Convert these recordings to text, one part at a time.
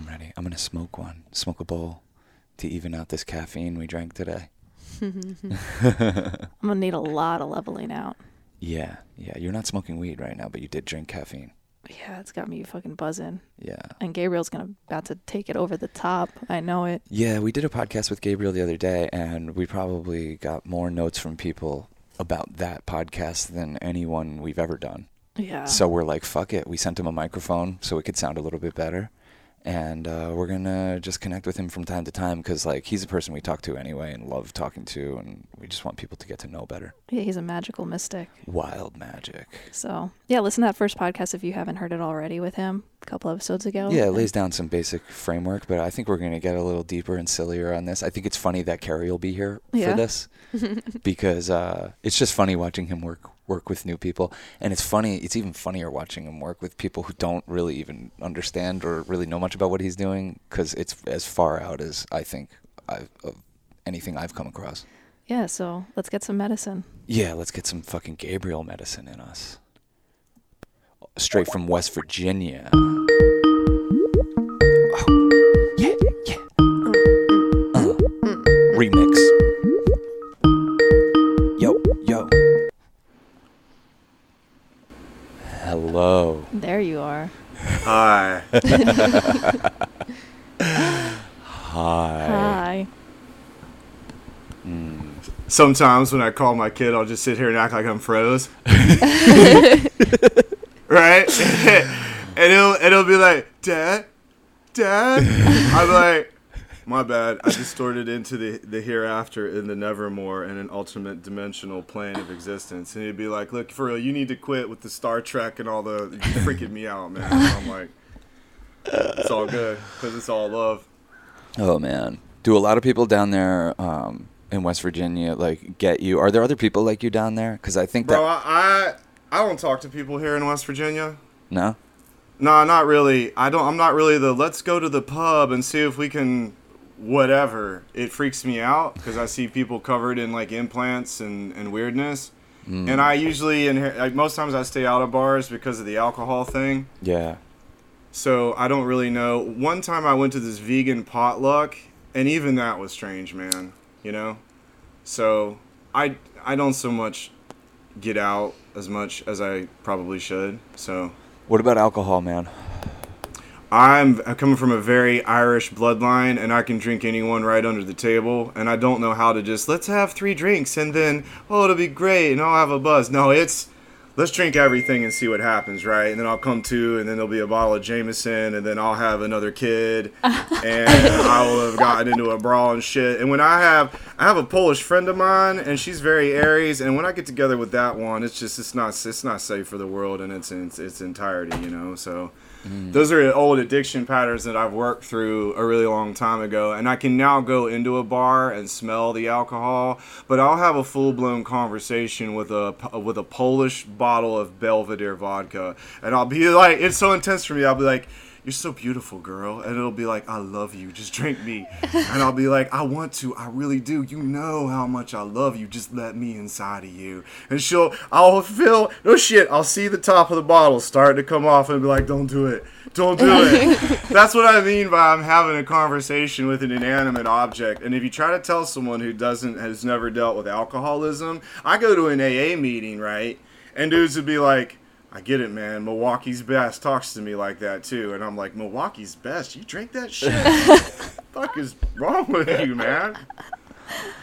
I'm ready. I'm gonna smoke one. Smoke a bowl to even out this caffeine we drank today. I'm gonna need a lot of leveling out. Yeah, yeah. You're not smoking weed right now, but you did drink caffeine. Yeah, it's got me fucking buzzing. Yeah. And Gabriel's gonna about to take it over the top. I know it. Yeah, we did a podcast with Gabriel the other day, and we probably got more notes from people about that podcast than anyone we've ever done. Yeah. So we're like, fuck it. We sent him a microphone so it could sound a little bit better. And uh, we're going to just connect with him from time to time because, like, he's a person we talk to anyway and love talking to. And we just want people to get to know better. yeah, he's a magical mystic. Wild magic. So yeah, listen to that first podcast if you haven't heard it already with him a couple episodes ago. Yeah, it lays down some basic framework, but I think we're going to get a little deeper and sillier on this. I think it's funny that Carrie will be here Yeah. for this because uh, it's just funny watching him work work with new people, and it's funny. It's even funnier watching him work with people who don't really even understand or really know much about what he's doing because it's as far out as I think I've, of anything I've come across. Yeah, so let's get some medicine. Yeah, let's get some fucking Gabriel medicine in us. Straight from West Virginia. Oh, yeah, yeah. Mm, mm, mm, uh, remix. Hello. There you are. Hi. Hi. Hi. Mm. Sometimes when I call my kid, I'll just sit here and act like I'm froze. right? and it'll it'll be like, Dad, Dad. I'm like, my bad. I distorted into the the hereafter in the nevermore in an ultimate dimensional plane of existence. And he'd be like, Look, for real, you need to quit with the Star Trek and all the you're freaking me out, man. And I'm like, it's all good because it's all love. Oh man. Do a lot of people down there um, in West Virginia like get you? Are there other people like you down there? Because I think Bro, that I, I I don't talk to people here in West Virginia. no. No, not really. I don't. I'm not really the let's go to the pub and see if we can whatever. It freaks me out because I see people covered in like implants and, and weirdness. Mm. And I usually and like most times I stay out of bars because of the alcohol thing. Yeah. So I don't really know. One time I went to this vegan potluck, and even that was strange, man. You know. So I I don't so much get out as much as I probably should. So. What about alcohol, man? I'm coming from a very Irish bloodline, and I can drink anyone right under the table. And I don't know how to just let's have three drinks and then oh it'll be great and I'll have a buzz. No, it's let's drink everything and see what happens, right? And then I'll come to, and then there'll be a bottle of Jameson, and then I'll have another kid, and I will have gotten into a brawl and shit. And when I have, I have a Polish friend of mine, and she's very Aries, and when I get together with that one, it's just it's not it's not safe for the world and its its, its entirety, you know. So. Mm-hmm. Those are old addiction patterns that I've worked through a really long time ago, and I can now go into a bar and smell the alcohol. But I'll have a full blown conversation with a with a Polish bottle of Belvedere vodka, and I'll be like, it's so intense for me. I'll be like, "You're so beautiful, girl," and it'll be like, "I love you. Just drink me," and I'll be like, "I want to. I really do. You know how much I love you. Just let me inside of you." And she'll, I'll feel no shit. I'll see the top of the bottle start to come off, and be like, "Don't do it. Don't do it." That's what I mean by I'm having a conversation with an inanimate object. And if you try to tell someone who doesn't has never dealt with alcoholism, I go to an AA meeting, right? And dudes would be like, I get it, man. Milwaukee's best talks to me like that too, and I'm like, Milwaukee's best. You drink that shit? fuck is wrong with you, man?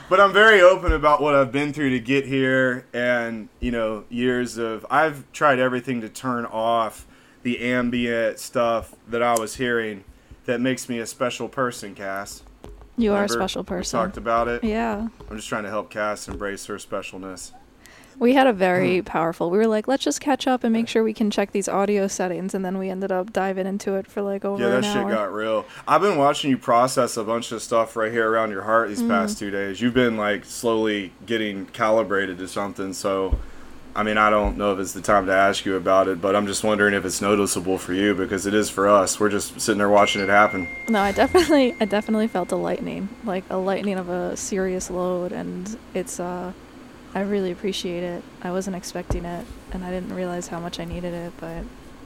But I'm very open about what I've been through to get here, and you know, years of I've tried everything to turn off the ambient stuff that I was hearing that makes me a special person, Cass. You are a Remember? special We person. talked about it. Yeah. I'm just trying to help Cass embrace her specialness. We had a Hmm. very powerful. We were like, let's just catch up and make sure we can check these audio settings, and then we ended up diving into it for like over Yeah, that an shit hour. got real. I've been watching you process a bunch of stuff right here around your heart these Mm. past two days. You've been like slowly getting calibrated to something. So, I mean, I don't know if it's the time to ask you about it, but I'm just wondering if it's noticeable for you because it is for us. We're just sitting there watching it happen. No, I definitely, I definitely felt a lightning, like a lightning of a serious load, and it's, uh, I really appreciate it. I wasn't expecting it, and I didn't realize how much I needed it, but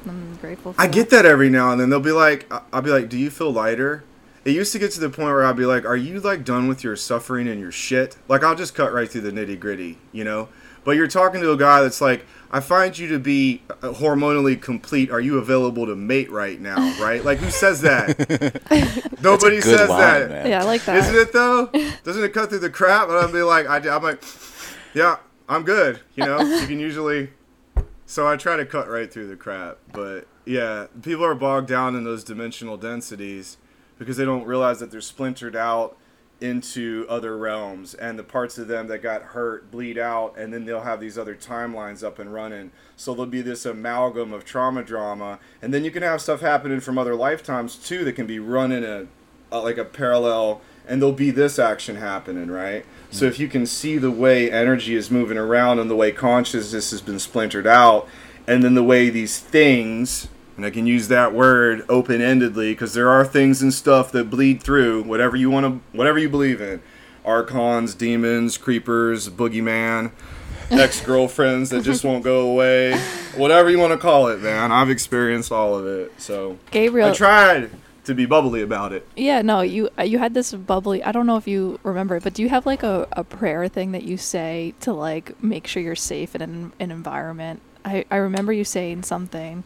I'm grateful. For I get that every now and then. They'll be like, I- I'll be like, "Do you feel lighter?" It used to get to the point where I'd be like, "Are you like done with your suffering and your shit?" Like I'll just cut right through the nitty gritty, you know. But you're talking to a guy that's like, "I find you to be uh, hormonally complete. Are you available to mate right now?" Right? Like who says that? Nobody says line, that. man. Yeah, I like that. Isn't it though? Doesn't it cut through the crap? And I'll be like, I, I'm like, yeah, I'm good. You know, you can usually. So I try to cut right through the crap, but yeah, people are bogged down in those dimensional densities because they don't realize that they're splintered out into other realms, and the parts of them that got hurt bleed out, and then they'll have these other timelines up and running. So there'll be this amalgam of trauma drama, and then you can have stuff happening from other lifetimes too that can be run in a, a like a parallel, and there'll be this action happening, right? So if you can see the way energy is moving around and the way consciousness has been splintered out, and then the way these things and I can use that word open-endedly because there are things and stuff that bleed through whatever you want to, whatever you believe in, archons, demons, creepers, boogeyman, ex-girlfriends that just won't go away, whatever you want to call it, man. I've experienced all of it, so Gabriel. I tried to be bubbly about it. Yeah, no, you uh, you had this bubbly. I don't know if you remember it, but do you have like a, a prayer thing that you say to like make sure you're safe in an, an environment? I, I remember you saying something.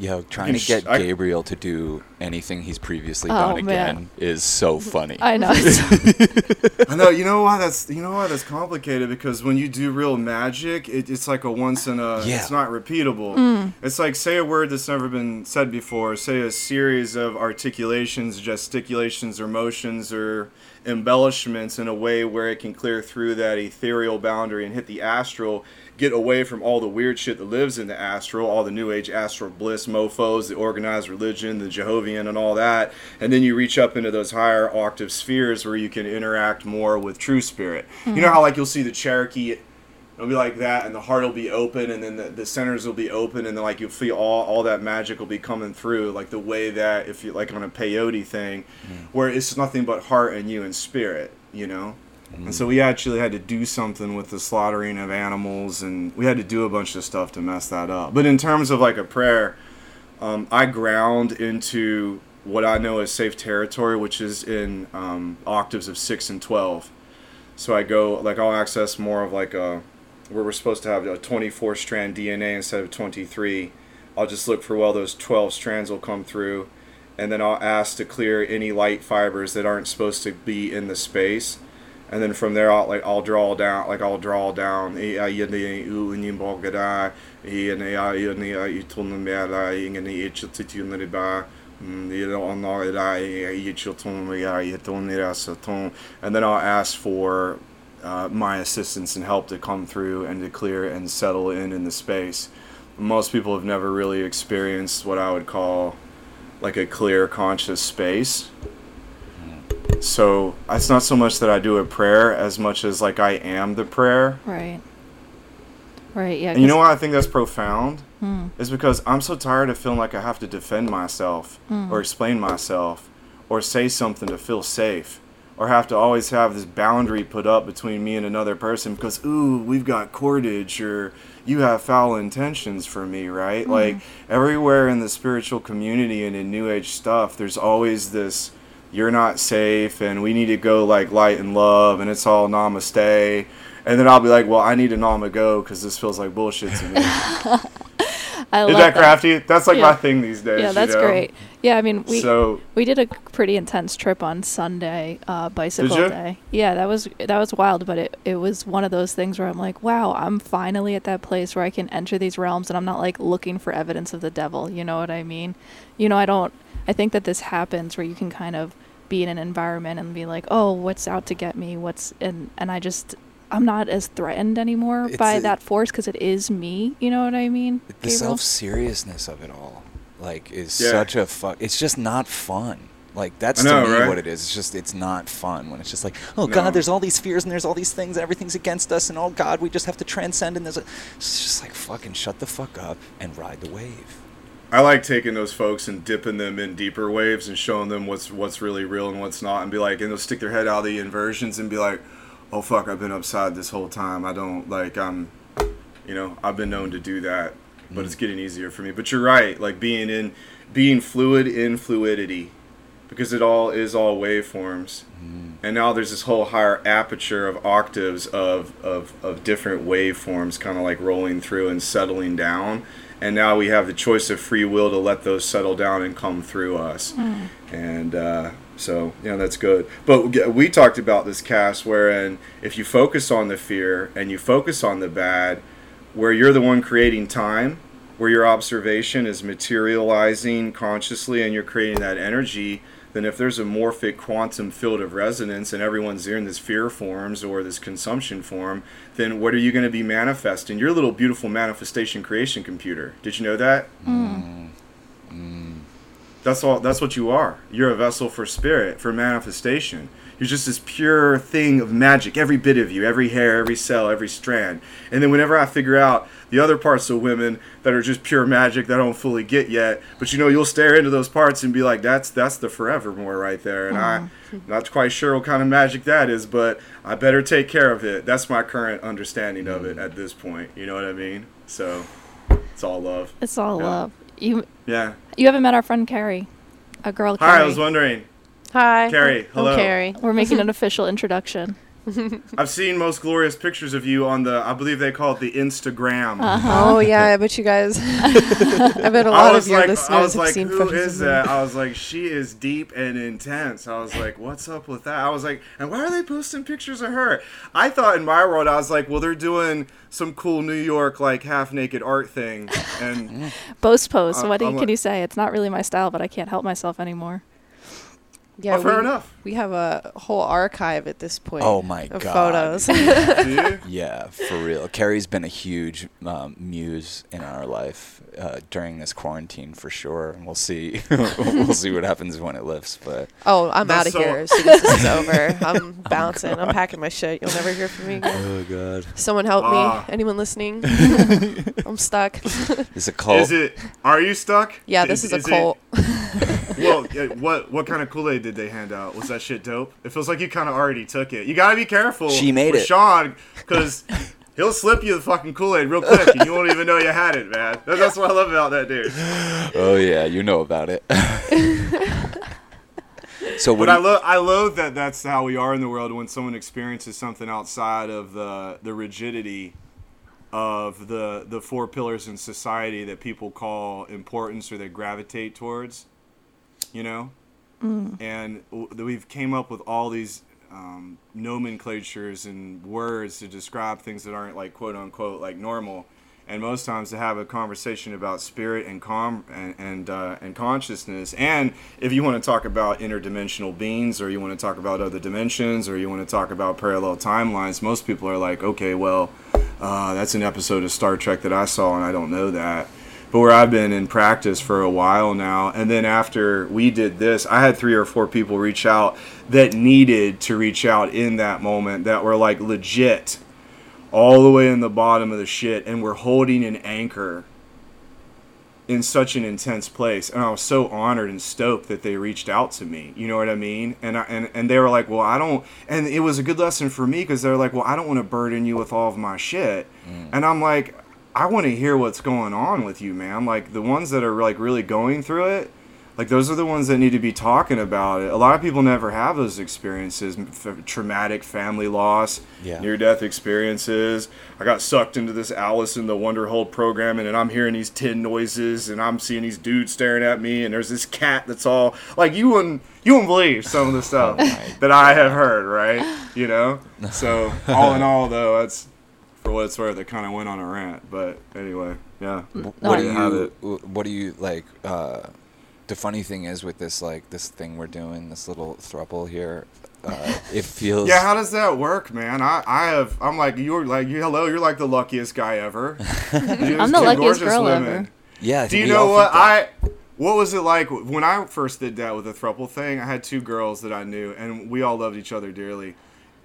Yo, trying to get I- Gabriel to do anything he's previously Oh, done man. again is so funny. I know. I know. You know why that's you know why that's complicated because when you do real magic, it, it's like a once in a. Yeah. It's not repeatable. Mm. It's like say a word that's never been said before. Say a series of articulations, gesticulations, or motions, or embellishments in a way where it can clear through that ethereal boundary and hit the astral. Get away from all the weird shit that lives in the astral, all the new age astral bliss mofos, the organized religion, the Jehovian, and all that. And then you reach up into those higher octave spheres where you can interact more with true spirit. You know hmm. how, like, you'll see the Cherokee, it'll be like that, and the heart will be open, and then the, the centers will be open, and then, like, you'll feel all, all that magic will be coming through, like the way that, if you, like, on a peyote thing, hmm. where it's nothing but heart and you and spirit, you know? And so we actually had to do something with the slaughtering of animals, and we had to do a bunch of stuff to mess that up. But in terms of like a prayer, um, I ground into what I know as safe territory, which is in um, octaves of six and twelve. So I go like I'll access more of like a where we're supposed to have a 24 strand DNA instead of 23. I'll just look for well those 12 strands will come through, and then I'll ask to clear any light fibers that aren't supposed to be in the space and then from there I'll like I'll draw down like I'll draw down and then I'll ask for uh, my assistance and help to come through and to clear and settle in in the space. Most people have never really experienced what I would call like a clear conscious space. So it's not so much that I do a prayer as much as like I am the prayer. right. Right. Yeah. And you know why I think that's profound? Hmm. Is because I'm so tired of feeling like I have to defend myself Hmm. or explain myself or say something to feel safe or have to always have this boundary put up between me and another person because ooh we've got cordage or you have foul intentions for me right Hmm. like everywhere in the spiritual community and in new age stuff there's always this you're not safe and we need to go like light and love and it's all namaste and then I'll be like, well, I need to nama go because this feels like bullshit to me. I Is love that crafty? That's like Yeah. my thing these days. Yeah, you that's know? great. Yeah, I mean, we so we did a pretty intense trip on Sunday, uh, bicycle day. Yeah, that was that was wild, but it, it was one of those things where I'm like, wow, I'm finally at that place where I can enter these realms, and I'm not like looking for evidence of the devil. You know what I mean? You know, I don't. I think that this happens where you can kind of be in an environment and be like, oh, what's out to get me? What's and and I just. I'm not as threatened anymore It's by a- that force because it is me. You know what I mean? the self seriousness of it all, like, is Yeah. such a fuck. It's just not fun. Like that's know, to me right? what it is. It's just it's not fun when it's just like, oh No. god, there's all these fears and there's all these things and everything's against us and oh god, we just have to transcend and there's a. It's just like fucking shut the fuck up and ride the wave. I like taking those folks and dipping them in deeper waves and showing them what's what's really real and what's not, and be like, and they'll stick their head out of the inversions and be like, oh fuck, I've been upside this whole time. I don't like I'm. You know, I've been known to do that, but it's mm. getting easier for me. But you're right, like being in, being fluid in fluidity, because it all is all waveforms. Mm. And now there's this whole higher aperture of octaves of, of, of different waveforms kind of like rolling through and settling down. And now we have the choice of free will to let those settle down and come through us. And uh, so, yeah, that's good. But we talked about this cast wherein if you focus on the fear and you focus on the bad, where you're the one creating time, where your observation is materializing consciously and you're creating that energy, then if there's a morphic quantum field of resonance and everyone's in this fear forms or this consumption form, then what are you going to be manifesting? Your little beautiful manifestation creation computer. Did you know that? Hmm. Hmm. Hmm. That's all. That's what you are. You're a vessel for spirit, for manifestation. You're just this pure thing of magic. Every bit of you, every hair, every cell, every strand. And then whenever I figure out the other parts of women that are just pure magic that I don't fully get yet, but you know, you'll stare into those parts and be like, "That's that's the forevermore right there." And I'm mm-hmm. not quite sure what kind of magic that is, but I better take care of it. That's my current understanding of it mm. at this point. You know what I mean? So it's all love. It's all Yeah. love. You Yeah. you haven't met our friend Carrie, a girl Hi, Carrie. I was wondering. Hi. Carrie, hello. I'm Carrie. We're making an official introduction. I've seen most glorious pictures of you on the, I believe they call it the Instagram. Oh yeah, I bet you guys. I bet a lot was of your like, listeners I was have like, seen who photos is of me. that? I was like, she is deep and intense. I was like, what's up with that? I was like, and why are they posting pictures of her? I thought in my world, I was like, well, they're doing some cool New York like half naked art thing, and Boast pose. Uh, what do you, I'm can like- you say? It's not really my style, but I can't help myself anymore. Yeah, oh, fair we, enough. we have a whole archive at this point. Oh my of God. photos. Yeah, for real. Carrie's been a huge um, muse in our life uh, during this quarantine for sure, and we'll see. we'll see what happens when it lifts. But oh, I'm out of so- here as soon as this is over. I'm bouncing. I'm packing my shit. You'll never hear from me again. oh god, Someone help Ah. me. Anyone listening? I'm stuck. it's a cult. Is it? Are you stuck? yeah, this is, a it- cult. Well, what what kind of Kool Aid did they hand out? Was that shit dope? It feels like you kind of already took it. You gotta be careful. She made with it. Sean, because he'll slip you the fucking Kool Aid real quick, and you won't even know you had it, man. That- That's what I love about that dude. oh yeah, you know about it. so what? But I love I loathe that that's how we are in the world when someone experiences something outside of the the rigidity of the the four pillars in society that people call importance or they gravitate towards. You know. and we've came up with all these um, nomenclatures and words to describe things that aren't like quote unquote like normal. And most times to have a conversation about spirit and com and and, uh, and consciousness. And if you want to talk about interdimensional beings or you want to talk about other dimensions or you want to talk about parallel timelines most people are like okay well uh, that's an episode of star trek that i saw and i don't know that but where I've been in practice for a while now, and then after we did this, I had three or four people reach out that needed to reach out in that moment that were like legit all the way in the bottom of the shit and were holding an anchor in such an intense place. And I was so honored and stoked that they reached out to me. You know what I mean? And I, and and they were like well I don't and it was a good lesson for me because they're like well I don't want to burden you with all of my shit. Mm. And I'm like I want to hear what's going on with you man. Like the ones that are like really going through it like those are the ones that need to be talking about it. A lot of people never have those experiences f- traumatic family loss Yeah. near death experiences. I got sucked into this alice in the wonderhold program and i'm hearing these tin noises and i'm seeing these dudes staring at me and there's this cat that's all like you wouldn't you wouldn't believe some of the stuff Oh that i have heard right? You know? So all in all though that's for what it's worth it kind of went on a rant but anyway yeah what do you have it. What do you like? Uh, the funny thing is with this like this thing we're doing, this little thruple here. Uh, it feels. Yeah, how does that work, man? I, I have I'm like you're like you hello, you're like the luckiest guy ever. I'm the luckiest girl ever. yeah. Do you know what. I what was it like when I first did that with the thruple thing? I had two girls that I knew and we all loved each other dearly.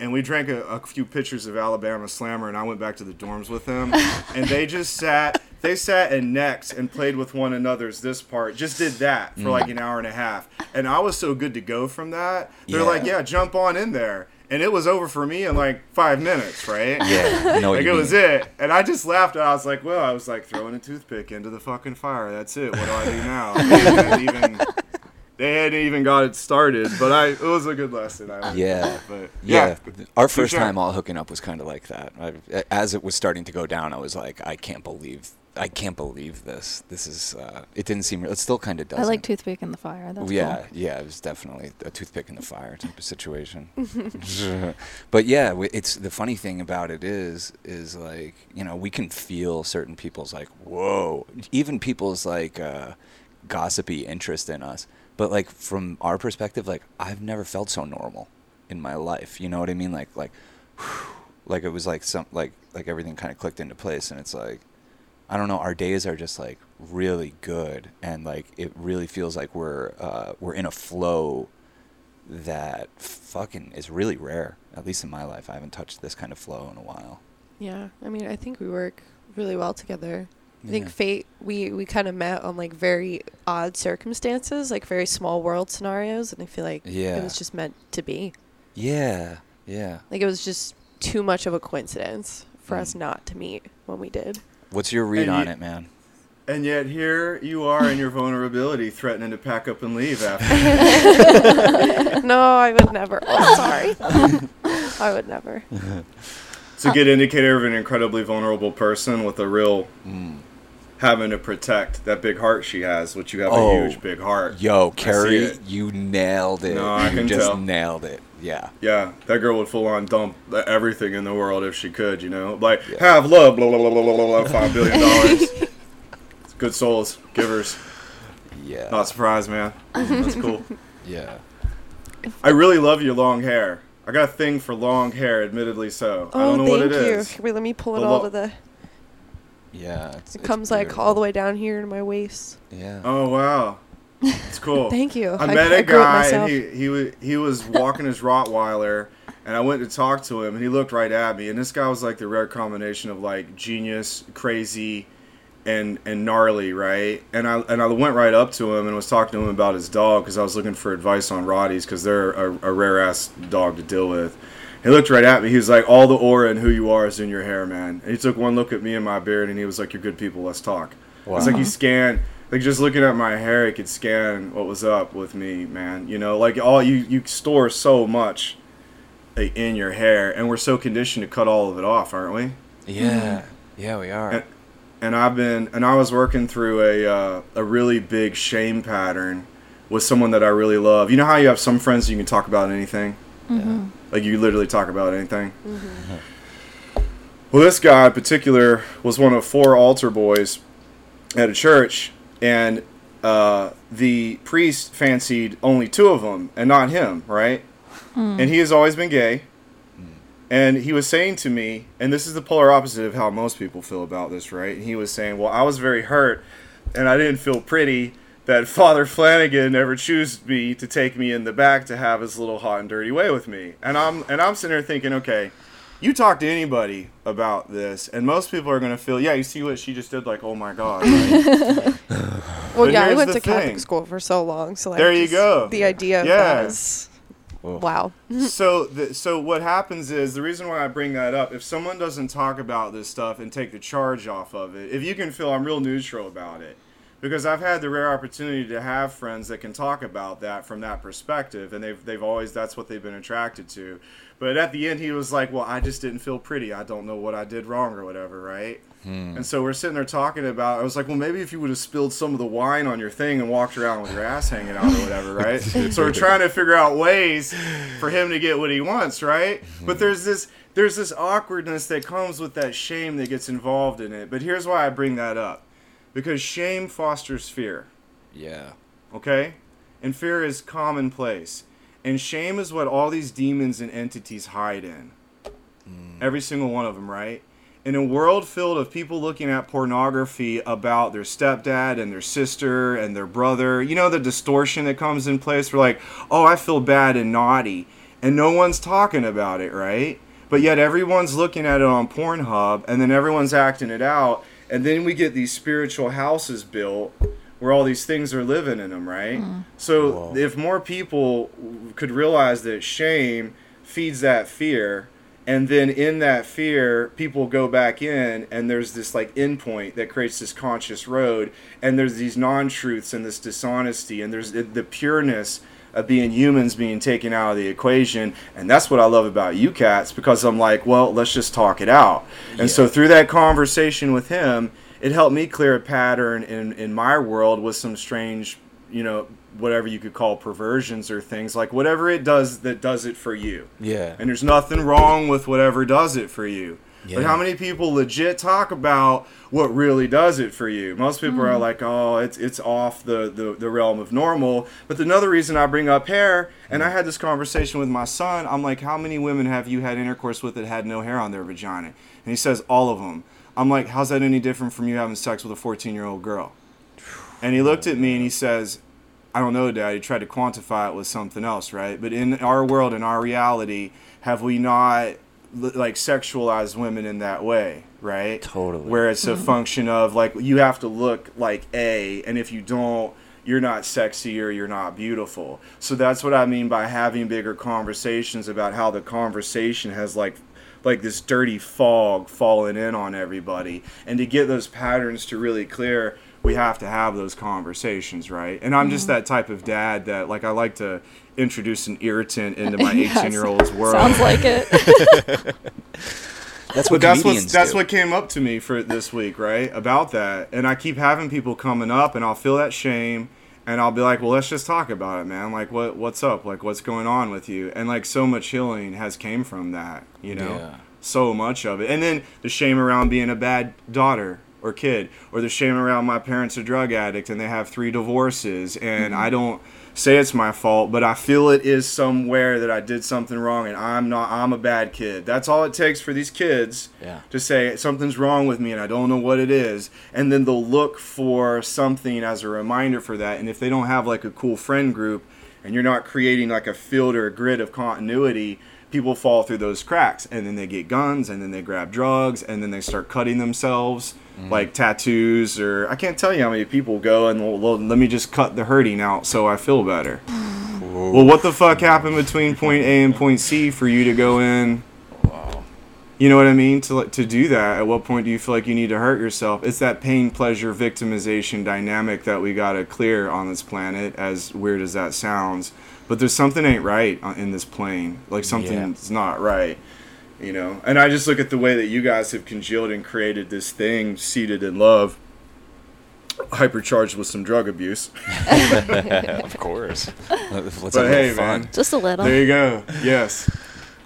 And we drank a, a few pitchers of Alabama Slammer and I went back to the dorms with them and they just sat they sat and necked and played with one another's this part. Just did that for Mm. like an hour and a half. And I was so good to go from that. They're Yeah. like, Yeah, jump on in there. and it was over for me in like five minutes, right? Yeah, I know what Like you it was it, and I just laughed. And I was like, "Well, I was like throwing a toothpick into the fucking fire. That's it. What do I do now?" They hadn't even, they hadn't even got it started, but I it was a good lesson. I Yeah. but Yeah, our first sure. time all hooking up was kind of like that. I, as it was starting to go down, I was like, I can't believe, I can't believe this. This is, uh, it didn't seem, it still kind of does. I like toothpick in the fire. That's yeah, cool. yeah, it was definitely a toothpick in the fire type of situation. but yeah, it's the funny thing about it is, is like you know we can feel certain people's like whoa, even people's like uh, gossipy interest in us. But like from our perspective, like I've never felt so normal in my life. You know what I mean? Like like, like it was like some like like everything kind of clicked into place, and it's like. I don't know. Our days are just like really good, and like it really feels like we're uh, we're in a flow that fucking is really rare. At least in my life, I haven't touched this kind of flow in a while. Yeah, I mean, I think we work really well together. I think Yeah. fate. We we kind of met on like very odd circumstances, like very small world scenarios, and I feel like Yeah. it was just meant to be. Yeah, yeah. Like it was just too much of a coincidence for us Mm. not to meet when we did. What's your read And on you- it, man? And yet here you are in your vulnerability, threatening to pack up and leave after. no, I would never. Oh, sorry. I would never. It's a good indicator of an incredibly vulnerable person with a real Mm. Having to protect that big heart she has, which you have Oh. a huge big heart. Yo, Carrie, you nailed it. No, I you can just tell. nailed it. Yeah. Yeah, that girl would full on dump everything in the world if she could, you know? Like, Yeah. have love, blah, blah, blah, blah, blah, blah, blah, five billion dollars. Good souls, givers. Yeah. Not surprised, man. That's cool. yeah. I really love your long hair. I got a thing for long hair, admittedly so. I Oh, don't know thank what it you. is. Wait, let me pull it The all lo- to the. Yeah. It's, It it's comes like all the way down here to my waist. Yeah. Oh, wow. It's cool. Thank you. I met a guy and he he was he was walking his Rottweiler, and I went to talk to him, and he looked right at me, and this guy was like the rare combination of like genius, crazy, and and gnarly, right? And I and I went right up to him and was talking to him about his dog because I was looking for advice on Rotties because they're a, a rare ass dog to deal with. He looked right at me. He was like, "All the aura and who you are is in your hair, man." And he took one look at me and my beard, and he was like, "You're good people. Let's talk." It's like he scanned, like just looking at my hair, he could scan what was up with me, man. You know, like all you you store so much like, in your hair, and we're so conditioned to cut all of it off, aren't we? Yeah. Yeah, we are. And, and I've been, and I was working through a uh, a really big shame pattern with someone that I really love. You know how you have some friends you can talk about anything, Mm-hmm. like you literally talk about anything. Well, this guy in particular was one of four altar boys at a church, and uh, the priest fancied only two of them and not him, right? And he has always been gay. And he was saying to me, and this is the polar opposite of how most people feel about this, right? And he was saying, Well, I was very hurt, and I didn't feel pretty that Father Flanagan never chose me to take me in the back to have his little hot and dirty way with me. And I'm and I'm sitting there thinking, okay, you talk to anybody about this, and most people are gonna feel, yeah, you see what she just did, like, oh my god. right? Well, But yeah, I went the to Catholic school for so long, so like There you go. The idea of Yeah. that is Whoa. wow. so the, so what happens is the reason why I bring that up if someone doesn't talk about this stuff and take the charge off of it if you can feel I'm real neutral about it because I've had the rare opportunity to have friends that can talk about that from that perspective and they've they've always that's what they've been attracted to but at the end he was like well I just didn't feel pretty I don't know what I did wrong or whatever right hmm. and so we're sitting there talking about. I was like, well, maybe if you would have spilled some of the wine on your thing and walked around with your ass hanging out or whatever, right? so we're trying to figure out ways for him to get what he wants, right? Hmm. But there's this there's this awkwardness that comes with that shame that gets involved in it. But here's why I bring that up, because shame fosters fear Yeah. okay? And fear is commonplace. And shame is what all these demons and entities hide in. Hmm. Every single one of them, right? In a world filled of people looking at pornography about their stepdad and their sister and their brother, you know the distortion that comes in place for like, oh, I feel bad and naughty. And no one's talking about it, right? But yet everyone's looking at it on Pornhub and then everyone's acting it out. And then we get these spiritual houses built where all these things are living in them, right? Mm. So Whoa. if more people could realize that shame feeds that fear and then in that fear people go back in and there's this like endpoint that creates this conscious road and there's these non-truths and this dishonesty and there's the, the pureness of being humans being taken out of the equation and that's what i love about you cats because i'm like well let's just talk it out and so through that conversation with him it helped me clear a pattern in in my world with some strange you know whatever you could call perversions or things like whatever it does that does it for you Yeah. and there's nothing wrong with whatever does it for you. Yeah. But how many people legit talk about what really does it for you? Most people are mm-hmm. like, "Oh, it's it's off the, the the realm of normal." But another reason I bring up hair, and I mm. had this conversation with my son. I'm like, "How many women have you had intercourse with that had no hair on their vagina?" And he says, "All of them." I'm like, "How's that any different from you having sex with a 14 year old girl?" And he looked at me and he says, I don't know, Dad. He tried to quantify it with something else, right? But in our world, in our reality, have we not li- like sexualize women in that way, right? Totally. Where it's a mm-hmm. function of like you have to look like A, and if you don't, you're not sexy or you're not beautiful. So that's what I mean by having bigger conversations about how the conversation has like like this dirty fog falling in on everybody. And to get those patterns to really clear, we have to have those conversations, right? And I'm just mm-hmm. that type of dad that like I like to introduce an irritant into my Yes. 18 year old's world. Sounds like it. That's what that's what comedians that's what came up to me for this week, right? About that, and I keep having people coming up, and I'll feel that shame, and I'll be like, "Well, let's just talk about it, man. Like, what what's up? Like, what's going on with you?" And like, so much healing has came from that, you know, Yeah. so much of it, and then the shame around being a bad daughter or kid, or the shame around my parents are drug addict and they have three divorces, and mm-hmm. I don't say it's my fault, but I feel it is somewhere that I did something wrong, and I'm not. I'm a bad kid. That's all it takes for these kids Yeah. to say something's wrong with me and I don't know what it is. And then they'll look for something as a reminder for that. And if they don't have like a cool friend group and you're not creating like a field or a grid of continuity, people fall through those cracks and then they get guns and then they grab drugs and then they start cutting themselves Mm-hmm. like tattoos or I can't tell you how many people go and well, well, let me just cut the hurting out so I feel better. Well, what the fuck happened between point A and point C for you to go in Wow. you know what I mean? To to do that, at what point do you feel like you need to hurt yourself? It's that pain, pleasure, victimization dynamic that we gotta clear on this planet. As weird as that sounds, but there's something ain't right uh, in this plane. Like something's not right, you know. And I just look at the way that you guys have congealed and created this thing seated in love, hypercharged with some drug abuse. of course. Let's But hey, fun. man, Just a little. there you go. Yes.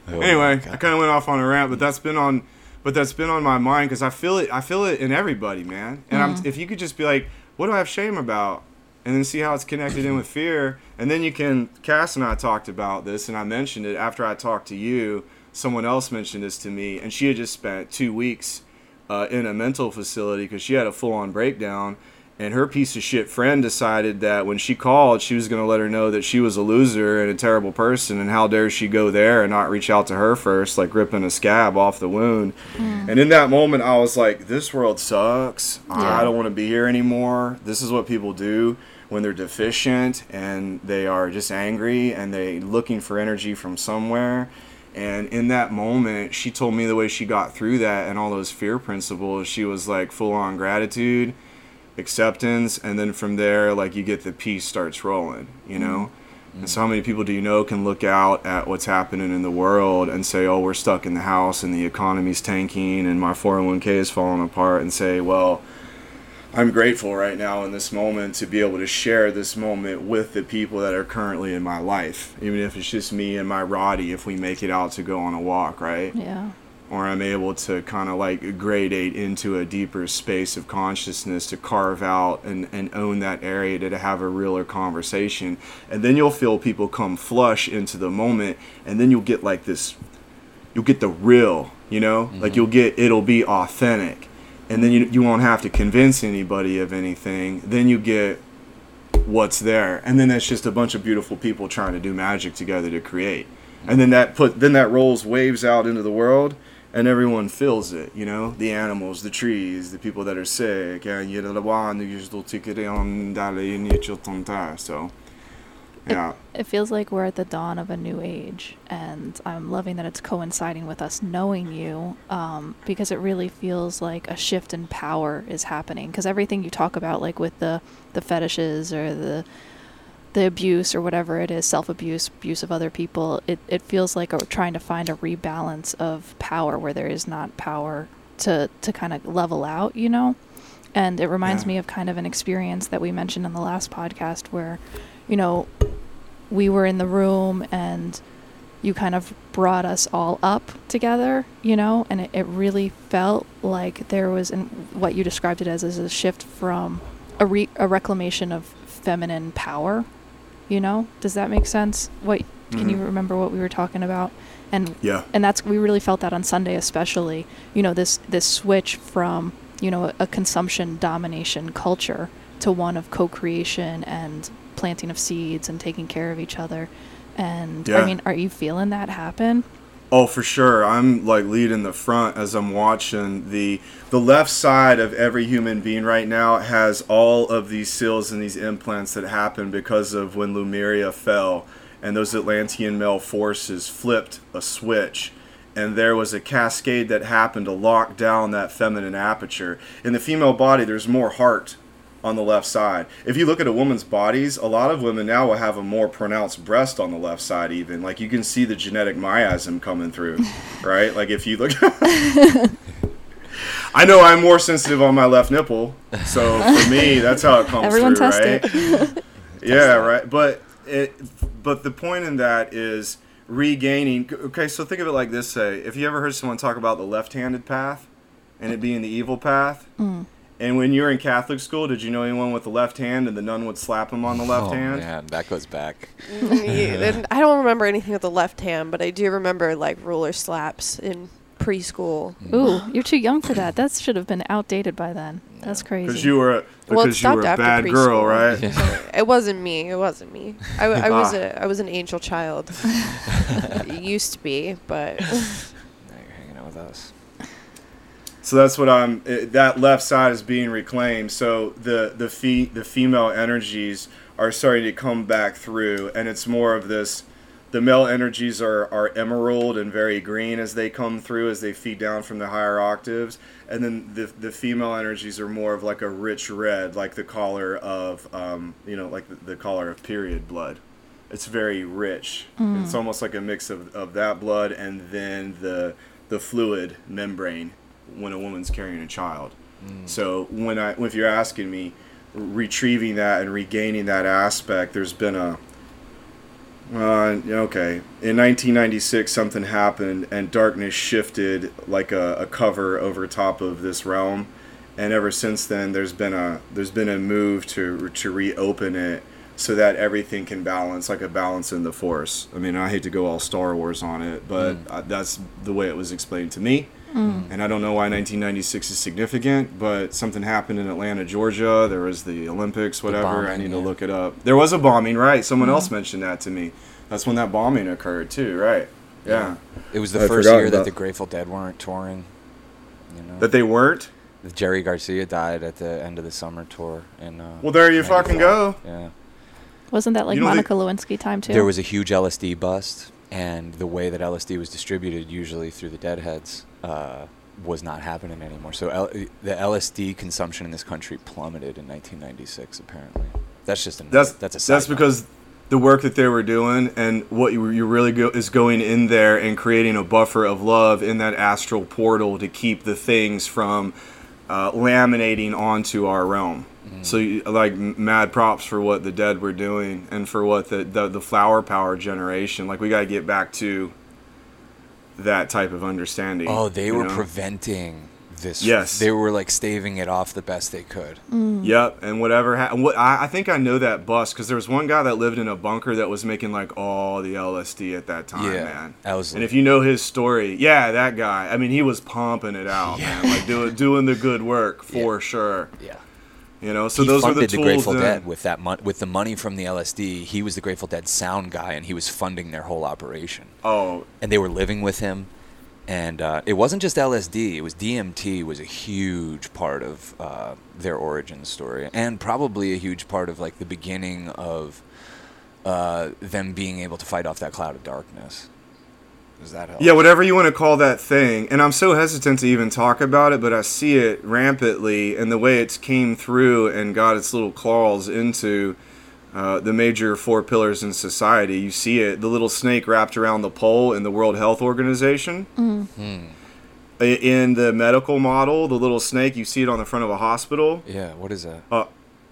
Oh, anyway. I kind of went off on a rant, but that's been on, but that's been on my mind because I feel it. I feel it in everybody, man. And I'm, mm-hmm. if you could just be like, what do I have shame about, and then see how it's connected in with fear, and then you can. Cass and I talked about this, and I mentioned it after I talked to you. Someone else mentioned this to me, and she had just spent two weeks uh, in a mental facility because she had a full-on breakdown. And her piece of shit friend decided that when she called, she was going to let her know that she was a loser and a terrible person, and how dare she go there and not reach out to her first, like ripping a scab off the wound. And in that moment, I was like, this world sucks. I don't want to be here anymore. This is what people do when they're deficient and they are just angry and they looking for energy from somewhere. And in that moment, she told me the way she got through that and all those fear principles. She was like full on gratitude, acceptance, and then from there, like you get the peace starts rolling, you know? Mm-hmm. And so, how many people do you know can look out at what's happening in the world and say, oh, we're stuck in the house and the economy's tanking and my 401k is falling apart, and say, well, I'm grateful right now in this moment to be able to share this moment with the people that are currently in my life, even if it's just me and my Rottie, if we make it out to go on a walk, right? Yeah. or I'm able to kind of like gradate into a deeper space of consciousness to carve out and, and own that area to, to have a realer conversation. And then you'll feel people come flush into the moment, and then you'll get like this you'll get the real, you know? Like mm-hmm. you'll get it'll be authentic. And then you, you won't have to convince anybody of anything. Then you get what's there. And then that's just a bunch of beautiful people trying to do magic together to create. And then that put then that rolls waves out into the world and everyone feels it, you know? The animals, the trees, the people that are sick, and you know, the one other. so Yeah. It feels like we're at the dawn of a new age, and I'm loving that it's coinciding with us knowing you, um, because it really feels like a shift in power is happening. Because everything you talk about, like with the the fetishes or the the abuse or whatever it is, self abuse, abuse of other people, it, it feels like we're trying to find a rebalance of power where there is not power to to kind of level out, you know. And it reminds Yeah. me of kind of an experience that we mentioned in the last podcast where, you know, we were in the room and you kind of brought us all up together, you know, and it, it really felt like there was, and what you described it as, is a shift from a, re- a reclamation of feminine power, you know? Does that make sense? What can you Mhm. remember what we were talking about? And Yeah. and that's we really felt that on Sunday especially. You know, this this switch from you know a consumption domination culture to one of co-creation and planting of seeds and taking care of each other. And Yeah. I mean, are you feeling that happen? Oh, for sure. I'm like leading the front as I'm watching the the left side of every human being right now has all of these seals and these implants that happened because of when Lemuria fell and those Atlantean male forces flipped a switch and there was a cascade that happened to lock down that feminine aperture. In the female body there's more heart on the left side. If you look at a woman's bodies, a lot of women now will have a more pronounced breast on the left side even. Like you can see the genetic miasm coming through, right? Like if you look I know I'm more sensitive on my left nipple. So for me, that's how it comes Everyone through, right? it. yeah, right. But it, but the point in that is regaining. Okay, so think of it like this: Say, if you ever heard someone talk about the left-handed path, and it being the evil path, Mm. And when you were in Catholic school, did you know anyone with the left hand, and the nun would slap him on the left oh, hand? man, that goes back. Yeah, and I don't remember anything with the left hand, but I do remember like ruler slaps in preschool. Ooh, you're too young for that. That should have been outdated by then. That's crazy. Because you were because Well, it you stopped were a after bad girl, preschool. right? Yeah. It wasn't me. It wasn't me. I, I was Ah. a I was an angel child. it used to be, but Now you're hanging out with us. So that's what I'm. That left side is being reclaimed. So the the fe- the female energies are starting to come back through, and it's more of this. The male energies are, are emerald and very green as they come through as they feed down from the higher octaves, and then the the female energies are more of like a rich red, like the color of um, you know like the, the color of period blood. It's very rich. It's almost like a mix of, of that blood and then the the fluid membrane when a woman's carrying a child. So when I if you're asking me retrieving that and regaining that aspect, there's been a uh, okay. In 1996, something happened and darkness shifted like a, a cover over top of this realm, and ever since then, there's been a there's been a move to to reopen it so that everything can balance like a balance in the force. I mean, I hate to go all Star Wars on it, but uh, that's the way it was explained to me. And I don't know why 1996 is significant, but something happened in Atlanta, Georgia. There was the Olympics, whatever. I bombing, need to look it up. There was a bombing, right? Someone else mentioned that to me. That's when that bombing occurred too, right? Yeah. It was the I first year that about- the Grateful Dead weren't touring. You know, That they weren't. Jerry Garcia died at the end of the summer tour, and uh, Well, there you fucking go. Yeah, Wasn't that like You don't Monica Lewinsky time too? there was a huge LSD bust, and the way that LSD was distributed, usually through the Deadheads, uh, was not happening anymore. So L- the LSD consumption in this country plummeted in 1996. Apparently, that's just a That's that's a that's note. because the work that they were doing and what you, you really go is going in there and creating a buffer of love in that astral portal to keep the things from uh, laminating onto our realm. Mm-hmm. So, you, like, mad props for what the dead were doing and for what the, the, the flower power generation. Like, we got to get back to that type of understanding. Oh, they were know? preventing this. Yes. they were like staving it off the best they could. Mm. Yep, and whatever. Ha- what I, I think I know that bus because there was one guy that lived in a bunker that was making like all the LSD at that time, Yeah, man. that was and if you know his story, yeah, that guy. I mean, he was pumping it out, man. Like doing doing the good work for Yeah. sure. Yeah. You know, so he those were the the, tools. Grateful then. Dead with that mon- with the money from the LSD. He was the Grateful Dead sound guy, and he was funding their whole operation. Oh, And they were living with him, and uh, it wasn't just LSD. It was DMT was a huge part of uh, their origin story, and probably a huge part of like the beginning of uh, them being able to fight off that cloud of darkness. Does that help? Yeah, whatever you want to call that thing. And I'm so hesitant to even talk about it, but I see it rampantly and the way it's came through and got its little claws into uh, the major four pillars in society. You see it, the little snake wrapped around the pole in the World Health Organization. Hmm. In the medical model, the little snake, you see it on the front of a hospital. Yeah. What is that? Uh,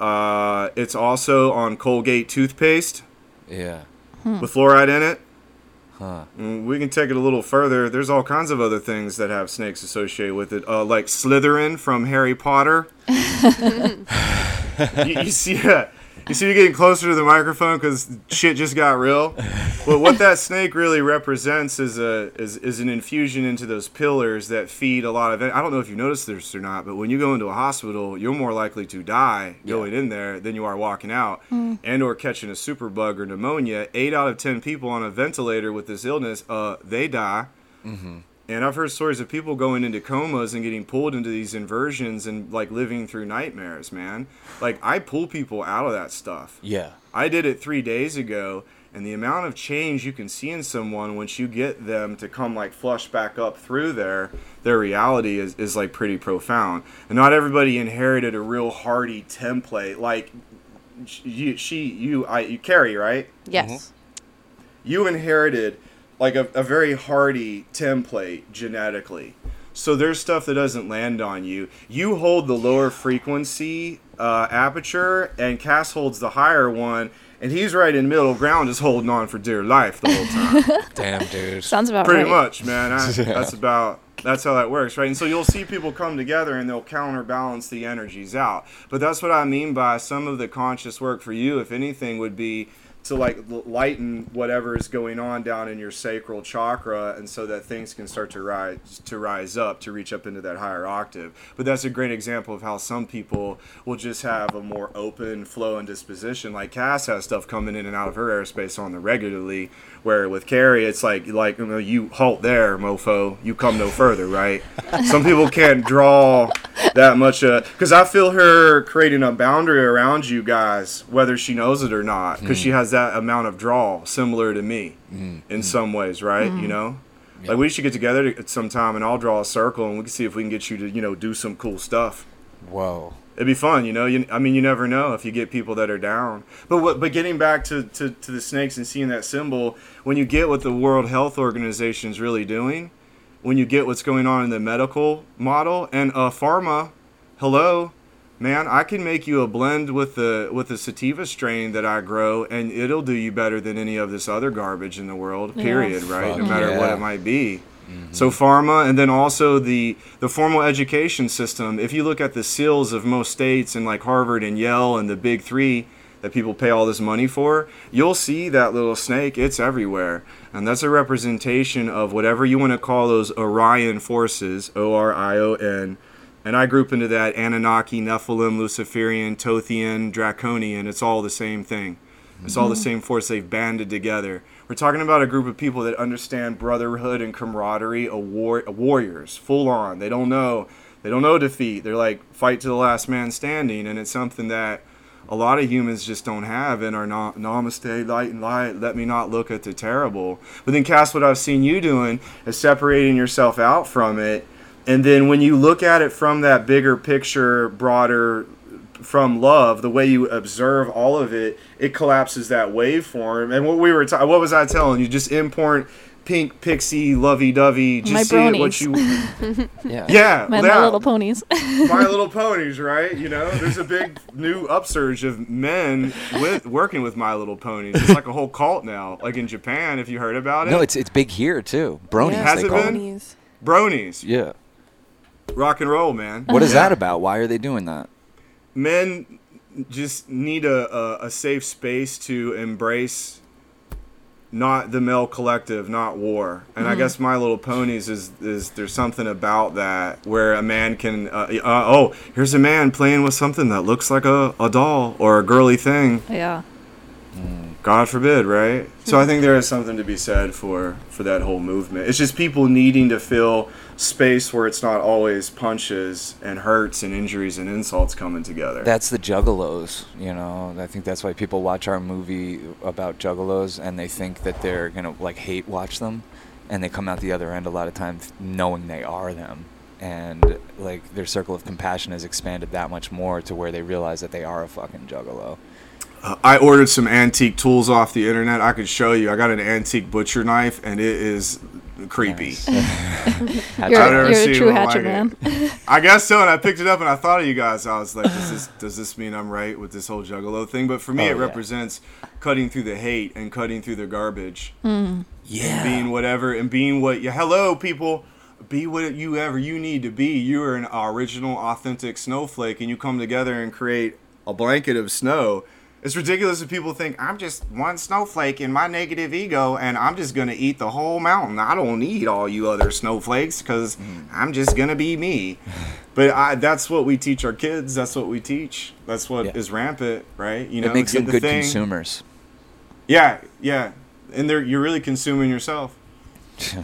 uh, it's also on Colgate toothpaste Yeah. with fluoride in it. Huh. Mm, We can take it a little further. There's all kinds of other things that have snakes associated with it, uh, like Slytherin from Harry Potter. you, you see, uh, you see, you're getting closer to the microphone because shit just got real. Well, what that snake really represents is a is, is an infusion into those pillars that feed a lot of. I don't know if you noticed this or not, but when you go into a hospital, you're more likely to die going in there than you are walking out, and or catching a superbug or pneumonia. Eight out of ten people on a ventilator with this illness, uh, they die. And I've heard stories of people going into comas and getting pulled into these inversions and like living through nightmares, man. Like I pull people out of that stuff. Yeah. I did it three days ago, and the amount of change you can see in someone once you get them to come like flush back up through their their reality is, is like pretty profound. And not everybody inherited a real hardy template. Like you, she, you, I, you carry right Yes. Mm-hmm. you inherited like a, a very hardy template genetically. So there's stuff that doesn't land on you. You hold the lower frequency uh, aperture, and Cass holds the higher one, and he's right in middle ground, just holding on for dear life the whole time. Damn, dude. Sounds about Pretty right. much, man. I, That's about that's how that works, right? And so you'll see people come together and they'll counterbalance the energies out. But that's what I mean by some of the conscious work for you, if anything, would be to like lighten whatever is going on down in your sacral chakra, and so that things can start to rise to rise up to reach up into that higher octave. But that's a great example of how some people will just have a more open flow and disposition. Like Cass has stuff coming in and out of her airspace on the regularly, where with Carrie it's like like you, know, you halt there, mofo. You come no further, right? some people can't draw that much uh, because I feel her creating a boundary around you guys, whether she knows it or not, because she mm. has that amount of draw, similar to me in some ways, right? You know, like we should get together at some time and I'll draw a circle and we can see if we can get you to you know do some cool stuff. Whoa. It'd be fun, you know. You, I mean, you never know if you get people that are down. But what? But getting back to, to, to the snakes and seeing that symbol, when you get what the World Health Organization is really doing, when you get what's going on in the medical model and uh, pharma, hello, man, I can make you a blend with the with the sativa strain that I grow, and it'll do you better than any of this other garbage in the world. Yeah. Period. Right? Fuck no matter what it might be. Mm-hmm. So pharma, and then also the the formal education system. If you look at the seals of most states and like Harvard and Yale and the big three that people pay all this money for, you'll see that little snake. It's everywhere, and that's a representation of whatever you want to call those Orion forces, O R I O N. And I group into that Anunnaki, Nephilim, Luciferian, Tothian, Draconian. It's all the same thing. It's all the mm-hmm. same force they've banded together. We're talking about a group of people that understand brotherhood and camaraderie, a war, a warriors, full on. They don't know, they don't know defeat. They're like fight to the last man standing, and it's something that a lot of humans just don't have and are not namaste light and light let me not look at the terrible but then Cass, what i've seen you doing is separating yourself out from it and then when you look at it from that bigger picture broader from love the way you observe all of it it collapses that waveform and what we were ta- what was i telling you just import pink pixie lovey-dovey just My see it what bronies. Yeah. you yeah My, yeah. my little ponies. My Little Ponies, right? You know, there's a big new upsurge of men with working with My Little Ponies. It's like a whole cult now. Like in Japan, if you heard about it. No, it's it's big here too. Bronies. Yeah. Has they it call been? Bronies. bronies. Yeah. Rock and roll, man. What is Yeah. that about? Why are they doing that? Men just need a, a, a safe space to embrace not the male collective, not war. And I guess My Little Ponies is is there's something about that where a man can uh, uh, oh here's a man playing with something that looks like a, a doll or a girly thing. yeah. God forbid, right? So I think there is something to be said for for that whole movement. It's just people needing to fill space where it's not always punches and hurts and injuries and insults coming together. That's the juggalos, you know. I think that's why people watch our movie about juggalos and they think that they're gonna like hate watch them, and they come out the other end a lot of times knowing they are them, and like their circle of compassion has expanded that much more to where they realize that they are a fucking juggalo. Uh, I ordered some antique tools off the internet. I could show you. I got an antique butcher knife, and it is creepy. Nice. I've You're, never you're seen a true one hatchet like man. I guess so. And I picked it up, and I thought of you guys. I was like, does this does this mean I'm right with this whole juggalo thing? But for me, Oh, it yeah. represents cutting through the hate and cutting through the garbage. yeah. being whatever and being what you hello people be what you ever you need to be you are an original authentic snowflake and you come together and create a blanket of snow it's ridiculous if people think i'm just one snowflake in my negative ego and i'm just going to eat the whole mountain i don't need all you other snowflakes because mm-hmm. i'm just going to be me but I, that's what we teach our kids that's what we teach that's what is Yeah. rampant right you know it makes get them the good thing. consumers. yeah yeah and they're you're really consuming yourself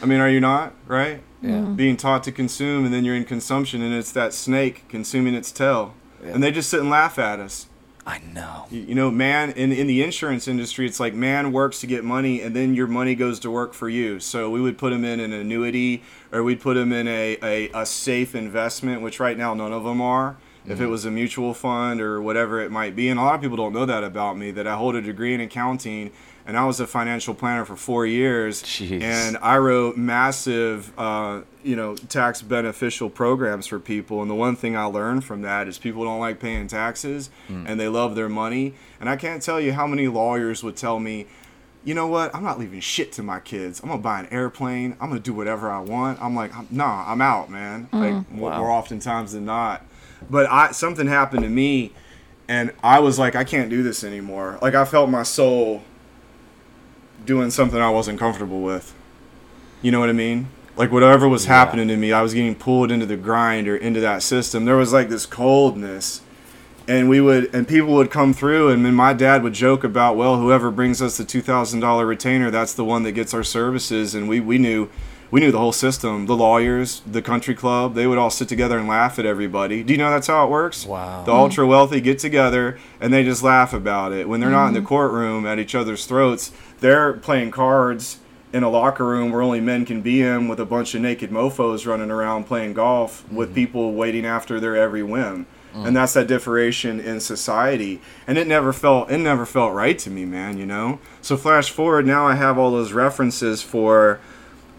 I mean, are you not right? Yeah. Being taught to consume, and then you're in consumption, and it's that snake consuming its tail, Yeah. and they just sit and laugh at us. I know. You, you know, man, in in the insurance industry, it's like man works to get money, and then your money goes to work for you. So we would put them in an annuity, or we'd put them in a, a, a safe investment, which right now none of them are. If it mm-hmm. was a mutual fund or whatever it might be, and a lot of people don't know that about me, that I hold a degree in accounting, and I was a financial planner for four years, Jeez. and I wrote massive, uh, you know, tax beneficial programs for people. And the one thing I learned from that is people don't like paying taxes and they love their money. And I can't tell you how many lawyers would tell me, you know what? I'm not leaving shit to my kids. I'm gonna buy an airplane. I'm gonna do whatever I want. I'm like, nah, I'm out, man. Like more, Wow. more oftentimes than not. But I something happened to me, and I was like, I can't do this anymore. Like I felt my soul doing something I wasn't comfortable with. You know what I mean? Like whatever was Yeah. happening to me, I was getting pulled into the grind or into that system. There was like this coldness. And we would and people would come through and then my dad would joke about, well, whoever brings us the two thousand dollar retainer, that's the one that gets our services and we, we knew we knew the whole system. The lawyers, the country club, they would all sit together and laugh at everybody. Do you know that's how it works? Wow. The ultra wealthy get together and they just laugh about it. When they're not in the mm-hmm. courtroom at each other's throats, they're playing cards in a locker room where only men can be in with a bunch of naked mofos running around playing golf with mm-hmm. people waiting after their every whim. Mm. And that's that differentiation in society. And it never felt it never felt right to me, man, you know? So flash forward, now I have all those references for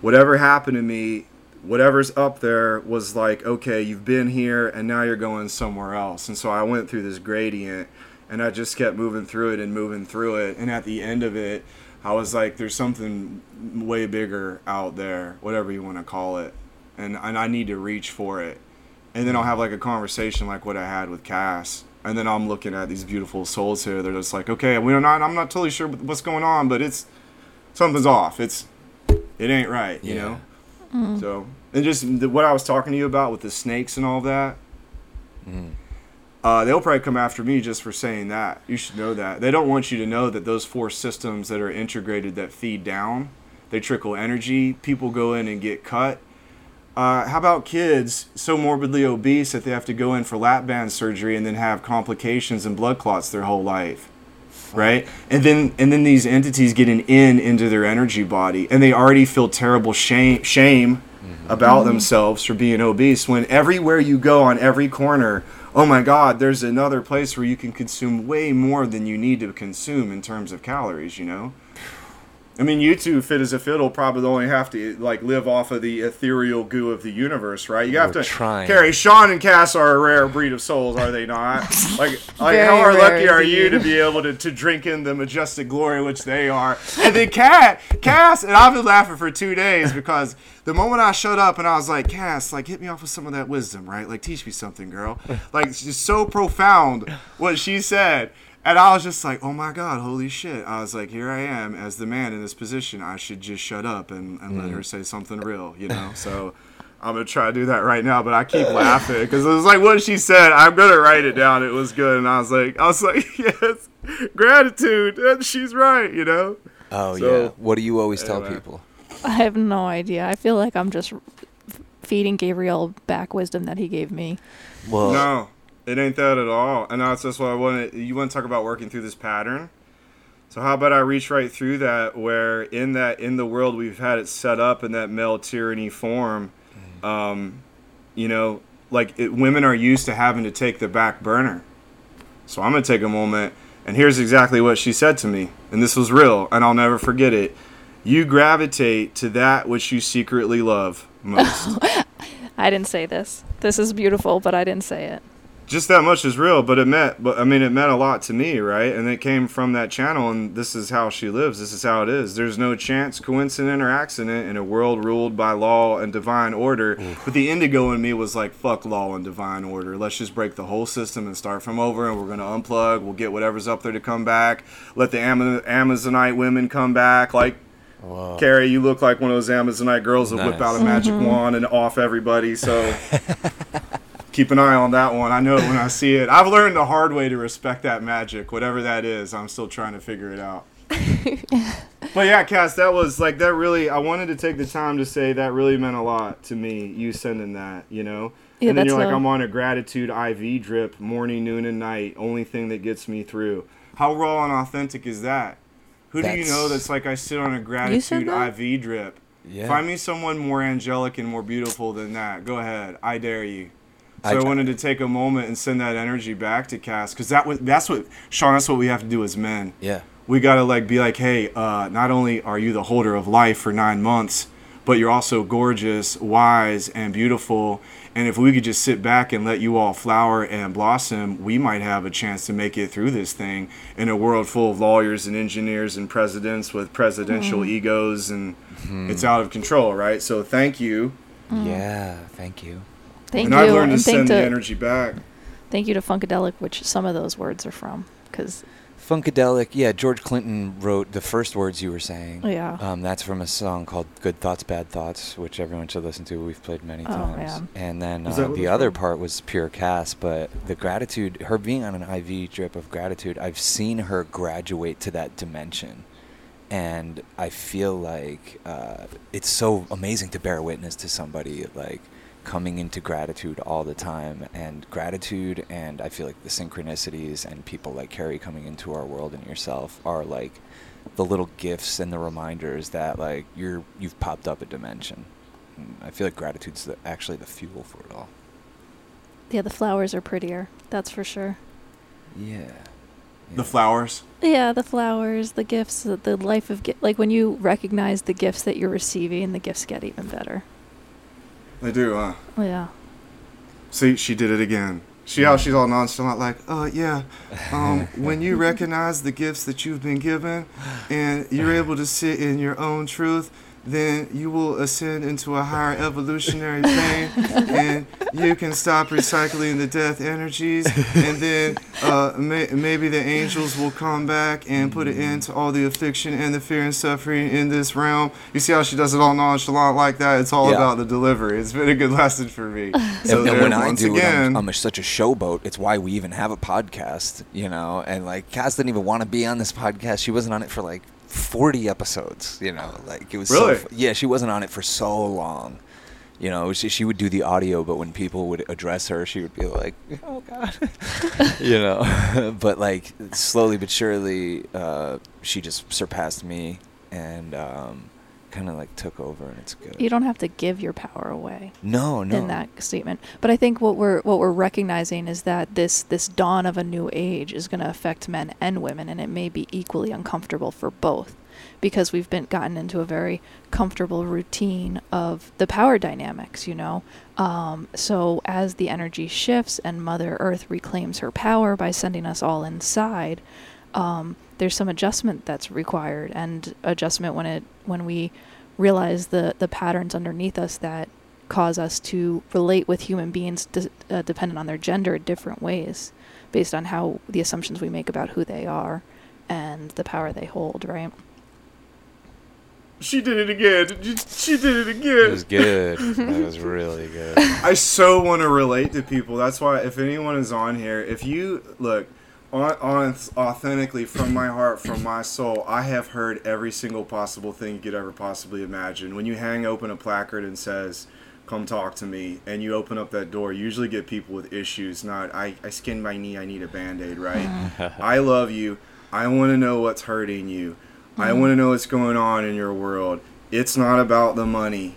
whatever happened to me, whatever's up there was like, okay, you've been here and now you're going somewhere else. And so I went through this gradient and I just kept moving through it and moving through it. And at the end of it, I was like, there's something way bigger out there, whatever you want to call it. And, and I need to reach for it. And then I'll have like a conversation like what I had with Cass. And then I'm looking at these beautiful souls here. They're just like, okay, we're not, I'm not totally sure what's going on, but it's, something's off. It's, it ain't right, you Yeah. know? So, and just the, what I was talking to you about with the snakes and all that, Mhm. uh, they'll probably come after me just for saying that. You should know that. They don't want you to know that those four systems that are integrated that feed down, they trickle energy. People go in and get cut. Uh, how about kids so morbidly obese that they have to go in for lap band surgery and then have complications and blood clots their whole life? Right? And then and then these entities get an in into their energy body and they already feel terrible shame shame mm-hmm. about mm-hmm. themselves for being obese when everywhere you go on every corner oh my god there's another place where you can consume way more than you need to consume in terms of calories you know I mean, you two, fit as a fiddle, probably only have to like live off of the ethereal goo of the universe, right? You have We're to trying. carry. Sean and Cass are a rare breed of souls, are they not? like, like Very how rare lucky are you to be able to, to drink in the majestic glory which they are? And then Cat, Cass, and I've been laughing for two days because the moment I showed up and I was like, Cass, like hit me off with some of that wisdom, right? Like teach me something, girl. Like it's just so profound what she said. And I was just like, oh my God, holy shit. I was like, here I am as the man in this position. I should just shut up and, and let mm. her say something real, you know? So I'm gonna try to do that right now, but I keep laughing because it was like what she said. I'm gonna write it down. It was good, and I was like, I was like, yes, gratitude. And she's right, you know. Oh So, yeah. What do you always tell people? I have no idea. I feel like I'm just f- feeding Gabriel back wisdom that he gave me. Well, No, it ain't that at all. And that's just what I wanted. You want to talk about working through this pattern? So how about I reach right through that, where in that in the world we've had it set up in that male tyranny form, um, you know, like it, women are used to having to take the back burner. So I'm gonna take a moment, and here's exactly what she said to me, and this was real, and I'll never forget it. You gravitate to that which you secretly love most. I didn't say this. This is beautiful, but I didn't say it. Just that much is real, but it meant, but I mean, it meant a lot to me, right? And it came from that channel, and this is how she lives. This is how it is. There's no chance, coincident, or accident in a world ruled by law and divine order. Mm. But the indigo in me was like, fuck law and divine order. Let's just break the whole system and start from over, and we're gonna unplug. We'll get whatever's up there to come back. Let the Ama- Amazonite women come back, like. Whoa. Carrie, you look like one of those Amazonite girls that whip out a magic mm-hmm. wand and off everybody. So keep an eye on that one. I know it when I see it. I've learned the hard way to respect that magic, whatever that is. I'm still trying to figure it out. but yeah, Cass, that was like that. Really, I wanted to take the time to say that really meant a lot to me. You sending that, you know. Yeah, and then you're like, a- I'm on a gratitude IV drip, morning, noon, and night. Only thing that gets me through. How raw and authentic is that? Who do you know that's like I sit on a gratitude? IV drip? Yeah. Find me someone more angelic and more beautiful than that. Go ahead. I dare you. So I I, wanted to take a moment and send that energy back to Cass because that was that's what Sean. That's what we have to do as men. Yeah. We gotta like be like, hey, uh, not only are you the holder of life for nine months, but you're also gorgeous, wise, and beautiful. And if we could just sit back and let you all flower and blossom, we might have a chance to make it through this thing in a world full of lawyers and engineers and presidents with presidential egos, and it's out of control, right? So thank you. Yeah. Thank you. Thank and you, I've learned and thank send to the energy back. thank you to Funkadelic, which some of those words are from, because Funkadelic. Yeah. George Clinton wrote the first words you were saying. yeah, Um, that's from a song called "Good Thoughts, Bad Thoughts," which everyone should listen to. We've played many Oh, times. man. And then uh, the other called? part was pure Cass, but the gratitude, her being on an IV drip of gratitude, I've seen her graduate to that dimension, and I feel like uh, it's so amazing to bear witness to somebody like coming into gratitude all the time and gratitude and I feel like the synchronicities and people like Carrie coming into our world and yourself are like the little gifts and the reminders that like you're you've popped up a dimension. And I feel like gratitude's the, actually the fuel for it all. yeah, the flowers are prettier. That's for sure. Yeah. The flowers. Yeah, the flowers, the gifts, the, the life of gi- like when you recognize the gifts that you're receiving, the gifts get even better. They do, huh? Oh, yeah. See, she did it again. See how she's all nonchalant, like, oh yeah. Um, when you recognize the gifts that you've been given, and you're able to sit in your own truth, then you will ascend into a higher evolutionary plane, and you can stop recycling the death energies, and then uh, may- maybe the angels will come back and put an end to all the affliction and the fear and suffering in this realm. You see how she does it all nonchalant like that? It's all Yeah. about the delivery. It's been a good lesson for me. So and, and when i do again, it i'm, I'm a, such a showboat. It's why we even have a podcast, you know. And like, Cass didn't even want to be on this podcast. She wasn't on it for like 40 episodes, you know. Like it was Really? so. Yeah, she wasn't on it for so long. You know, she, she would do the audio, but when people would address her, she would be like, "Oh God," you know. but like slowly but surely, uh, she just surpassed me and um, kind of like took over, and it's good. You don't have to give your power away. no, no. in that statement. But I think what we're what we're recognizing is that this this dawn of a new age is going to affect men and women, and it may be equally uncomfortable for both, because we've been gotten into a very comfortable routine of the power dynamics. You know, um, so as the energy shifts and Mother Earth reclaims her power by sending us all inside. Um, there's some adjustment that's required, and adjustment when it when we realize the the patterns underneath us that cause us to relate with human beings de- uh, dependent on their gender different ways based on how the assumptions we make about who they are and the power they hold right She did it again. She did it again. It again. was good. that was really good. I so want to relate to people. That's why if anyone is on here, if you look on, on authentically from my heart, from my soul, I have heard every single possible thing you could ever possibly imagine. When you hang open a placard and says, "Come talk to me," and you open up that door, you usually get people with issues. Not I, I skinned my knee. I need a band aid. Right? I love you. I want to know what's hurting you. I want to know what's going on in your world. It's not about the money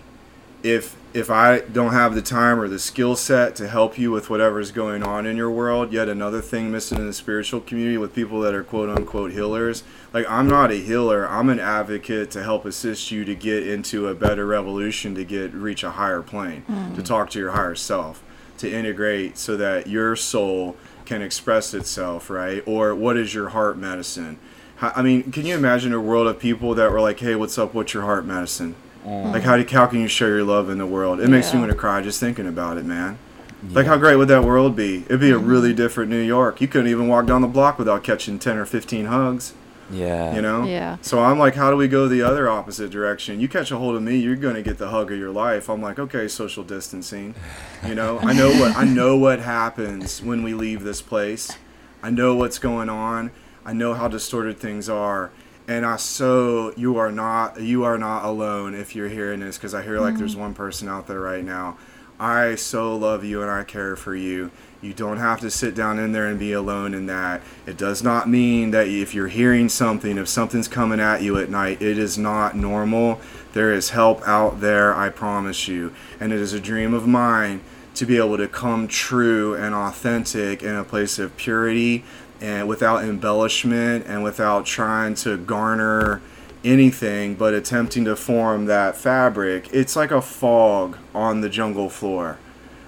if if I don't have the time or the skill set to help you with whatever's going on in your world, yet another thing missing in the spiritual community with people that are quote unquote healers. Like I'm not a healer. I'm an advocate to help assist you to get into a better revolution, to get reach a higher plane, to mm. talk to your higher self, to integrate so that your soul can express itself, right? Or what is your heart medicine? I mean, can you imagine a world of people that were like, "Hey, what's up? What's your heart medicine?" Mm. Like how do, how can you share your love in the world? It makes me want to cry just thinking about it, man. Like how great would that world be? It'd be a mm-hmm. really different New York. You couldn't even walk down the block without catching ten or fifteen hugs. Yeah. You know? Yeah. So I'm like, how do we go the other opposite direction? You catch a hold of me, you're gonna get the hug of your life. I'm like, okay, social distancing. You know, I know what I know what happens when we leave this place. I know what's going on. I know how distorted things are. And I so you are not you are not alone if you're hearing this because I hear like there's mm-hmm. one person out there right now. I so love you and I care for you. You don't have to sit down in there and be alone in that. It does not mean that if you're hearing something, if something's coming at you at night, it is not normal. There is help out there, I promise you. And it is a dream of mine to be able to come true and authentic in a place of purity and without embellishment and without trying to garner anything but attempting to form that fabric. It's like a fog on the jungle floor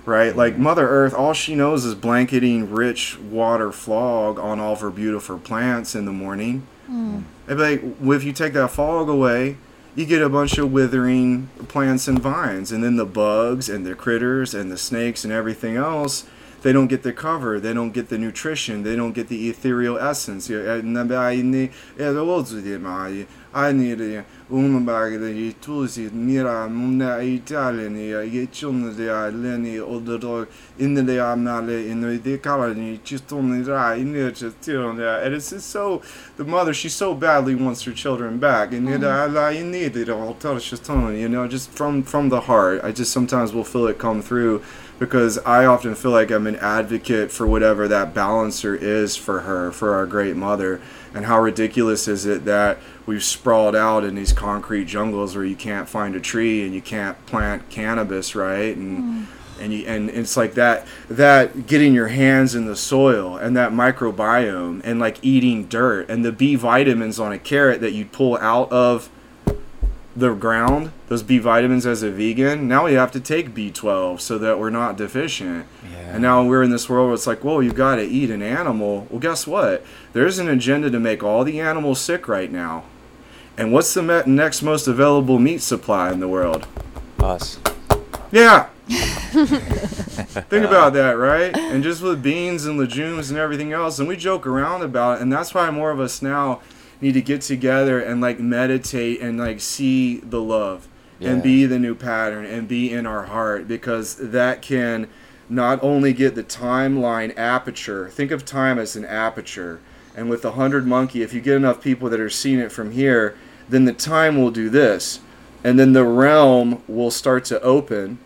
right? Like mm-hmm. Mother Earth, all she knows is blanketing rich water fog on all of her beautiful plants in the morning. Mm. It'd like, if you take that fog away, you get a bunch of withering plants and vines, and then the bugs and the critters and the snakes and everything else. They don't get the cover. They don't get the nutrition. They don't get the ethereal essence. Ja, en dan ben je niet- ja, dat wil ze niet, maar je- I need a woman the tulsi mira muna italian ya yechon de leni odor in the amale in the de colony just on the right in the just on there and it's just so the mother she so badly wants her children back and you know mm-hmm. I need it all tell us just on you know just from from the heart I just sometimes will feel it come through because I often feel like I'm an advocate for whatever that balancer is for her, for our great mother. And how ridiculous is it that we've sprawled out in these concrete jungles where you can't find a tree and you can't plant cannabis, right? And mm. and you and it's like that that getting your hands in the soil and that microbiome and like eating dirt and the B vitamins on a carrot that you pull out of the ground, those B vitamins as a vegan, now we have to take B12 so that we're not deficient. Yeah. And now we're in this world where it's like, well, you've got to eat an animal. Well, guess what? There's an agenda to make all the animals sick right now. And what's the me- next most available meat supply in the world? Us. Yeah. Think about that, right? And just with beans and legumes and everything else, and we joke around about it, and that's why more of us now need to get together and like meditate and like see the love and be the new pattern and be in our heart because that can not only get the timeline aperture. Think of time as an aperture, and with the hundred monkey, if you get enough people that are seeing it from here, then the time will do this, and then the realm will start to open.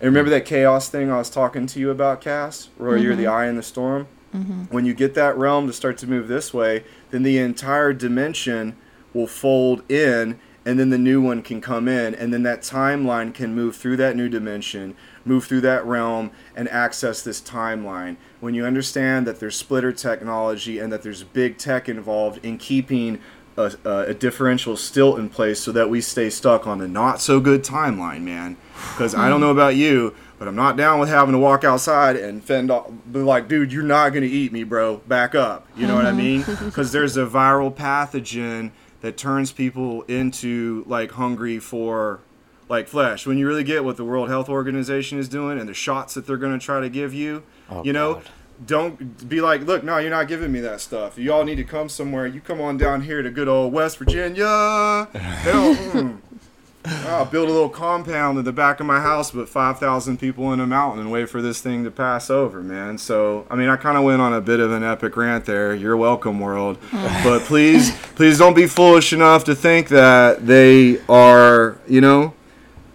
And remember that chaos thing I was talking to you about, Cass, where you're the mm-hmm. eye in the storm? Mm-hmm. When you get that realm to start to move this way, then the entire dimension will fold in, and then the new one can come in, and then that timeline can move through that new dimension, move through that realm, and access this timeline. When you understand that there's splitter technology and that there's big tech involved in keeping a, a, differential still in place so that we stay stuck on the not so good timeline, man. Because I don't hmm. know about you, but I'm not down with having to walk outside and fend off, be like, dude, you're not going to eat me, bro. Back up. You know what I mean? Because there's a viral pathogen that turns people into like hungry for like flesh. When you really get what the World Health Organization is doing and the shots that they're going to try to give you, Oh, you know, God. don't be like, look, no, you're not giving me that stuff. You all need to come somewhere. You come on down here to good old West Virginia. They don't, mm, I'll build a little compound in the back of my house, but 5,000 people in a mountain and wait for this thing to pass over, man. So, I mean, I kind of went on a bit of an epic rant there. You're welcome, world. but please, please don't be foolish enough to think that they are, you know,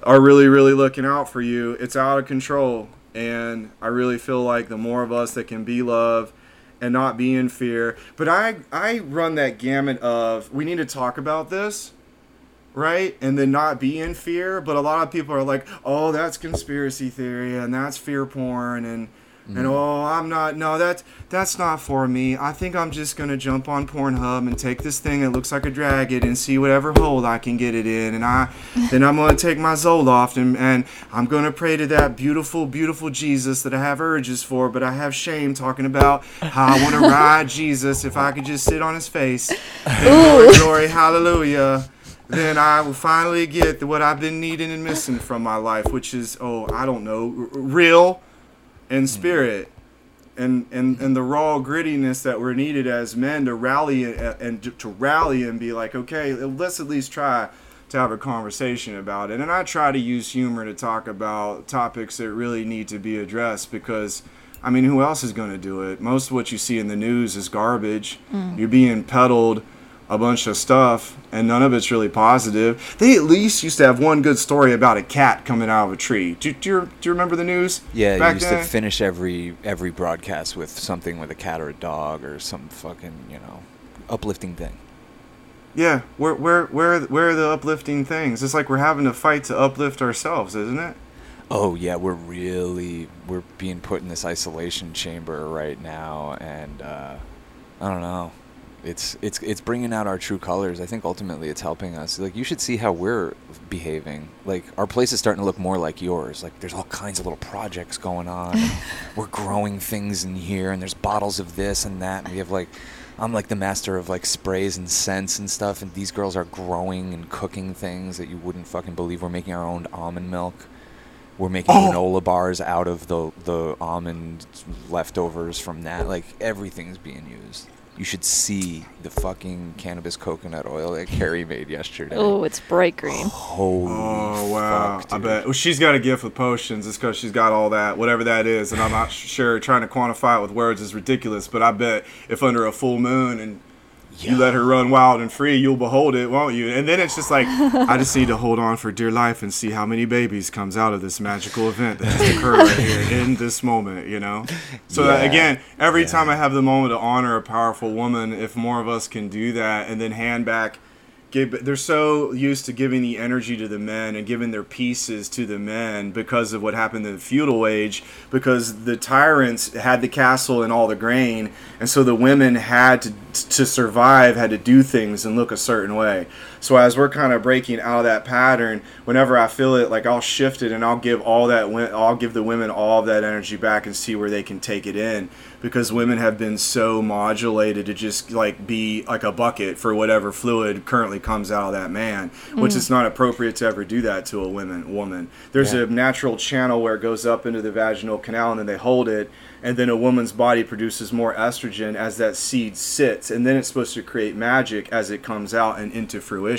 are really, really looking out for you. It's out of control. And I really feel like the more of us that can be love and not be in fear. But I, I run that gamut of we need to talk about this right? And then not be in fear. But a lot of people are like, oh, that's conspiracy theory and that's fear porn and and mm-hmm. oh, I'm not. No, that's that's not for me. I think I'm just gonna jump on Pornhub and take this thing that looks like a dragon and see whatever hole I can get it in. And I then I'm gonna take my Zoloft and and I'm gonna pray to that beautiful, beautiful Jesus that I have urges for, but I have shame talking about how I want to ride Jesus if I could just sit on his face. And glory, glory, hallelujah then I will finally get what I've been needing and missing from my life, which is oh I don't know, r- real and mm-hmm. spirit, and and and the raw grittiness that we're needed as men to rally and, uh, and to rally and be like, okay, let's at least try to have a conversation about it. And I try to use humor to talk about topics that really need to be addressed because. I mean, who else is going to do it? Most of what you see in the news is garbage. Mm. You're being peddled a bunch of stuff and none of it's really positive. They at least used to have one good story about a cat coming out of a tree. Do, do, you, do you remember the news? Yeah, back you used then? to finish every every broadcast with something with a cat or a dog or some fucking you know uplifting thing. Yeah, where, where, where, where are the uplifting things? It's like we're having to fight to uplift ourselves, isn't it? Oh yeah, we're really we're being put in this isolation chamber right now, and uh, I don't know. It's it's it's bringing out our true colors. I think ultimately it's helping us. Like you should see how we're behaving. Like our place is starting to look more like yours. Like there's all kinds of little projects going on. we're growing things in here, and there's bottles of this and that. And we have like. I'm like the master of like sprays and scents and stuff, and these girls are growing and cooking things that you wouldn't fucking believe. We're making our own almond milk. We're making Oh. granola bars out of the the almond leftovers from that. Like everything's being used. You should see the fucking cannabis coconut oil that Carrie made yesterday. Oh, it's bright green. Holy Oh wow! fuck, I bet well, she's got a gift with potions. It's because she's got all that, whatever that is, and I'm not sure. Trying to quantify it with words is ridiculous. But I bet if under a full moon and you let her run wild and free, you'll behold it, won't you? And then it's just like I just need to hold on for dear life and see how many babies comes out of this magical event that has occurred right here in this moment. You know. So that, Yeah. again, every Yeah. time I have the moment to honor a powerful woman, if more of us can do that, and then hand back give they're so used to giving the energy to the men and giving their pieces to the men because of what happened in the feudal age because the tyrants had the castle and all the grain and so the women had to to survive had to do things and look a certain way so as we're kind of breaking out of that pattern whenever i feel it like i'll shift it and i'll give all that i'll give the women all of that energy back and see where they can take it in because women have been so modulated to just like be like a bucket for whatever fluid currently comes out of that man, which mm. is not appropriate to ever do that to a woman. Woman, there's Yeah. a natural channel where it goes up into the vaginal canal, and then they hold it, and then a woman's body produces more estrogen as that seed sits, and then it's supposed to create magic as it comes out and into fruition.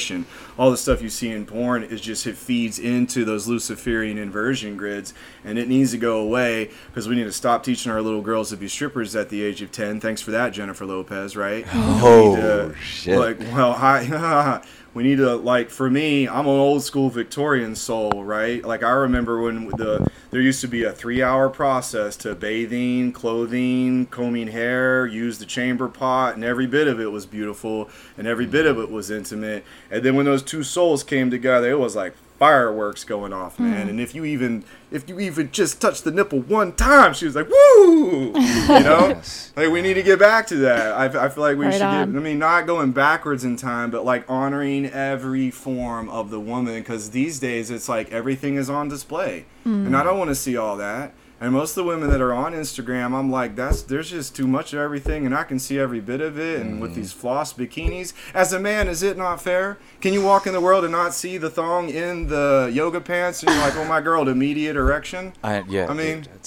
All the stuff you see in porn is just it feeds into those Luciferian inversion grids, and it needs to go away because we need to stop teaching our little girls to be strippers at the age of 10. Thanks for that, Jennifer Lopez, right? Oh, to- shit. Like, well, I, we need to like for me, I'm an old school Victorian soul, right? Like I remember when the there used to be a three hour process to bathing, clothing, combing hair, use the chamber pot, and every bit of it was beautiful, and every bit of mm-hmm. it was intimate. And then when those two souls came together, it was like fireworks going off, man. Mm-hmm. And if you even if you even just touched the nipple one time, she was like, "Woo!" You know, Yes. like we need to get back to that. I, I feel like we Right should on. get. I mean, not going backwards in time, but like honoring every form of the woman, because these days it's like everything is on display, and I mm-hmm. don't want to see all that. And most of the women that are on Instagram, I'm like, that's there's just too much of everything, and I can see every bit of it. And with mm. these floss bikinis, as a man, is it not fair? Can you walk in the world and not see the thong in the yoga pants, and you're like, oh my girl, immediate erection? I, yeah, I mean- dude,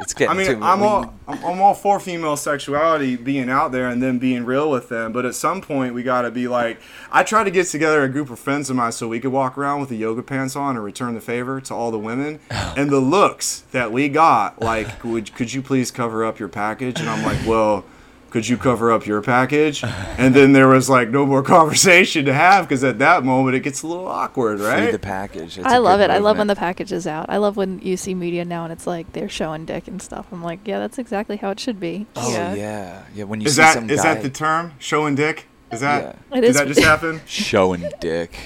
it's getting I mean, too. I'm we- all I'm, all for female sexuality being out there and then being real with them, but at some point we got to be like. I try to get together a group of friends of mine so we could walk around with the yoga pants on and return the favor to all the women. Oh. And the looks that we got, like, would could you please cover up your package? And I'm like, well. Could you cover up your package? And then there was like no more conversation to have because at that moment it gets a little awkward, Free right? the package. It's I a love good it. I love when the package is out. I love when you see media now and it's like they're showing dick and stuff. I'm like, yeah, that's exactly how it should be. Oh Yeah. yeah, yeah. When you Is see that some is guy that the term? Showing dick? Is that Yeah. It did is- that just happen? showing dick.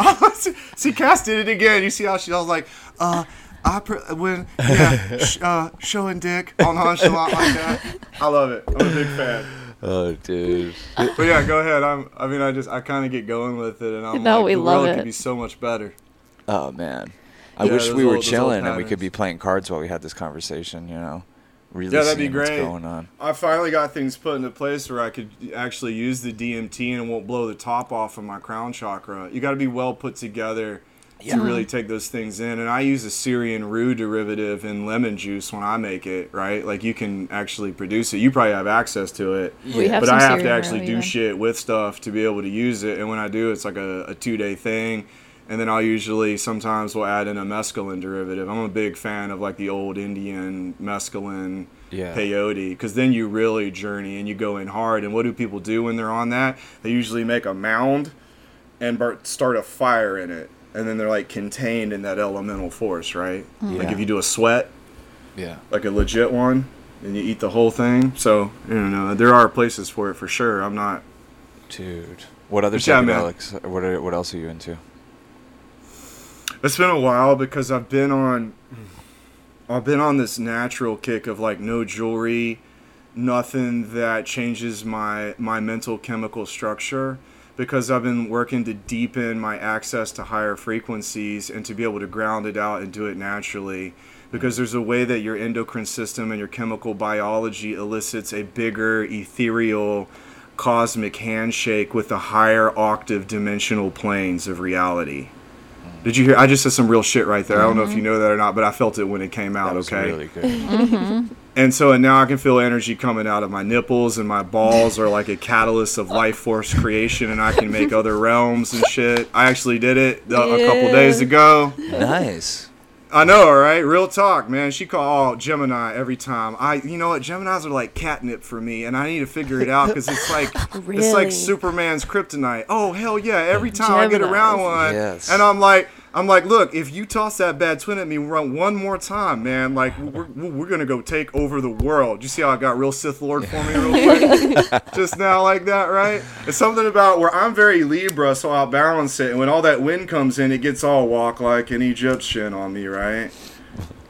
see, see, Cass did it again. You see how she was like, uh, I pr- when yeah, sh- uh, showing dick on nonchalant like that. I love it. I'm a big fan. Oh, dude. But yeah, go ahead. I'm. I mean, I just I kind of get going with it, and I'm No, like, we the love world it. could be so much better. Oh man, I Yeah, wish we were old- chilling and we could be playing cards while we had this conversation. You know, really Yeah, that'd be great. going on. I finally got things put into place where I could actually use the DMT and it won't blow the top off of my crown chakra. You got to be well put together Yeah. to really take those things in. And I use a Syrian rue derivative in lemon juice when I make it, right? Like you can actually produce it. You probably have access to it. We have but some I have to actually rue, do even. shit with stuff to be able to use it. And when I do, it's like a, a two day thing. And then I'll usually sometimes will add in a mescaline derivative. I'm a big fan of like the old Indian mescaline Yeah. peyote because then you really journey and you go in hard. And what do people do when they're on that? They usually make a mound and start a fire in it. And then they're like contained in that elemental force, right? Mm-hmm. Like if you do a sweat, Yeah. like a legit one, and you eat the whole thing. So, you know, there are places for it for sure. I'm not. Dude. What other Yeah, man. psychedelics? What are, what else are you into? It's been a while because I've been on I've been on this natural kick of like no jewelry, nothing that changes my my mental chemical structure because I've been working to deepen my access to higher frequencies and to be able to ground it out and do it naturally because there's a way that your endocrine system and your chemical biology elicits a bigger ethereal cosmic handshake with the higher octave dimensional planes of reality. Did you hear? I just said some real shit right there. I don't know if you know that or not, but I felt it when it came out. That was okay. really good. And so and now I can feel energy coming out of my nipples, and my balls are like a catalyst of life force creation, and I can make other realms and shit. I actually did it uh, a couple days ago. nice. I know, all right. Real talk, man. She call oh, Gemini every time. I, you know what? Gemini's are like catnip for me, and I need to figure it out because it's like it's like Superman's kryptonite. Oh hell yeah! Every time I get around one, Yes. and I'm like, I'm like, look, if you toss that bad twin at me run one more time, man, like we're, we're gonna go take over the world. You see how I got real Sith Lord for me real quick, just now like that, right? It's something about where I'm very Libra, so I'll balance it, and when all that wind comes in, it gets all walk like an Egyptian on me, right?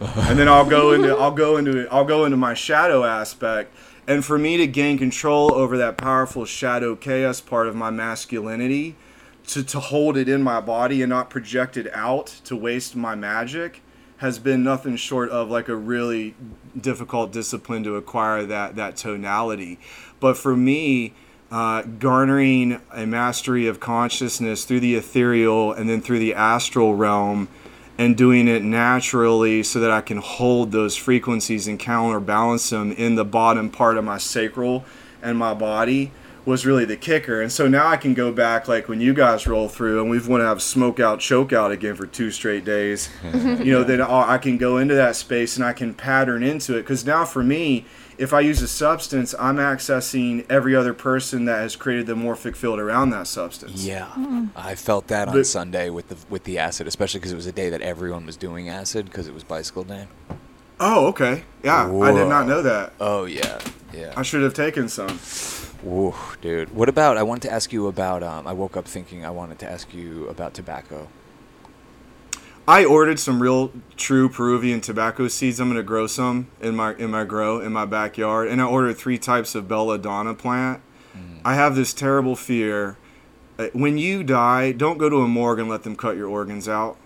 and then I'll go into I'll go into I'll go into my shadow aspect. And for me to gain control over that powerful shadow chaos part of my masculinity, to, to hold it in my body and not project it out to waste my magic, has been nothing short of like a really difficult discipline to acquire that that tonality. But for me, uh, garnering a mastery of consciousness through the ethereal and then through the astral realm and doing it naturally so that I can hold those frequencies and counterbalance them in the bottom part of my sacral and my body was really the kicker. And so now I can go back like when you guys roll through and we've want to have smoke out, choke out again for two straight days. you know, then I I can go into that space and I can pattern into it. Because now for me, if I use a substance, I'm accessing every other person that has created the morphic field around that substance. Yeah, mm-hmm. I felt that on But- Sunday with the with the acid, especially because it was a day that everyone was doing acid because it was bicycle day. Oh, okay. Yeah, I did not know that. Oh yeah, yeah. I should have taken some. Woo, dude. What about? I wanted to ask you about. Um, I woke up thinking I wanted to ask you about tobacco. I ordered some real true Peruvian tobacco seeds. I'm gonna grow some in my in my grow in my backyard, and I ordered three types of belladonna plant. I have this terrible fear. uh, When you die, don't go to a morgue and let them cut your organs out.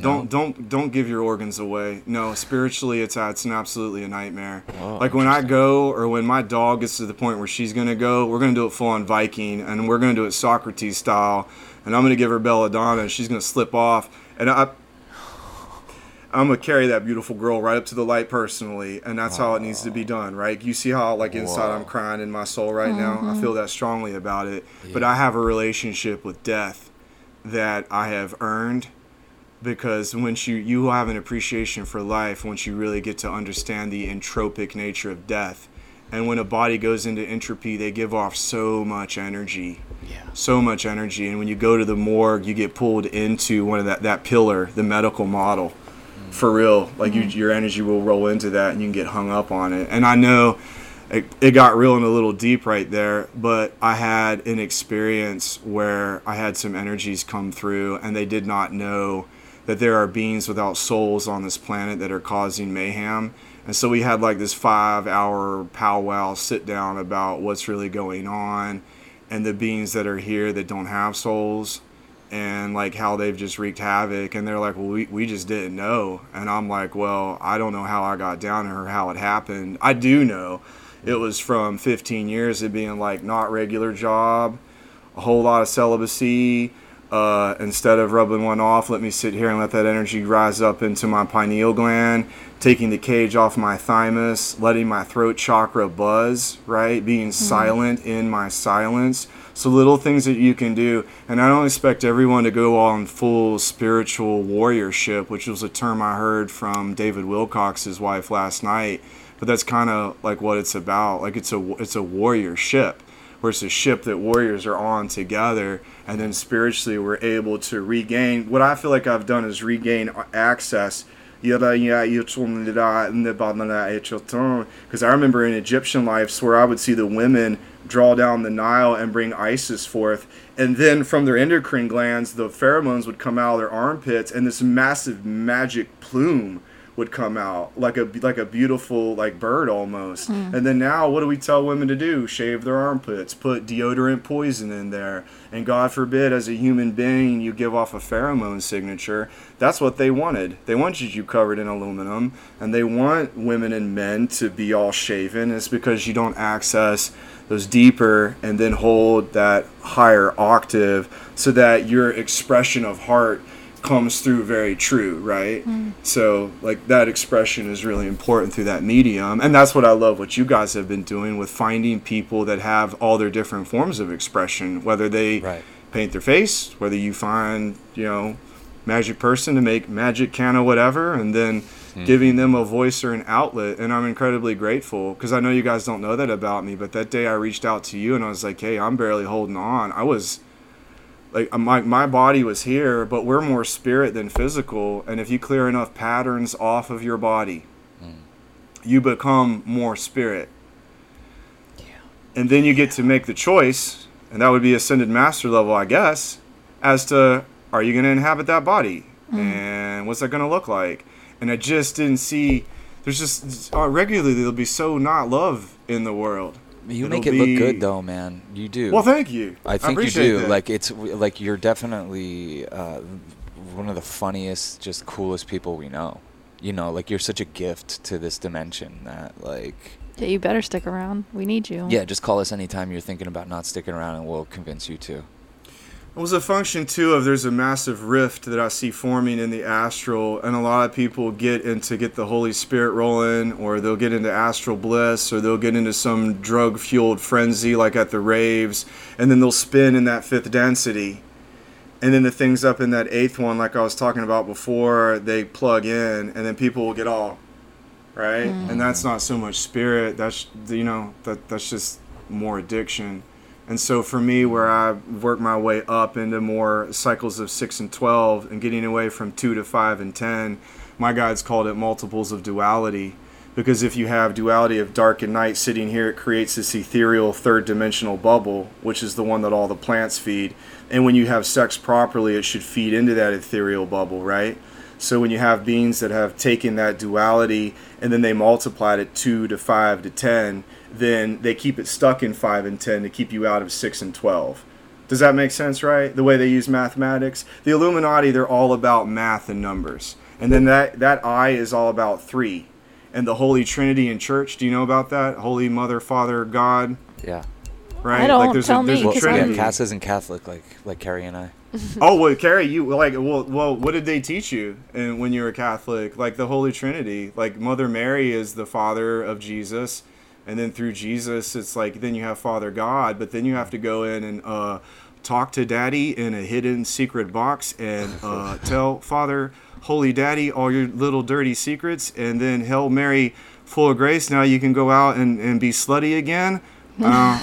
Don't don't don't give your organs away. No, spiritually, it's uh, it's an absolutely a nightmare. Oh, like when I go, or when my dog gets to the point where she's gonna go, we're gonna do it full on Viking, and we're gonna do it Socrates style. And I'm gonna give her belladonna, and she's gonna slip off. And I, I'm gonna carry that beautiful girl right up to the light personally, and that's how it needs to be done, right? You see how like inside I'm crying in my soul right now. I feel mm-hmm. that strongly about it, but I have a relationship with death that I have earned because once you you have an appreciation for life once you really get to understand the entropic nature of death. And when a body goes into entropy they give off so much energy. Yeah. so much energy. And when you go to the morgue you get pulled into one of that that pillar the medical model. For real. Like you, mm-hmm. your energy will roll into that and you can get hung up on it. And i know it, it got real and a little deep right there but i had an experience where i had some energies come through and they did not know that there are beings without souls on this planet that are causing mayhem. And so we had like this five hour powwow sit down about what's really going on and the beings that are here that don't have souls and like how they've just wreaked havoc. And they're like well we, we just didn't know. And i'm like well i don't know how i got down here how it happened. I do know. It was from 15 years of being like not regular job a whole lot of celibacy uh, instead of rubbing one off let me sit here and let that energy rise up into my pineal gland taking the cage off my thymus letting my throat chakra buzz right? Being silent in my silence. So little things that you can do. And i don't expect everyone to go on full spiritual warriorship which was a term i heard from david wilcock's wife last night. But that's kind of like what it's about. Like it's a it's a warrior ship a ship that warriors are on together and then spiritually we're able to regain what i feel like i've done is regain access. Because I remember in Egyptian lives where I would see the women draw down the Nile and bring Isis forth, and then from their endocrine glands, the pheromones would come out of their armpits, and this massive magic plume would come out like a like a beautiful like bird almost. Mm. And then now, what do we tell women to do? Shave their armpits, put deodorant poison in there, and God forbid, as a human being, you give off a pheromone signature. That's what they wanted. They wanted you covered in aluminum, and they want women and men to be all shaven. It's because you don't access those deeper and then hold that higher octave so that your expression of heart comes through very true, right? Hmm. So, like, that expression is really important through that medium. And that's what I love what you guys have been doing with finding people that have all their different forms of expression, whether they Right. paint their face, whether you find, you know, magic person to make magic can of whatever, and then hmm. giving them a voice or an outlet. And I'm incredibly grateful because I know you guys don't know that about me, but that day I reached out to you and I was like, hey, I'm barely holding on. I was like uh, my, my body was here but we're more spirit than physical and if you clear enough patterns off of your body you become more spirit. And then you get to make the choice and that would be ascended master level i guess as to are you going to inhabit that body? And what's that going to look like? And i just didn't see there's just uh, regularly there'll be so not love in the world You It'll make it look good though, man. You do. well thank you I think you do. that. Like it's like you're definitely uh, one of the funniest, just coolest people we know. You know, like you're such a gift to this dimension that like Yeah, you better stick around. We need you. yeah, just call us anytime you're thinking about not sticking around and we'll convince you to. It was a function too of there's a massive rift that I see forming in the astral, and a lot of people get into get the Holy Spirit rolling, or they'll get into astral bliss, or they'll get into some drug fueled frenzy like at the raves, and then they'll spin in that fifth density. And then the things up in that eighth one, like I was talking about before, they plug in, and then people will get all right, mm. and that's not so much spirit. That's you know that that's just more addiction. And so for me, where I work my way up into more cycles of six and twelve, and getting away from two to five and ten, my guides called it multiples of duality, because if you have duality of dark and night sitting here, it creates this ethereal third dimensional bubble, which is the one that all the plants feed. And when you have sex properly, it should feed into that ethereal bubble, right? So when you have beings that have taken that duality and then they multiplied it two to five to ten, then they keep it stuck in five and ten to keep you out of six and twelve. Does that make sense, right? The way they use mathematics. The Illuminati, they're all about math and numbers. And then that, that I is all about three. And the Holy Trinity in church, do you know about that? Holy Mother, Father, God, Yeah. right? I don't. there's Tell a, there's me, a 'cause Well, yeah, Cass isn't Catholic like like Carrie and I. oh well, Carrie, you like well, well, what did they teach you and when you were a Catholic? Like the Holy Trinity, like Mother Mary is the Father of Jesus, and then through Jesus, it's like then you have Father God, but then you have to go in and uh, talk to Daddy in a hidden secret box and uh, tell Father, Holy Daddy, all your little dirty secrets, and then Hail Mary, full of grace. Now you can go out and, and be slutty again. Uh,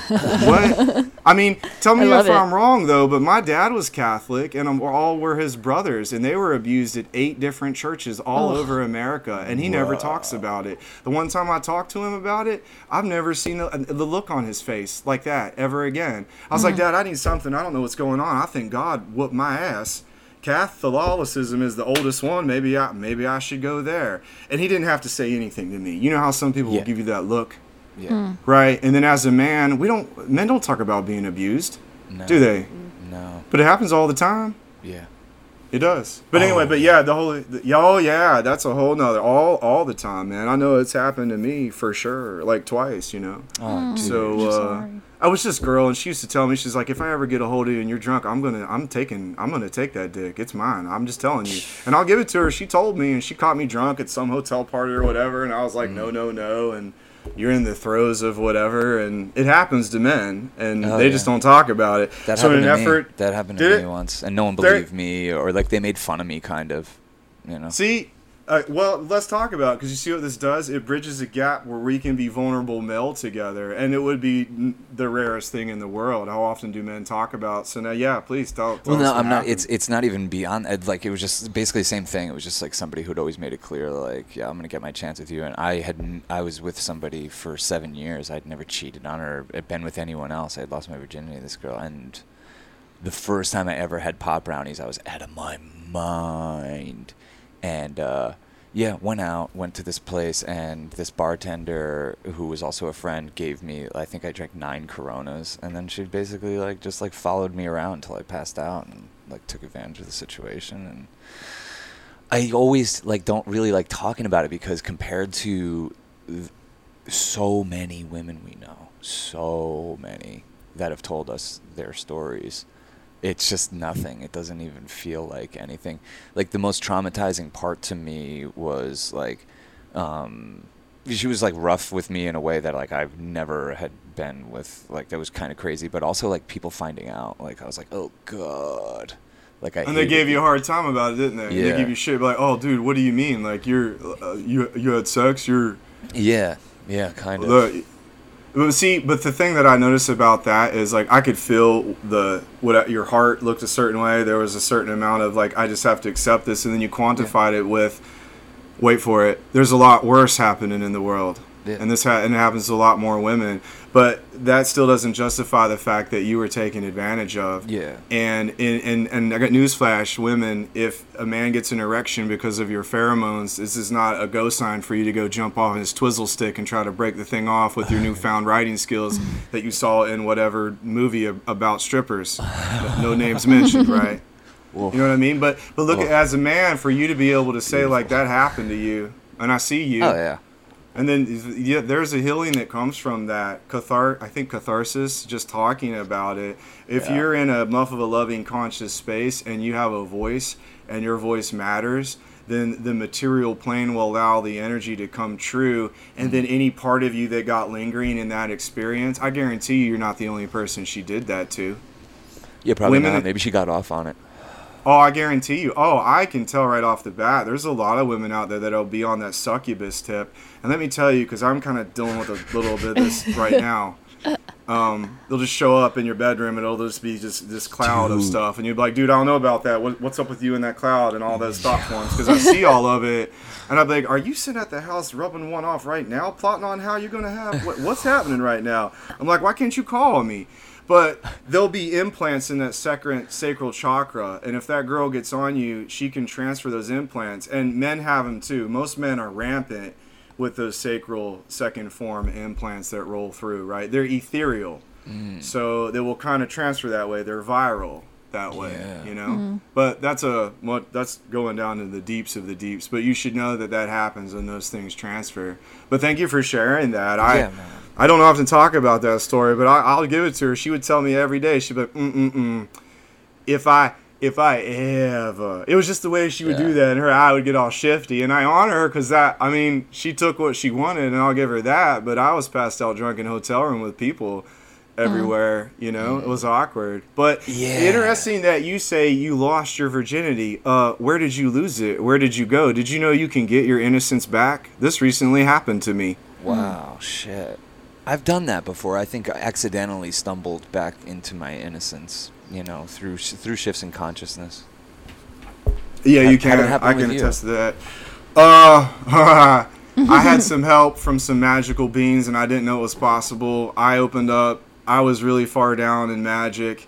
what? I mean, tell me if it. I'm wrong though, but my dad was Catholic, and all were his brothers, and they were abused at eight different churches all Oh. over America, and he never talks about it. The one time I talked to him about it, I've never seen the, the look on his face like that ever again. I was like, Dad, I need something. I don't know what's going on. I think God whooped my ass. Catholicism is the oldest one. Maybe I maybe I should go there. And he didn't have to say anything to me. You know how some people Yeah. will give you that look, Yeah. right? And then as a man, we don't men don't talk about being abused, No. do they? No. But it happens all the time. Yeah. It does. But anyway, Oh. but yeah, the whole the, yeah, yeah, that's a whole nother all all the time, man. I know it's happened to me for sure, like twice, you know. Oh, dude. So uh. I was this girl, and she used to tell me, she's like, if I ever get a hold of you and you're drunk, I'm gonna, I'm taking, I'm gonna take that dick. It's mine. I'm just telling you, and I'll give it to her. She told me, and she caught me drunk at some hotel party or whatever, and I was like, no, Mm. no, no, and you're in the throes of whatever, and it happens to men, and Oh, they just don't talk about it. That so in happened an to effort, me. That happened to it? me once, and no one believed me, or like they made fun of me, kind of. You know. See, uh, well, let's talk about because you see what this does. It bridges a gap where we can be vulnerable male together, and it would be n- the rarest thing in the world. How often do men talk about? So now, yeah, please tell. tell Well, no, I'm not. It's it's not even beyond. that. Like it was just basically the same thing. It was just like somebody who'd always made it clear, like, yeah, I'm gonna get my chance with you. And I had I was with somebody for seven years. I'd never cheated on her, or been with anyone else. I had lost my virginity to this girl, and the first time I ever had pop brownies, I was out of my mind. And uh, yeah, went out, went to this place, and this bartender who was also a friend gave me. I think I drank nine Coronas, and then she basically like just like followed me around until I passed out and like took advantage of the situation. And I always like don't really like talking about it because compared to th- so many women we know, so many that have told us their stories it's just nothing. It doesn't even feel like anything. Like the most traumatizing part to me was like, um, she was like rough with me in a way that like I've never had been with. Like that was kind of crazy, but also like people finding out. Like I was like, oh god. Like I and they gave you a hard time about it, didn't they? Yeah. They give you shit like, "Oh, dude, what do you mean? Like you're uh, you you had sex? You're Yeah, yeah, kind of. the." But see, but the thing that I noticed about that is like I could feel the what uh, your heart looked a certain way. There was a certain amount of like I just have to accept this, and then you quantified it with, wait for it. There's a lot worse happening in the world, Yeah. and this ha- and it happens to a lot more women. But that still doesn't justify the fact that you were taken advantage of. Yeah. And in, and and I got newsflash, women, if a man gets an erection because of your pheromones, this is not a go sign for you to go jump off his twizzle stick and try to break the thing off with your newfound writing skills that you saw in whatever movie about strippers. No names mentioned, right? Wolf. You know what I mean? But but look, Oh. as a man, for you to be able to say like that happened to you, and I see you, Oh yeah. And then yeah, there's a healing that comes from that cathar. I think catharsis. Just talking about it. If Yeah. you're in a enough of a loving, conscious space, and you have a voice, and your voice matters, then the material plane will allow the energy to come true. And then Mm-hmm. any part of you that got lingering in that experience, I guarantee you, you're not the only person she did that to. Yeah, probably Women- not. Maybe she got off on it. Oh, I guarantee you. Oh, I can tell right off the bat. There's a lot of women out there that'll be on that succubus tip. And let me tell you, because I'm kind of dealing with a little bit of this right now. Um, they'll just show up in your bedroom and it'll just be just this cloud of stuff. And you'll be like, dude, I don't know about that. What, what's up with you in that cloud and all those thought forms? Because I see all of it. And I'd be like, are you sitting at the house rubbing one off right now, plotting on how you're going to have, what, what's happening right now? I'm like, why can't you call me? But there'll be implants in that sacral sacral chakra, and if that girl gets on you, she can transfer those implants. And men have them too. Most men are rampant with those sacral second form implants that roll through. Right? They're ethereal, so they will kind of transfer that way. They're viral that way. Yeah. You know. But that's a what that's going down to the deeps of the deeps. But you should know that that happens and those things transfer. But thank you for sharing that. I. Yeah, man. I don't often talk about that story, but I, I'll give it to her. She would tell me every day. She'd be like, mm mm mm. If I if I ever, it was just the way she would Yeah. do that, and her eye would get all shifty. And I honor her because that, I mean, she took what she wanted, and I'll give her that. But I was passed out drunk in a hotel room with people everywhere. You know, it was awkward. But Yeah. interesting that you say you lost your virginity. Uh, where did you lose it? Where did you go? Did you know you can get your innocence back? This recently happened to me. Wow, shit. I've done that before. I think I accidentally stumbled back into my innocence, you know, through through shifts in consciousness. Yeah, you can. I can you? attest to that. Uh, I had some help from some magical beings, and I didn't know it was possible. I opened up. I was really far down in magic,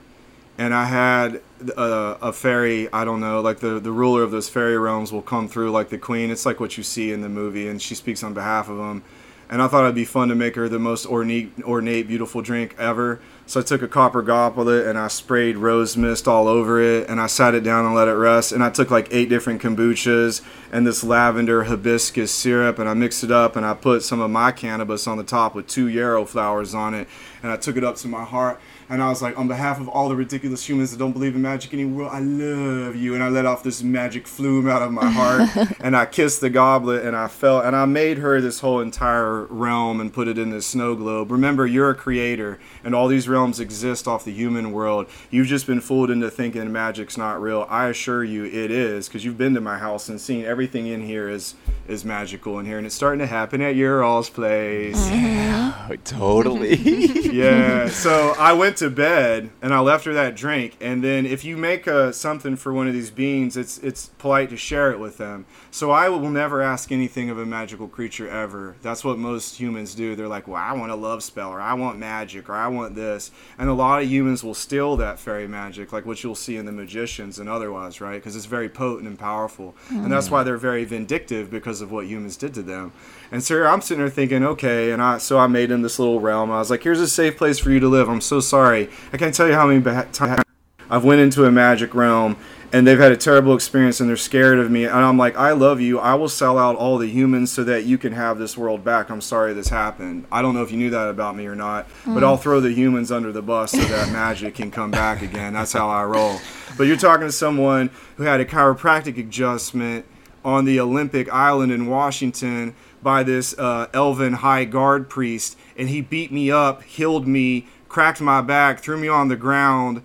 and I had a, a fairy. I don't know, like the the ruler of those fairy realms will come through, like the queen. It's like what you see in the movie, and she speaks on behalf of them. And I thought it'd be fun to make her the most ornate, ornate, beautiful drink ever. So I took a copper goblet and I sprayed rose mist all over it, and I sat it down and let it rest. And I took like eight different kombuchas and this lavender hibiscus syrup, and I mixed it up, and I put some of my cannabis on the top with two yarrow flowers on it, and I took it up to my heart. And I was like, on behalf of all the ridiculous humans that don't believe in magic anymore, I love you. And I let off this magic flume out of my heart. and I kissed the goblet and I felt, and I made her this whole entire realm and put it in this snow globe. Remember, you're a creator, and all these realms exist off the human world. You've just been fooled into thinking magic's not real. I assure you it is, because you've been to my house and seen everything in here is is magical in here. And it's starting to happen at your all's place. Oh, totally. yeah. So I went to bed and I left her that drink. And then if you make uh, something for one of these beings, it's it's polite to share it with them. So I will never ask anything of a magical creature ever. That's what most humans do. They're like, well, I want a love spell or I want magic or I want this. And a lot of humans will steal that fairy magic, like what you'll see in the magicians and otherwise, right? Because it's very potent and powerful. And that's why they're very vindictive because of what humans did to them. And so I'm sitting there thinking, okay, and I so I made in this little realm. I was like, here's a safe place for you to live. I'm so sorry. I can't tell you how many times I've went into a magic realm and they've had a terrible experience and they're scared of me. And I'm like, I love you. I will sell out all the humans so that you can have this world back. I'm sorry this happened. I don't know if you knew that about me or not, but I'll throw the humans under the bus so that magic can come back again. That's how I roll. But you're talking to someone who had a chiropractic adjustment on the Olympic Island in Washington by this uh, elven high guard priest, and he beat me up, healed me, cracked my back, threw me on the ground,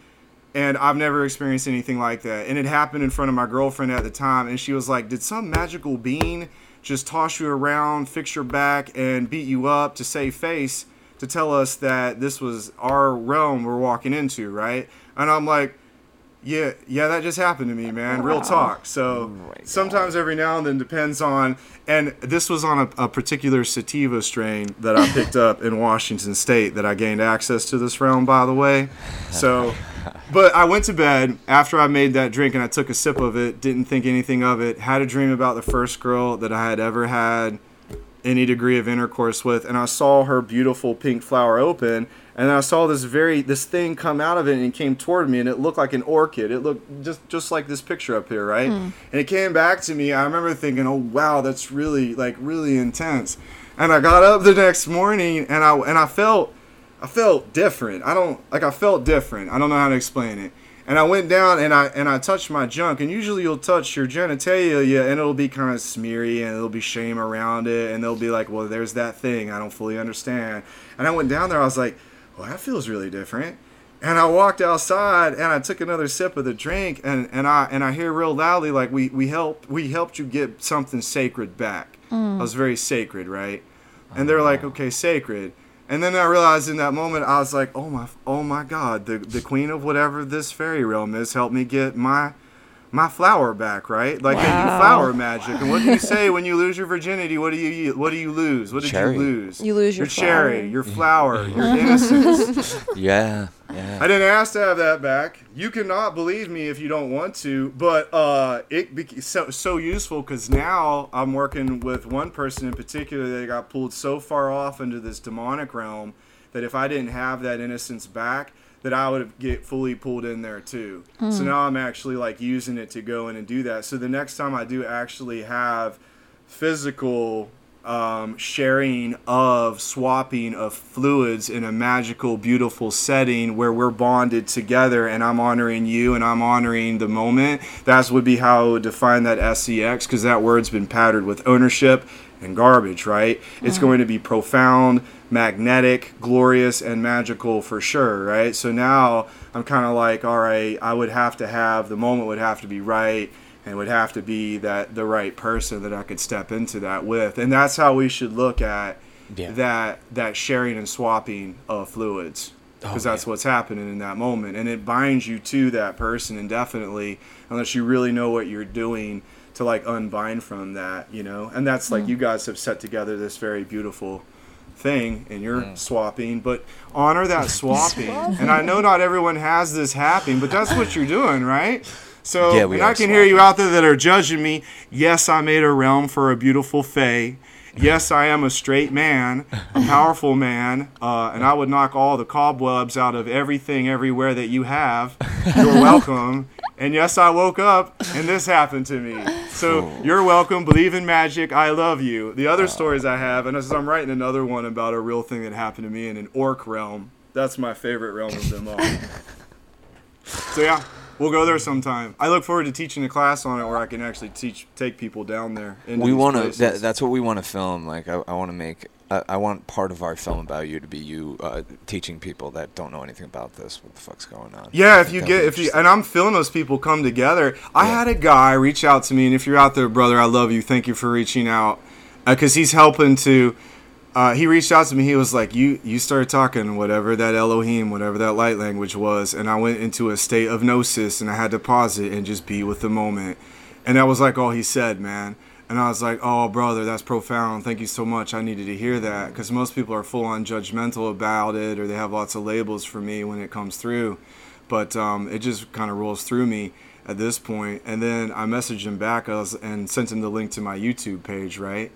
and I've never experienced anything like that. And it happened in front of my girlfriend at the time, and she was like, "Did some magical being just toss you around, fix your back, and beat you up to save face to tell us that this was our realm we're walking into, right?" And I'm like. Yeah, yeah, that just happened to me, man. Real talk. So oh God. sometimes every now and then depends on, and this was on a, a particular sativa strain that I picked up in Washington State that I gained access to this realm, by the way. So, but I went to bed after I made that drink and I took a sip of it, didn't think anything of it, had a dream about the first girl that I had ever had any degree of intercourse with and I saw her beautiful pink flower open and I saw this very this thing come out of it and it came toward me and it looked like an orchid. It looked just just like this picture up here, right? Hmm. And it came back to me. I remember thinking, "Oh wow, that's really like really intense." And I got up the next morning and I and I felt I felt different. I don't like I felt different. I don't know how to explain it. And I went down and I and I touched my junk. And usually you'll touch your genitalia and it'll be kind of smeary and there'll be shame around it and they'll be like, well, there's that thing I don't fully understand. And I went down there. I was like, well, that feels really different. And I walked outside and I took another sip of the drink and, and I and I hear real loudly like we we helped we helped you get something sacred back. Mm. I was very sacred, right? And they're like, oh. okay, sacred. And then I realized in that moment, I was like, oh my, oh my God, the the queen of whatever this fairy realm is helped me get my my flower back, right? Like they do Wow. flower magic. And what do you say when you lose your virginity? What do you what do you lose? What did Cherry. you lose? You lose your cherry, your flower, your innocence. yeah, yeah. I didn't ask to have that back. You cannot believe me if you don't want to, but uh, it became so so useful because now I'm working with one person in particular that got pulled so far off into this demonic realm that if I didn't have that innocence back, that I would get fully pulled in there too. So now I'm actually like using it to go in and do that. So the next time I do actually have physical um, sharing of swapping of fluids in a magical, beautiful setting where we're bonded together and I'm honoring you and I'm honoring the moment. That would be how I would define that SEX because that word's been patterned with ownership and garbage, right? It's going to be profound, magnetic, glorious, and magical for sure, right? So now I'm kind of like, all right, I would have to have the moment would have to be right and would have to be that the right person that I could step into that with. And that's how we should look at Yeah. that that sharing and swapping of fluids because Oh, that's yeah. what's happening in that moment and it binds you to that person indefinitely unless you really know what you're doing to like unbind from that you know and that's like mm-hmm. you guys have set together this very beautiful thing and you're Mm. swapping but honor that swapping. And i know not everyone has this happening but that's what you're doing right? So Yeah, and i can hear you out there that are judging me. Yes i made a realm for a beautiful fae. Yes i am a straight man a powerful man uh, and i would knock all the cobwebs out of everything everywhere that you have. You're welcome and yes i woke up and this happened to me. So you're welcome. Believe in magic. I love you. The other stories i have and as i'm writing another one about a real thing that happened to me in an orc realm that's my favorite realm of them all. So yeah we'll go there sometime. I look forward to teaching a class on it where i can actually teach take people down there we want to. That, that's what we want to film. Like, I, I want to make. I, I want part of our film about you to be you uh, teaching people that don't know anything about this what the fuck's going on. Yeah, if you get if you and I'm feeling those people come together. I Yeah. had a guy reach out to me, and if you're out there, brother, I love you. Thank you for reaching out, because he's helping to. Uh, he reached out to me. He was like, "You you started talking whatever that Elohim, whatever that light language was," and I went into a state of gnosis, and I had to pause it and just be with the moment, and that was like all he said, man. And I was like, "Oh, brother, that's profound. Thank you so much. I needed to hear that because most people are full on judgmental about it, or they have lots of labels for me when it comes through." But um, it just kind of rolls through me at this point. And then I messaged him back and sent him the link to my YouTube page, right?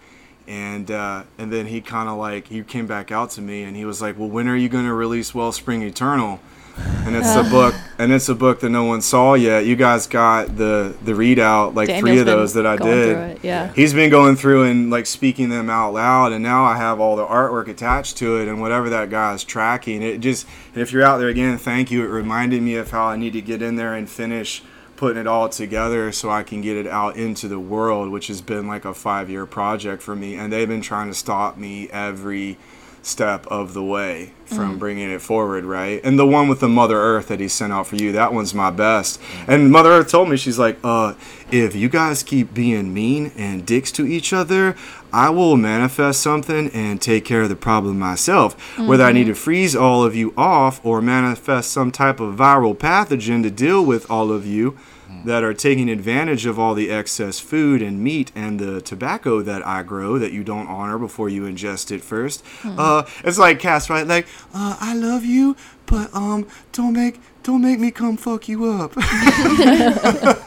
And uh, and then he kind of like he came back out to me and he was like, "Well, when are you going to release Wellspring Eternal?" And it's a book, and it's a book that no one saw yet. You guys got the the readout, like three of those that I did. yeah. He's been going through and like speaking them out loud, and now I have all the artwork attached to it, and whatever that guy's tracking. It just, if you're out there again, thank you. It reminded me of how I need to get in there and finish putting it all together so I can get it out into the world, which has been like a five year project for me. And they've been trying to stop me every step of the way from bringing it forward, right? And the one with the Mother Earth that he sent out for you, that one's my best. And Mother Earth told me, she's like, uh, if you guys keep being mean and dicks to each other, I will manifest something and take care of the problem myself. Whether I need to freeze all of you off or manifest some type of viral pathogen to deal with all of you that are taking advantage of all the excess food and meat and the tobacco that I grow that you don't honor before you ingest it 1st Uh, it's like Cass, right? Like, uh, I love you, but um, don't make don't make me come fuck you up.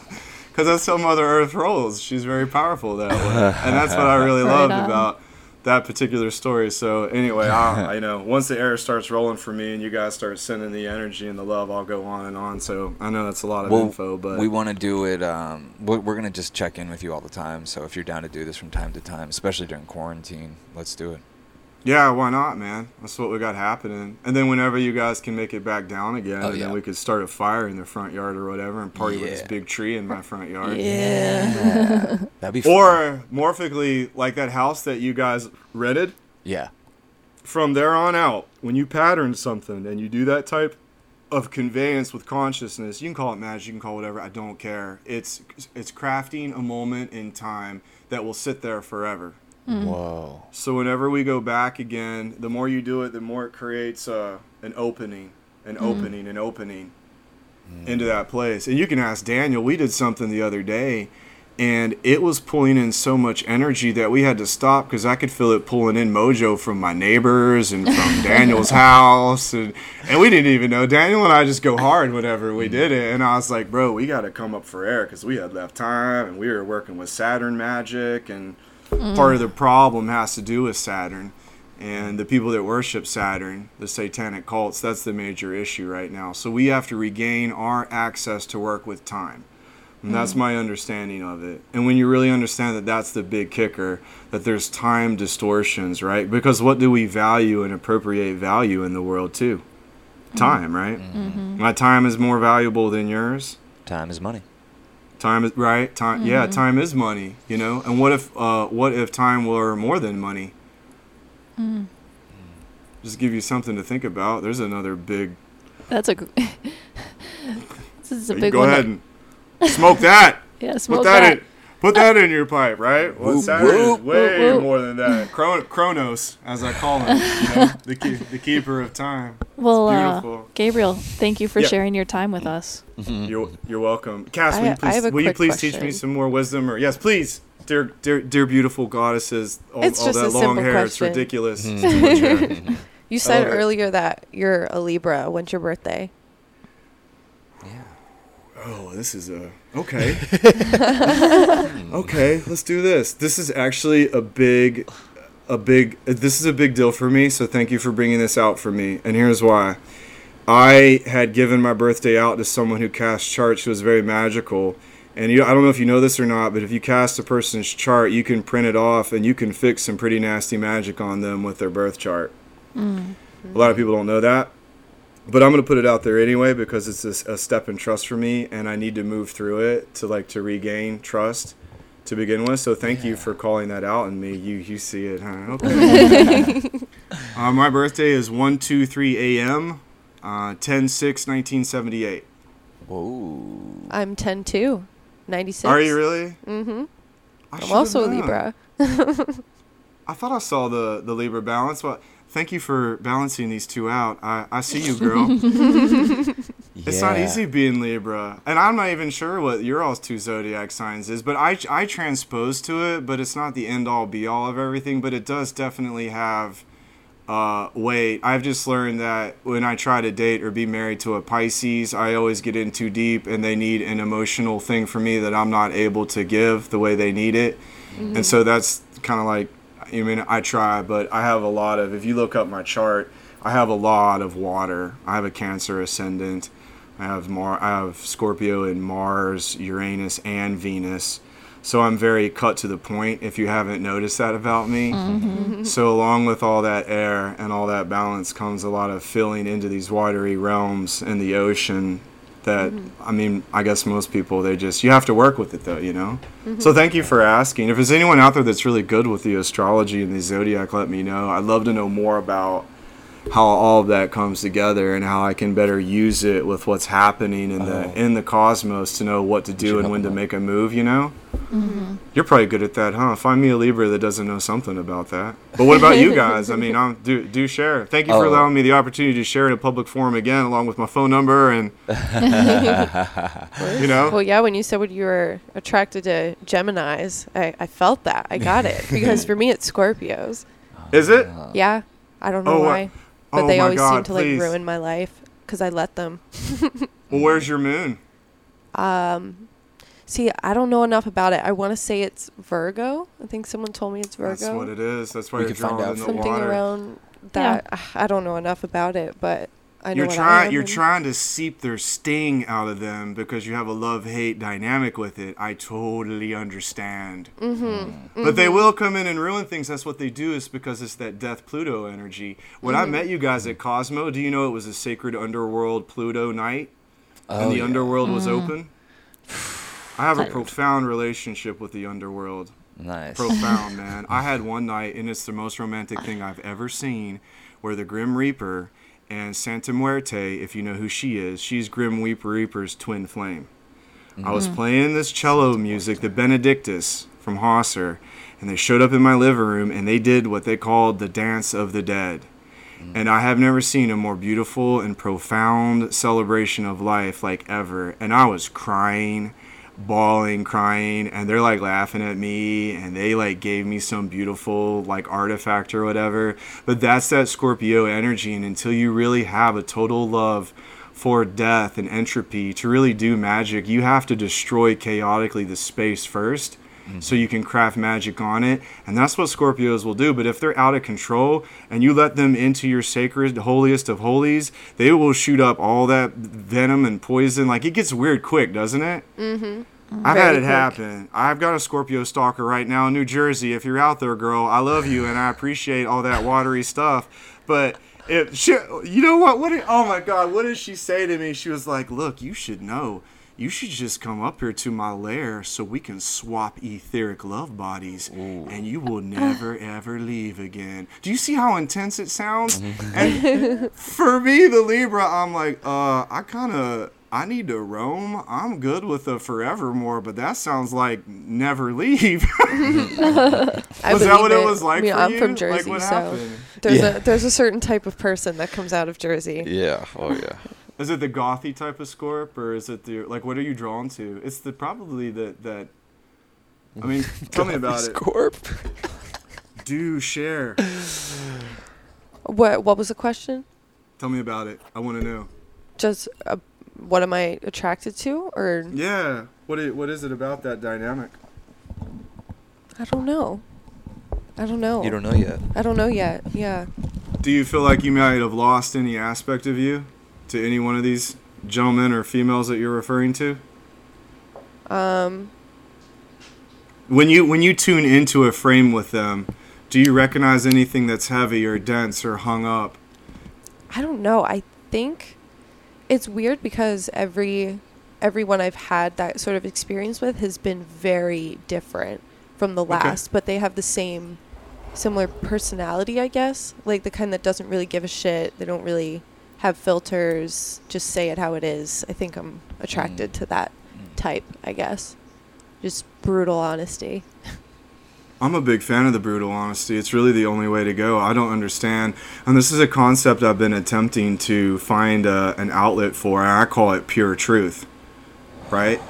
Because that's how Mother Earth rolls. She's very powerful that way, and that's what I really Right loved on. about that particular story. So anyway, I, I know once the air starts rolling for me and you guys start sending the energy and the love, I'll go on and on. So I know that's a lot of Well, info, but we want to do it. Um, we're, we're gonna just check in with you all the time. So if you're down to do this from time to time, especially during quarantine, let's do it. Yeah, why not, man? That's what we got happening. And then whenever you guys can make it back down again, Oh, and yeah. then we could start a fire in the front yard or whatever, and party with this big tree in my front yard. Yeah. That'd be fun. Or morphically, like that house that you guys rented. yeah. from there on out, when you pattern something and you do that type of conveyance with consciousness, you can call it magic, you can call it whatever. I don't care. It's it's crafting a moment in time that will sit there forever. Hmm. Whoa. So whenever we go back again, the more you do it, the more it creates uh, an opening, an hmm. opening, an opening hmm. into that place. And you can ask Daniel. We did something the other day, and it was pulling in so much energy that we had to stop because I could feel it pulling in mojo from my neighbors and from Daniel's house, and and we didn't even know. Daniel and I just go hard whenever we did it, and I was like, bro, we got to come up for air because we had left time and we were working with Saturn magic and part of the problem has to do with Saturn and the people that worship Saturn, the satanic cults, that's the major issue right now. So we have to regain our access to work with time. And that's mm. my understanding of it. And when you really understand that that's the big kicker, that there's time distortions, right? Because what do we value and appropriate value in the world too? Mm. Time, right? Mm-hmm. My time is more valuable than yours. Time is money. Time is right. Time, yeah, time is money. You know. And what if, uh, what if time were more than money? mm. Just give you something to think about. There's another big. That's a. this is a big go one. ahead that- and smoke that. yeah, smoke Put that, that. In. Put that in your pipe, right? Well, Whoop, Saturn is way whoop, whoop. more than that. Chron- Chronos, as I call him, you know, the key- the keeper of time. Well, uh. Gabriel, thank you for Yeah. sharing your time with us. You're you're welcome. Cass, I- will you I please, will you quick please teach me some more wisdom? Or yes, please, dear dear dear beautiful goddesses. All, It's all just that a long simple hair, it's question. ridiculous. It's too much hair. You said love it. earlier that you're a Libra. When's your birthday? Oh, this is a okay. okay, let's do this. This is actually a big, a big. This is a big deal for me. So thank you for bringing this out for me. And here's why. I had given my birthday out to someone who cast charts who was very magical. And you, I don't know if you know this or not, but if you cast a person's chart, you can print it off and you can fix some pretty nasty magic on them with their birth chart. Mm-hmm. A lot of people don't know that but I'm gonna put it out there anyway because it's a, a step in trust for me, and I need to move through it to like to regain trust to begin with. So thank you for calling that out and me. You you see it, huh? Okay. uh, my birthday is one two three a.m. Uh, 10 6 1978 Whoa. I'm 10 2, 96. Are you really? Mm-hmm. I I'm should've also a. Libra. I thought I saw the the Libra balance. Well, thank you for balancing these two out. I I see you, girl. It's not easy being Libra, and I'm not even sure what your all's two zodiac signs is. But I I transpose to it, but it's not the end all be all of everything. But it does definitely have uh, weight. I've just learned that when I try to date or be married to a Pisces, I always get in too deep, and they need an emotional thing for me that I'm not able to give the way they need it. And so that's kind of like, I mean, I try, but I have a lot of. If you look up my chart, I have a lot of water. I have a Cancer ascendant. I have Mar. I have Scorpio in Mars, Uranus, and Venus. So I'm very cut to the point. If you haven't noticed that about me, mm-hmm. so along with all that air and all that balance comes a lot of filling into these watery realms in the ocean. That mm-hmm. I mean, I guess most people they just you have to work with it though, you know. Mm-hmm. So thank you for asking. If there's anyone out there that's really good with the astrology and the zodiac, let me know. I'd love to know more about how all of that comes together and how I can better use it with what's happening in the Oh. in the cosmos to know what to do and when to make a move. You know. Mm-hmm. You're probably good at that, huh? Find me a Libra that doesn't know something about that. But what about you guys? I mean, I'm, do do share. Thank you for Oh. allowing me the opportunity to share in a public forum again, along with my phone number and you know. Well, yeah, when you said when you were attracted to Geminis, I, I felt that. I got it. Because for me, it's Scorpios. Is it? Yeah. I don't know Oh, wha- why. But oh they my always seem God, to like ruin my life because I let them. Well, where's your moon? Um, see, I don't know enough about it. I want to say it's Virgo. I think someone told me it's Virgo. That's what it is. That's why We you're can find drawn out in the for. Something water. around that. I don't know enough about it, but I know you're trying you're and- trying to seep their sting out of them because you have a love hate dynamic with it i totally understand Mm-hmm. but they will come in and ruin things that's what they do is because it's that death pluto energy when Mm-hmm. i met you guys at cosmo do you know it was a sacred underworld pluto night Oh, and the yeah. underworld was Mm-hmm. open i have a profound relationship with the underworld Nice. profound, man. I had one night, and it's the most romantic thing I've ever seen, where the Grim Reaper and Santa Muerte, if you know who she is, she's Grim Reaper Reaper's twin flame. I was mm-hmm. playing this cello music, the Benedictus from Hosser, and they showed up in my living room, and they did what they called the Dance of the Dead. Mm. And I have never seen a more beautiful and profound celebration of life like ever. And I was crying, bawling, crying, and they're like laughing at me and they like gave me some beautiful like artifact or whatever. But that's that Scorpio energy. And until you really have a total love for death and entropy to really do magic, you have to destroy chaotically the space first so you can craft magic on it. And that's what Scorpios will do. But if they're out of control and you let them into your sacred, holiest of holies, they will shoot up all that venom and poison. Like it gets weird quick, doesn't it? Mm-hmm. I've Very had it quick. happen. I've got a Scorpio stalker right now in New Jersey. If you're out there, girl, I love you and I appreciate all that watery stuff. But if she, you know what? What? Did, oh my God! What did she say to me? She was like, "Look, you should know. You should just come up here to my lair so we can swap etheric love bodies, and you will never ever leave again." Do you see how intense it sounds? and for me, the Libra, I'm like, uh, I kind of. I need to roam. I'm good with a forevermore, but that sounds like never leave. I was that what believe it was like I mean, for I'm you? from Like, Jersey, what so happened? there's Yeah. a there's a certain type of person that comes out of Jersey. Yeah. Oh yeah. Is it the gothy type of scorp, or is it the like? What are you drawn to? It's the probably that that. I mean, tell me about it. Scorp. Do share. What what was the question? Tell me about it. I want to know. Just uh, what am I attracted to, or Yeah. What is, what is it about that dynamic? I don't know. I don't know. You don't know yet. I don't know yet. Yeah. Do you feel like you might have lost any aspect of you to any one of these gentlemen or females that you're referring to? Um. When you when you tune into a frame with them, do you recognize anything that's heavy or dense or hung up? I don't know. I think it's weird because every everyone I've had that sort of experience with has been very different from the Okay. last, but they have the same similar personality, I guess. Like the kind that doesn't really give a shit. They don't really have filters, just say it how it is. I think I'm attracted to that type, I guess. Just brutal honesty. I'm a big fan of the brutal honesty. It's really the only way to go. I don't understand. And this is a concept I've been attempting to find uh, an outlet for, and I call it pure truth. Right?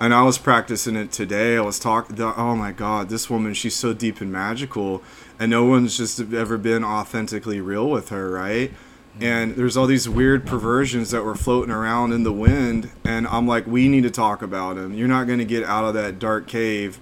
And I was practicing it today. I was talking, oh my God, this woman, she's so deep and magical, and no one's just ever been authentically real with her, right? And there's all these weird perversions that were floating around in the wind, and I'm like, we need to talk about them. You're not going to get out of that dark cave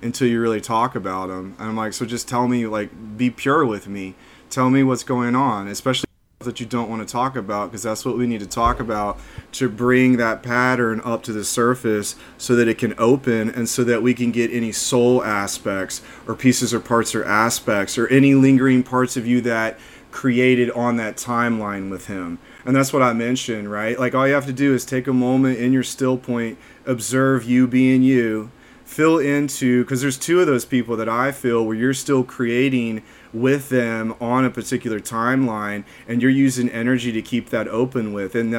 until you really talk about them. And I'm like, so just tell me, like, be pure with me. Tell me what's going on, especially that you don't want to talk about, because that's what we need to talk about to bring that pattern up to the surface so that it can open and so that we can get any soul aspects or pieces or parts or aspects or any lingering parts of you that created on that timeline with him. And that's what I mentioned, right? Like all you have to do is take a moment in your still point, observe you being you, fill into because there's two of those people that I feel where you're still creating with them on a particular timeline and you're using energy to keep that open with. And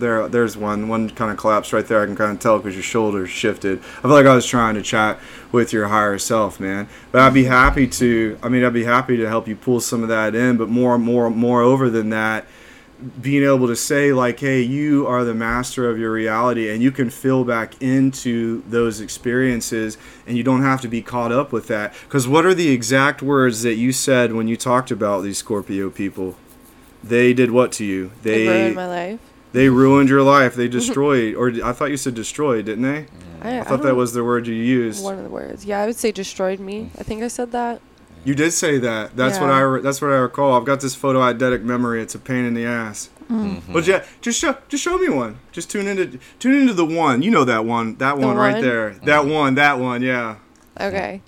there there's one one kind of collapse right there I can kind of tell because your shoulders shifted. I feel like I was trying to chat with your higher self, man. But I'd be happy to. I mean, I'd be happy to help you pull some of that in. But more, more, more over than that, being able to say like, "Hey, you are the master of your reality, and you can fill back into those experiences, and you don't have to be caught up with that." Because what are the exact words that you said when you talked about these Scorpio people? They did what to you? They They ruined my life. They ruined your life. They mm-hmm. destroyed, or I thought you said destroyed, didn't they? I, I thought that was the word you used. one of the words. Yeah, I would say destroyed me. I think I said that. You did say that. That's what Yeah. I. Re- that's what I recall. I've got this photo eidetic memory. It's a pain in the ass. Mm-hmm. But yeah, just show, just show me one. Just tune into, tune into the one. You know that one. That The one right one? there. That mm-hmm. one. That one. Yeah. Okay.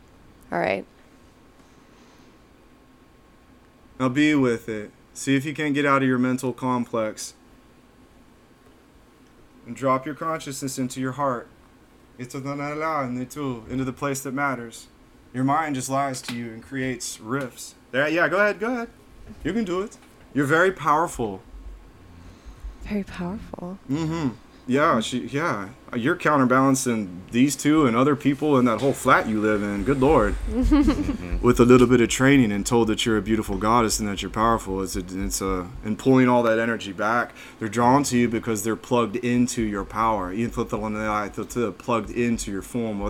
All right. Now be with it. See if you can't get out of your mental complex. And drop your consciousness into your heart. Into the into the place that matters. Your mind just lies to you and creates rifts. There, yeah, go ahead, go ahead. You can do it. You're very powerful. Very powerful. Mm-hmm. Yeah, she. Yeah, you're counterbalancing these two and other people in that whole flat you live in. Good lord. With a little bit of training and told that you're a beautiful goddess and that you're powerful, it's a, it's a and pulling all that energy back. They're drawn to you because they're plugged into your power. Plugged into your form.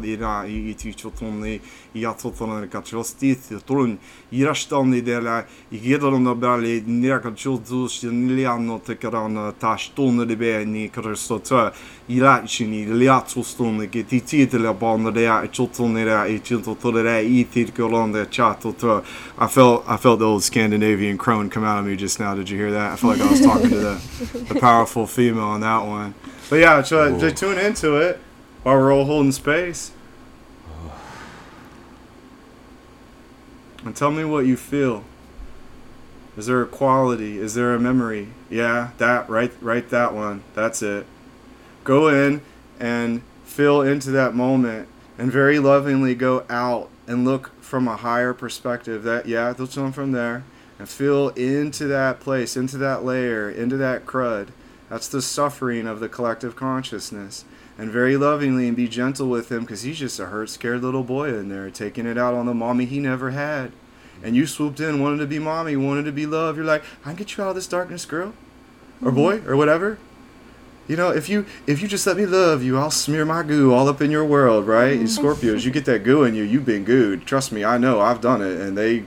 Irashtalni dela igedalna brali nirakachul dus niliano tekarana tashtulna de be ni krastot ta i le atso stone che ti ti te la banda de a chotto nera e chotto to de i ti kolon de chato to I felt I felt the old Scandinavian crone come out of me just now did you hear that I felt like I was talking to the the powerful female on that one but yeah so Cool. to tune into it while we're all holding space and tell me what you feel is there a quality? Is there a memory? Yeah, that right right that one. That's it. Go in and fill into that moment and very lovingly go out and look from a higher perspective. That yeah, that's one from there. And feel into that place, into that layer, into that crud. That's the suffering of the collective consciousness. And very lovingly and be gentle with him because he's just a hurt, scared little boy in there, taking it out on the mommy he never had and you swooped in, wanted to be mommy, wanted to be loved. You're like, I can get you out of this darkness, girl, or boy, or whatever. You know, if you if you just let me love you, I'll smear my goo all up in your world, right? Mm-hmm. You Scorpios, you get that goo in you, you've been gooed. Trust me, I know, I've done it, and they,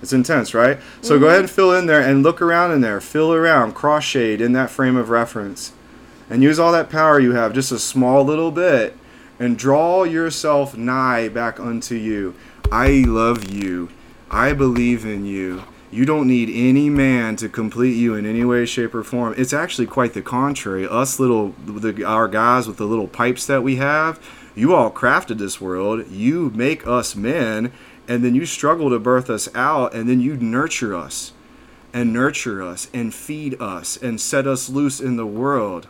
it's intense, right? So go mm-hmm. ahead and fill in there and look around in there, fill around, cross shade in that frame of reference, and use all that power you have, just a small little bit, and draw yourself nigh back unto you. I love you. I believe in you. You don't need any man to complete you in any way, shape, or form. It's actually quite the contrary. Us little, the, our guys with the little pipes that we have, you all crafted this world. You make us men, and then you struggle to birth us out, and then you nurture us, and nurture us, and feed us, and set us loose in the world.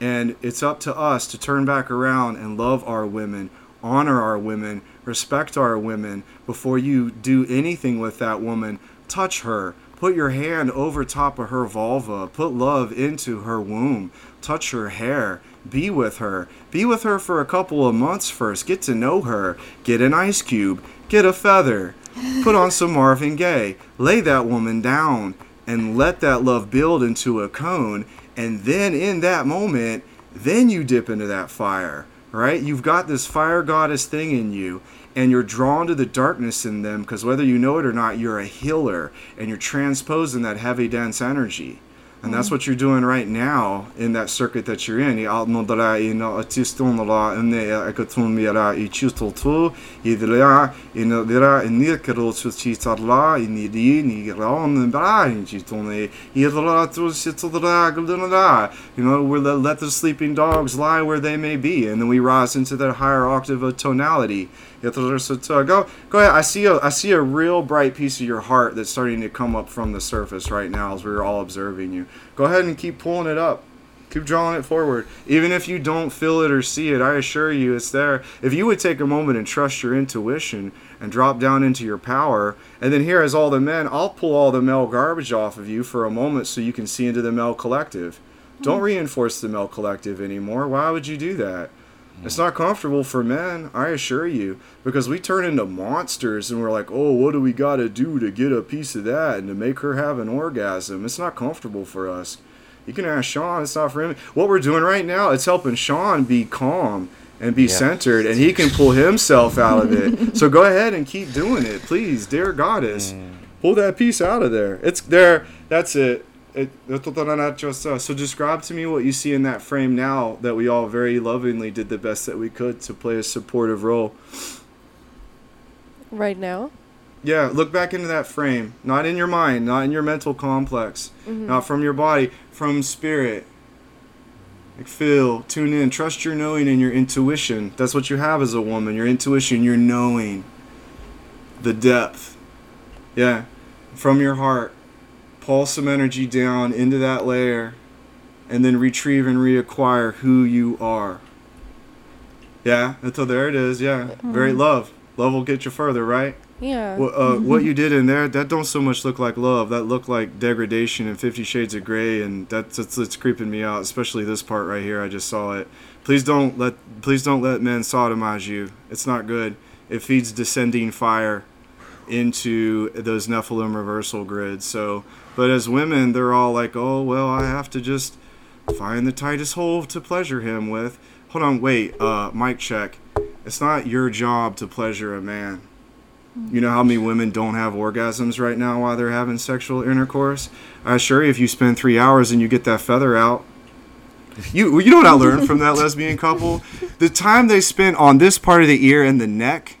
And it's up to us to turn back around and love our women, honor our women, respect our women before you do anything with that woman. Touch her. Put your hand over top of her vulva. Put love into her womb. Touch her hair. Be with her. Be with her for a couple of months first. Get to know her. Get an ice cube. Get a feather. Put on some Marvin Gaye. Lay that woman down and let that love build into a cone. And then in that moment, then you dip into that fire, right? You've got this fire goddess thing in you, and you're drawn to the darkness in them because whether you know it or not, you're a healer and you're transposing that heavy, dense energy. And that's mm. what you're doing right now in that circuit that you're in. I alnodara i no atistonala ene akatumira i chustoltu i dira i no dira i nikero chuchitarla i ni di ni ron bra i chitone i dira tu chitodra glunada. You know, we let the sleeping dogs lie where they may be, and then we rise into that higher octave of tonality. Go, go ahead. I see a, I see a real bright piece of your heart that's starting to come up from the surface right now as we're all observing you. Go ahead and keep pulling it up. Keep drawing it forward. Even if you don't feel it or see it, I assure you it's there. If you would take a moment and trust your intuition and drop down into your power, and then here as all the men, I'll pull all the male garbage off of you for a moment so you can see into the male collective. Don't mm. reinforce the male collective anymore. Why would you do that? It's not comfortable for men, I assure you, because we turn into monsters and we're like, oh, what do we got to do to get a piece of that and to make her have an orgasm? It's not comfortable for us. You can ask Sean, it's not for him. What we're doing right now, it's helping Sean be calm and be Yeah. centered, and he can pull himself out of it. so go ahead and keep doing it, please, dear goddess. Mm. Pull that piece out of there. It's there. That's it. It, so describe to me what you see in that frame now that we all very lovingly did the best that we could to play a supportive role. Right now? Yeah, look back into that frame, not in your mind, not in your mental complex, mm-hmm. not from your body, from spirit. Like feel, tune in, trust your knowing and your intuition. That's what you have as a woman. Your intuition, your knowing, the depth. Yeah, from your heart. Pull some energy down into that layer, and then retrieve and reacquire who you are. Yeah, until there it is. Yeah, very love. Love will get you further, right? Yeah. Well, uh, what you did in there, that don't so much look like love. That looked like degradation and Fifty Shades of Grey, and that's that's, that's creeping me out. Especially this part right here. I just saw it. Please don't let please don't let men sodomize you. It's not good. It feeds descending fire into those Nephilim reversal grids. So, but as women, they're all like, oh well, I have to just find the tightest hole to pleasure him with. Hold on, wait. Uh, mic check. It's not your job to pleasure a man. You know how many women don't have orgasms right now while they're having sexual intercourse? I assure you, if you spend three hours and you get that feather out, You you know what I learned from that lesbian couple? The time they spent on this part of the ear and the neck.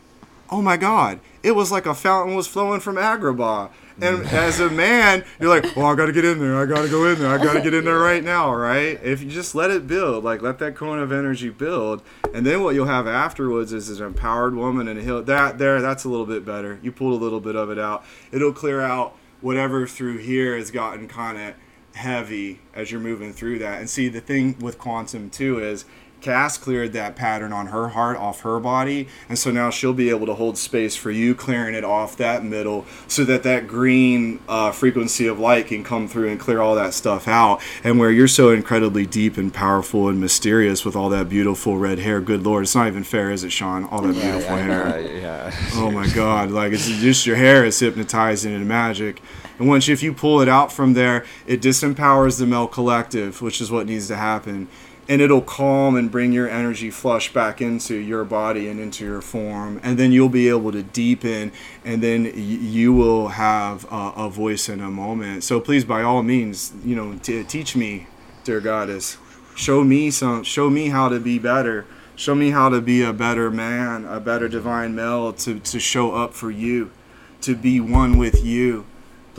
Oh my God! It was like a fountain was flowing from Agrabah. And as a man, you're like, well, I got to get in there. I got to go in there. I got to get in there right now, right? If you just let it build, like let that cone of energy build, and then what you'll have afterwards is an empowered woman and a heal. That there, that's a little bit better. You pulled a little bit of it out. It'll clear out whatever through here has gotten kind of heavy as you're moving through that. And see, the thing with quantum too is Cass cleared that pattern on her heart off her body, and so now she'll be able to hold space for you, clearing it off that middle, so that that green uh, frequency of light can come through and clear all that stuff out. And where you're so incredibly deep and powerful and mysterious with all that beautiful red hair, good lord, it's not even fair, is it, Sean? All that beautiful yeah, hair. yeah, yeah. Oh my God! Like it's just your hair is hypnotizing and magic. And once if you pull it out from there, it disempowers the male collective, which is what needs to happen. And it'll calm and bring your energy flush back into your body and into your form. And then you'll be able to deepen, and then y- you will have a, a voice in a moment. So please, by all means, you know, t- teach me, dear goddess. Show me some. Show me how to be better. Show me how to be a better man, a better divine male to, to show up for you, to be one with you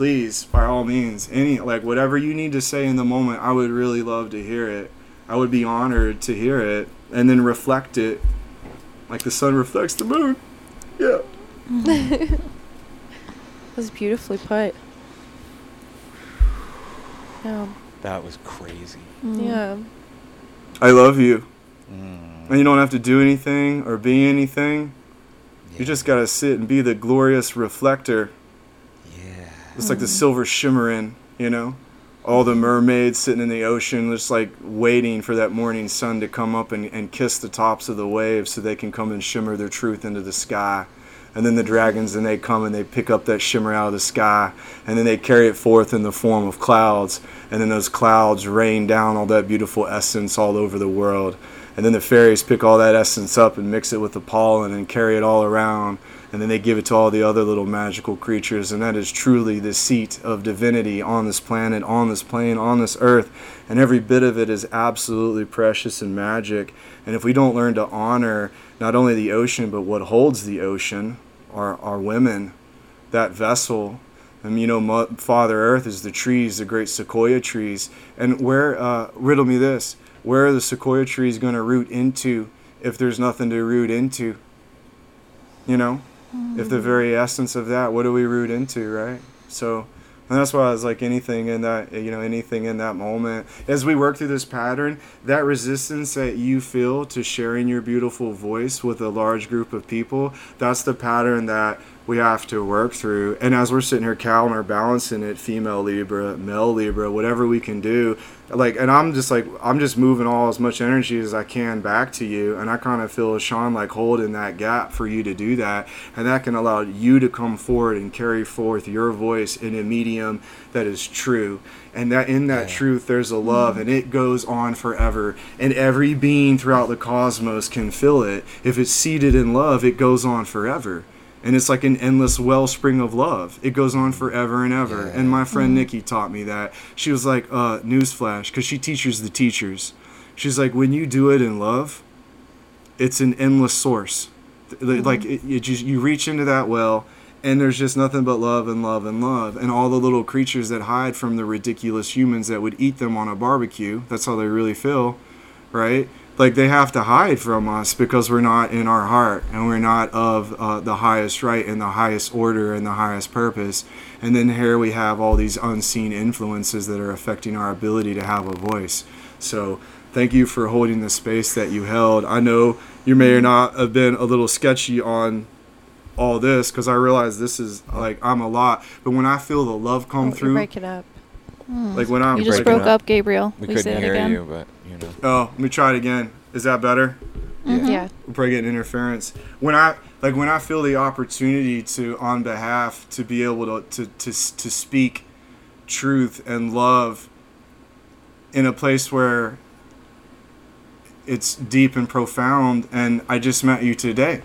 please by all means any like whatever you need to say in the moment i would really love to hear it i would be honored to hear it and then reflect it like the sun reflects the moon yeah That was beautifully put. Yeah. That was crazy. Mm. Yeah. i love you Mm, and you don't have to do anything or be anything yeah. you just gotta sit and be the glorious reflector Yeah. It's like the silver shimmering, you know? All the mermaids sitting in the ocean, just like waiting for that morning sun to come up and, and kiss the tops of the waves so they can come and shimmer their truth into the sky. And then the dragons, then they come and they pick up that shimmer out of the sky, and then they carry it forth in the form of clouds. And then those clouds rain down all that beautiful essence all over the world. And then the fairies pick all that essence up and mix it with the pollen and carry it all around and then they give it to all the other little magical creatures. And that is truly the seat of divinity on this planet on this plane on this earth. And every bit of it is absolutely precious and magic. And if we don't learn to honor not only the ocean but what holds the ocean our, our women that vessel and you know father earth is the trees the great sequoia trees. And where uh, riddle me this. Where are the sequoia trees going to root into if there's nothing to root into? You know if the very essence of that what do we root into right? So and that's why I was like anything in that you know anything in that moment. As we work through this pattern that resistance that you feel to sharing your beautiful voice with a large group of people that's the pattern that we have to work through. And as we're sitting here counter balancing it female libra male libra whatever we can do like and i'm just like i'm just moving all as much energy as i can back to you and i kind of feel sean like holding that gap for you to do that and that can allow you to come forward and carry forth your voice in a medium that is true and that in that Yeah. truth there's a love and it goes on forever and every being throughout the cosmos can feel it if it's seated in love it goes on forever and it's like an endless wellspring of love. It goes on forever and ever. Yeah. And my friend Nikki taught me that. She was like, uh, newsflash, because she teaches the teachers. She's like, when you do it in love, it's an endless source. Th- Like it, it just you reach into that well, and there's just nothing but love and love and love, and all the little creatures that hide from the ridiculous humans that would eat them on a barbecue. That's how they really feel, right? Like they have to hide from us because we're not in our heart and we're not of uh, the highest right and the highest order and the highest purpose. And then here we have all these unseen influences that are affecting our ability to have a voice. So thank you for holding the space that you held. I know you may or not have been a little sketchy on all this because I realize this is like I'm a lot, but when I feel the love come Oh, you're through, up. like when I'm You just broke up. up, Gabriel. We Will you say couldn't that hear again? you, but you know. oh, let me try it again. Is that better? Mhm. Yeah. We're probably getting interference. When I like when I feel the opportunity to on behalf to be able to to to, to speak truth and love in a place where it's deep and profound and I just met you today.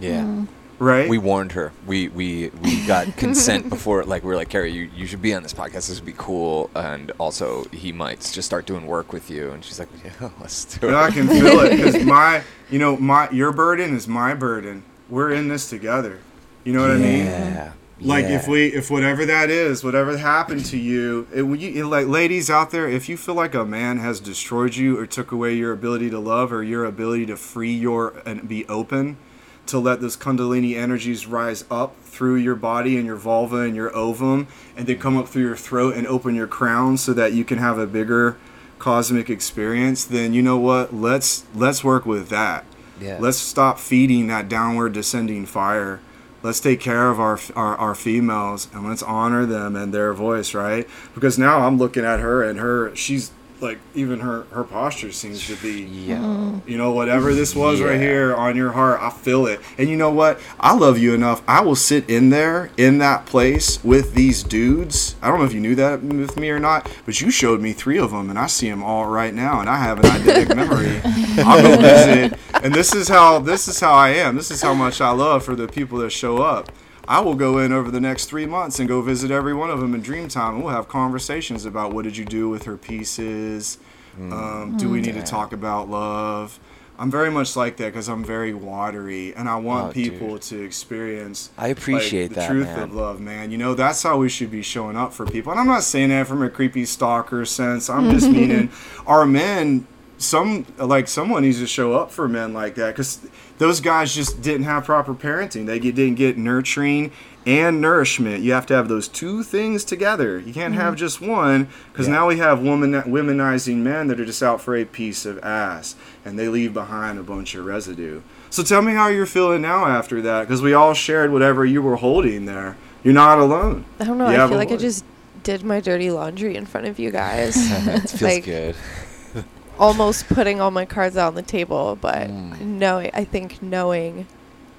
Yeah. Mm. Right? We warned her. We we we got consent before. Like we were like, Carrie, you, you should be on this podcast. This would be cool. And also, he might just start doing work with you. And she's like, Yeah, let's do it. And I can feel it because my, you know, my your burden is my burden. We're in this together. You know what I mean? Yeah. Like yeah. if we, if whatever that is, whatever happened to you, it, you, like ladies out there, if you feel like a man has destroyed you or took away your ability to love or your ability to free your and be open, to let those kundalini energies rise up through your body and your vulva and your ovum, and then come up through your throat and open your crown so that you can have a bigger cosmic experience, then you know what? Let's let's work with that. Yeah. Let's stop feeding that downward descending fire. Let's take care of our, our our females and let's honor them and their voice, right? Because now I'm looking at her and her she's like even her her posture seems to be Yeah. you know, whatever this was right here on your heart, I feel it. And you know what? I love you enough. I will sit in there, in that place with these dudes. I don't know if you knew that with me or not, but you showed me three of them, and I see them all right now, and I have an eidetic memory. I'll go visit, and this is how this is how I am. This is how much I love for the people that show up. I will go in over the next three months and go visit every one of them in Dreamtime, and we'll have conversations about what did you do with her pieces. Um, do we need to talk about love? I'm very much like that because I'm very watery, and I want Oh, people dude. to experience. I appreciate like, the that, truth man. of love, man. You know that's how we should be showing up for people. And I'm not saying that from a creepy stalker sense. I'm just meaning our men. Some like someone needs to show up for men like that because those guys just didn't have proper parenting. They get, didn't get nurturing and nourishment. You have to have those two things together. You can't have mm-hmm. just one because Yeah. now we have woman womanizing men that are just out for a piece of ass and they leave behind a bunch of residue. So tell me how you're feeling now after that because we all shared whatever you were holding there. You're not alone. I don't know. You I feel a like I just did my dirty laundry in front of you guys. it feels Like- good. Almost putting all my cards out on the table, but Mm. knowing, I think knowing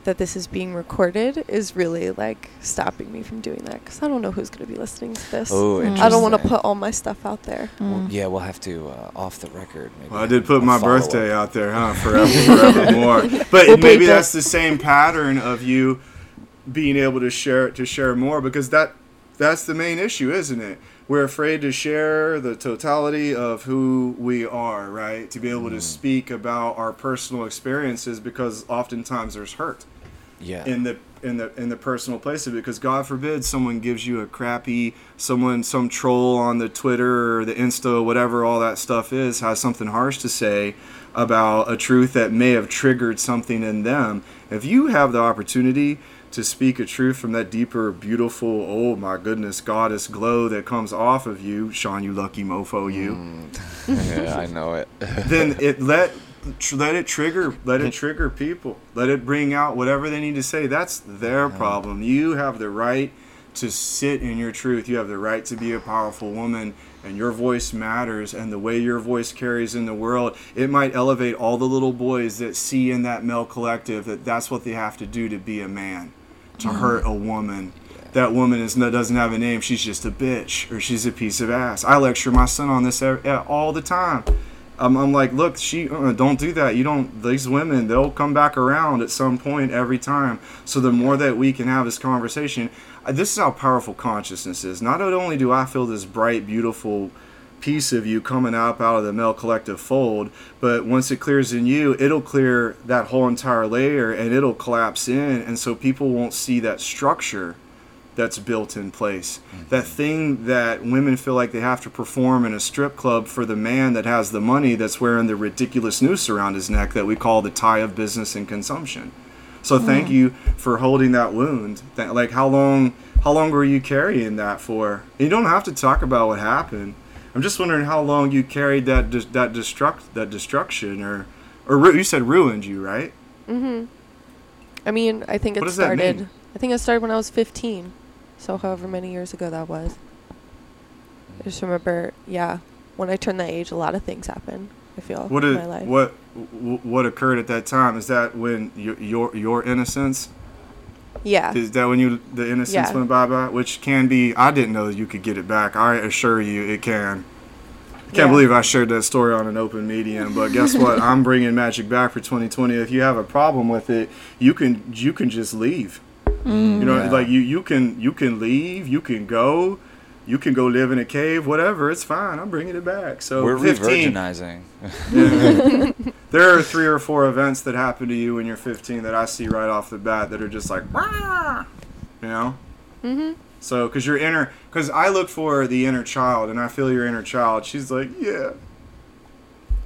that this is being recorded is really like stopping me from doing that because I don't know who's going to be listening to this. Oh, Mm. interesting. I don't want to put all my stuff out there. Well, Mm. yeah, we'll have to uh, off the record. Maybe Well, I did put my follow-up. birthday out there, huh? Forever, forevermore. But We'll maybe that's the same pattern of you being able to share to share more because that that's the main issue, isn't it? We're afraid to share the totality of who we are, right? To be able to hmm. speak about our personal experiences because oftentimes there's hurt Yeah. in the in the in the personal place of it because God forbid someone gives you a crappy someone some troll on the Twitter or the Insta whatever all that stuff is has something harsh to say about a truth that may have triggered something in them if you have the opportunity to speak a truth from that deeper beautiful oh my goodness goddess glow that comes off of you. Sean you lucky mofo you. Mm. Yeah, I know it. then it let tr- let it trigger let it trigger people. Let it bring out whatever they need to say. That's their uh-huh. problem. You have the right to sit in your truth. You have the right to be a powerful woman and your voice matters and the way your voice carries in the world it might elevate all the little boys that see in that male collective that that's what they have to do to be a man to hurt a woman that woman is doesn't have a name she's just a bitch or she's a piece of ass i lecture my son on this all the time I'm, I'm like, look, she uh, don't do that. You don't. These women, they'll come back around at some point every time. So the more that we can have this conversation, this is how powerful consciousness is. Not only do I feel this bright, beautiful piece of you coming up out of the male collective fold, but once it clears in you, it'll clear that whole entire layer and it'll collapse in, and so people won't see that structure that's built in place. Mm-hmm. That thing that women feel like they have to perform in a strip club for the man that has the money that's wearing the ridiculous noose around his neck that we call the tie of business and consumption. So mm-hmm. thank you for holding that wound. That, like how long how long were you carrying that for? You don't have to talk about what happened. I'm just wondering how long you carried that dis- that destruct that destruction or or ru- you said ruined you, right? Mhm. I mean, I think it What does that started. mean? I think it started when I was 15. So however many years ago that was. I just remember, yeah, when I turned that age, a lot of things happened. I feel What in did, my life. what what occurred at that time? Is that when your your, your innocence? Yeah, Is that when you the innocence Yeah. went bye bye? Which can be. I didn't know that you could get it back. I assure you, it can. I can't Yeah. believe I shared that story on an open medium, but guess what? I'm bringing magic back for 2020. If you have a problem with it, you can you can just leave. Mm. You know, Yeah. like you you can you can leave, you can go, you can go live in a cave, whatever. It's fine. I'm bringing it back. So We're 15. re-virginizing. Yeah. there are three or four events that happen to you when you're 15 that I see right off the bat that are just like, "Wah!" you know. Mm-hmm. So, because your inner, because I look for the inner child, and I feel your inner child. She's like, yeah.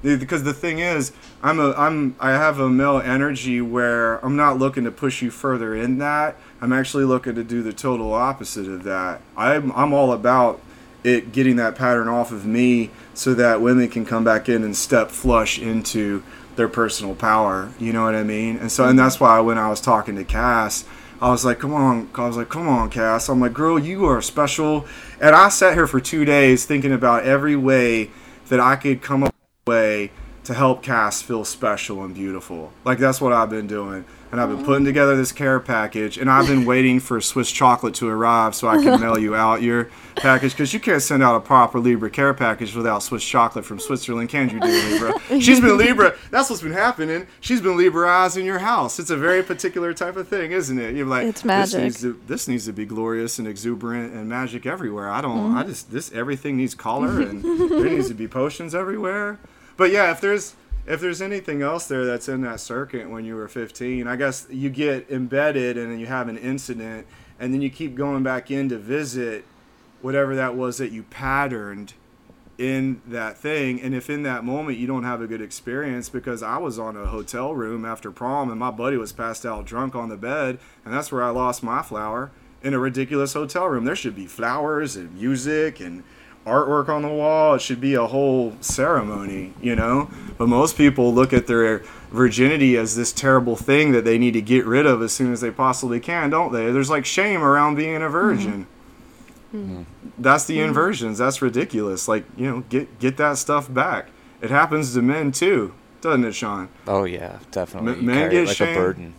Because the thing is, I'm a, I'm, I have a male energy where I'm not looking to push you further in that. I'm actually looking to do the total opposite of that. I'm, I'm all about it getting that pattern off of me so that women can come back in and step flush into their personal power. You know what I mean? And so, and that's why when I was talking to Cass, I was like, come on, I was like, come on, Cass. I'm like, girl, you are special. And I sat here for two days thinking about every way that I could come up with a way to help Cass feel special and beautiful. Like that's what I've been doing. And I've been putting together this care package, and I've been waiting for Swiss chocolate to arrive so I can mail you out your package because you can't send out a proper Libra care package without Swiss chocolate from Switzerland, can you, dear Libra? She's been Libra. That's what's been happening. She's been Libraized in your house. It's a very particular type of thing, isn't it? You're like, It's This magic. needs, to, this needs to be glorious and exuberant and magic everywhere. I don't. Mm-hmm. I just this everything needs color and there needs to be potions everywhere. But yeah, if there's if there's anything else there that's in that circuit when you were 15, I guess you get embedded and then you have an incident and then you keep going back in to visit whatever that was that you patterned in that thing. And if in that moment you don't have a good experience because I was on a hotel room after prom and my buddy was passed out drunk on the bed and that's where I lost my flower in a ridiculous hotel room. There should be flowers and music and artwork on the wall it should be a whole ceremony you know but most people look at their virginity as this terrible thing that they need to get rid of as soon as they possibly can don't they there's like shame around being a virgin mm-hmm. Mm-hmm. that's the mm-hmm. inversions. That's ridiculous. Like you know, get get that stuff back. It happens to men too, doesn't it, Sean? Oh yeah, definitely. M- men carry get it like shamed. a burden.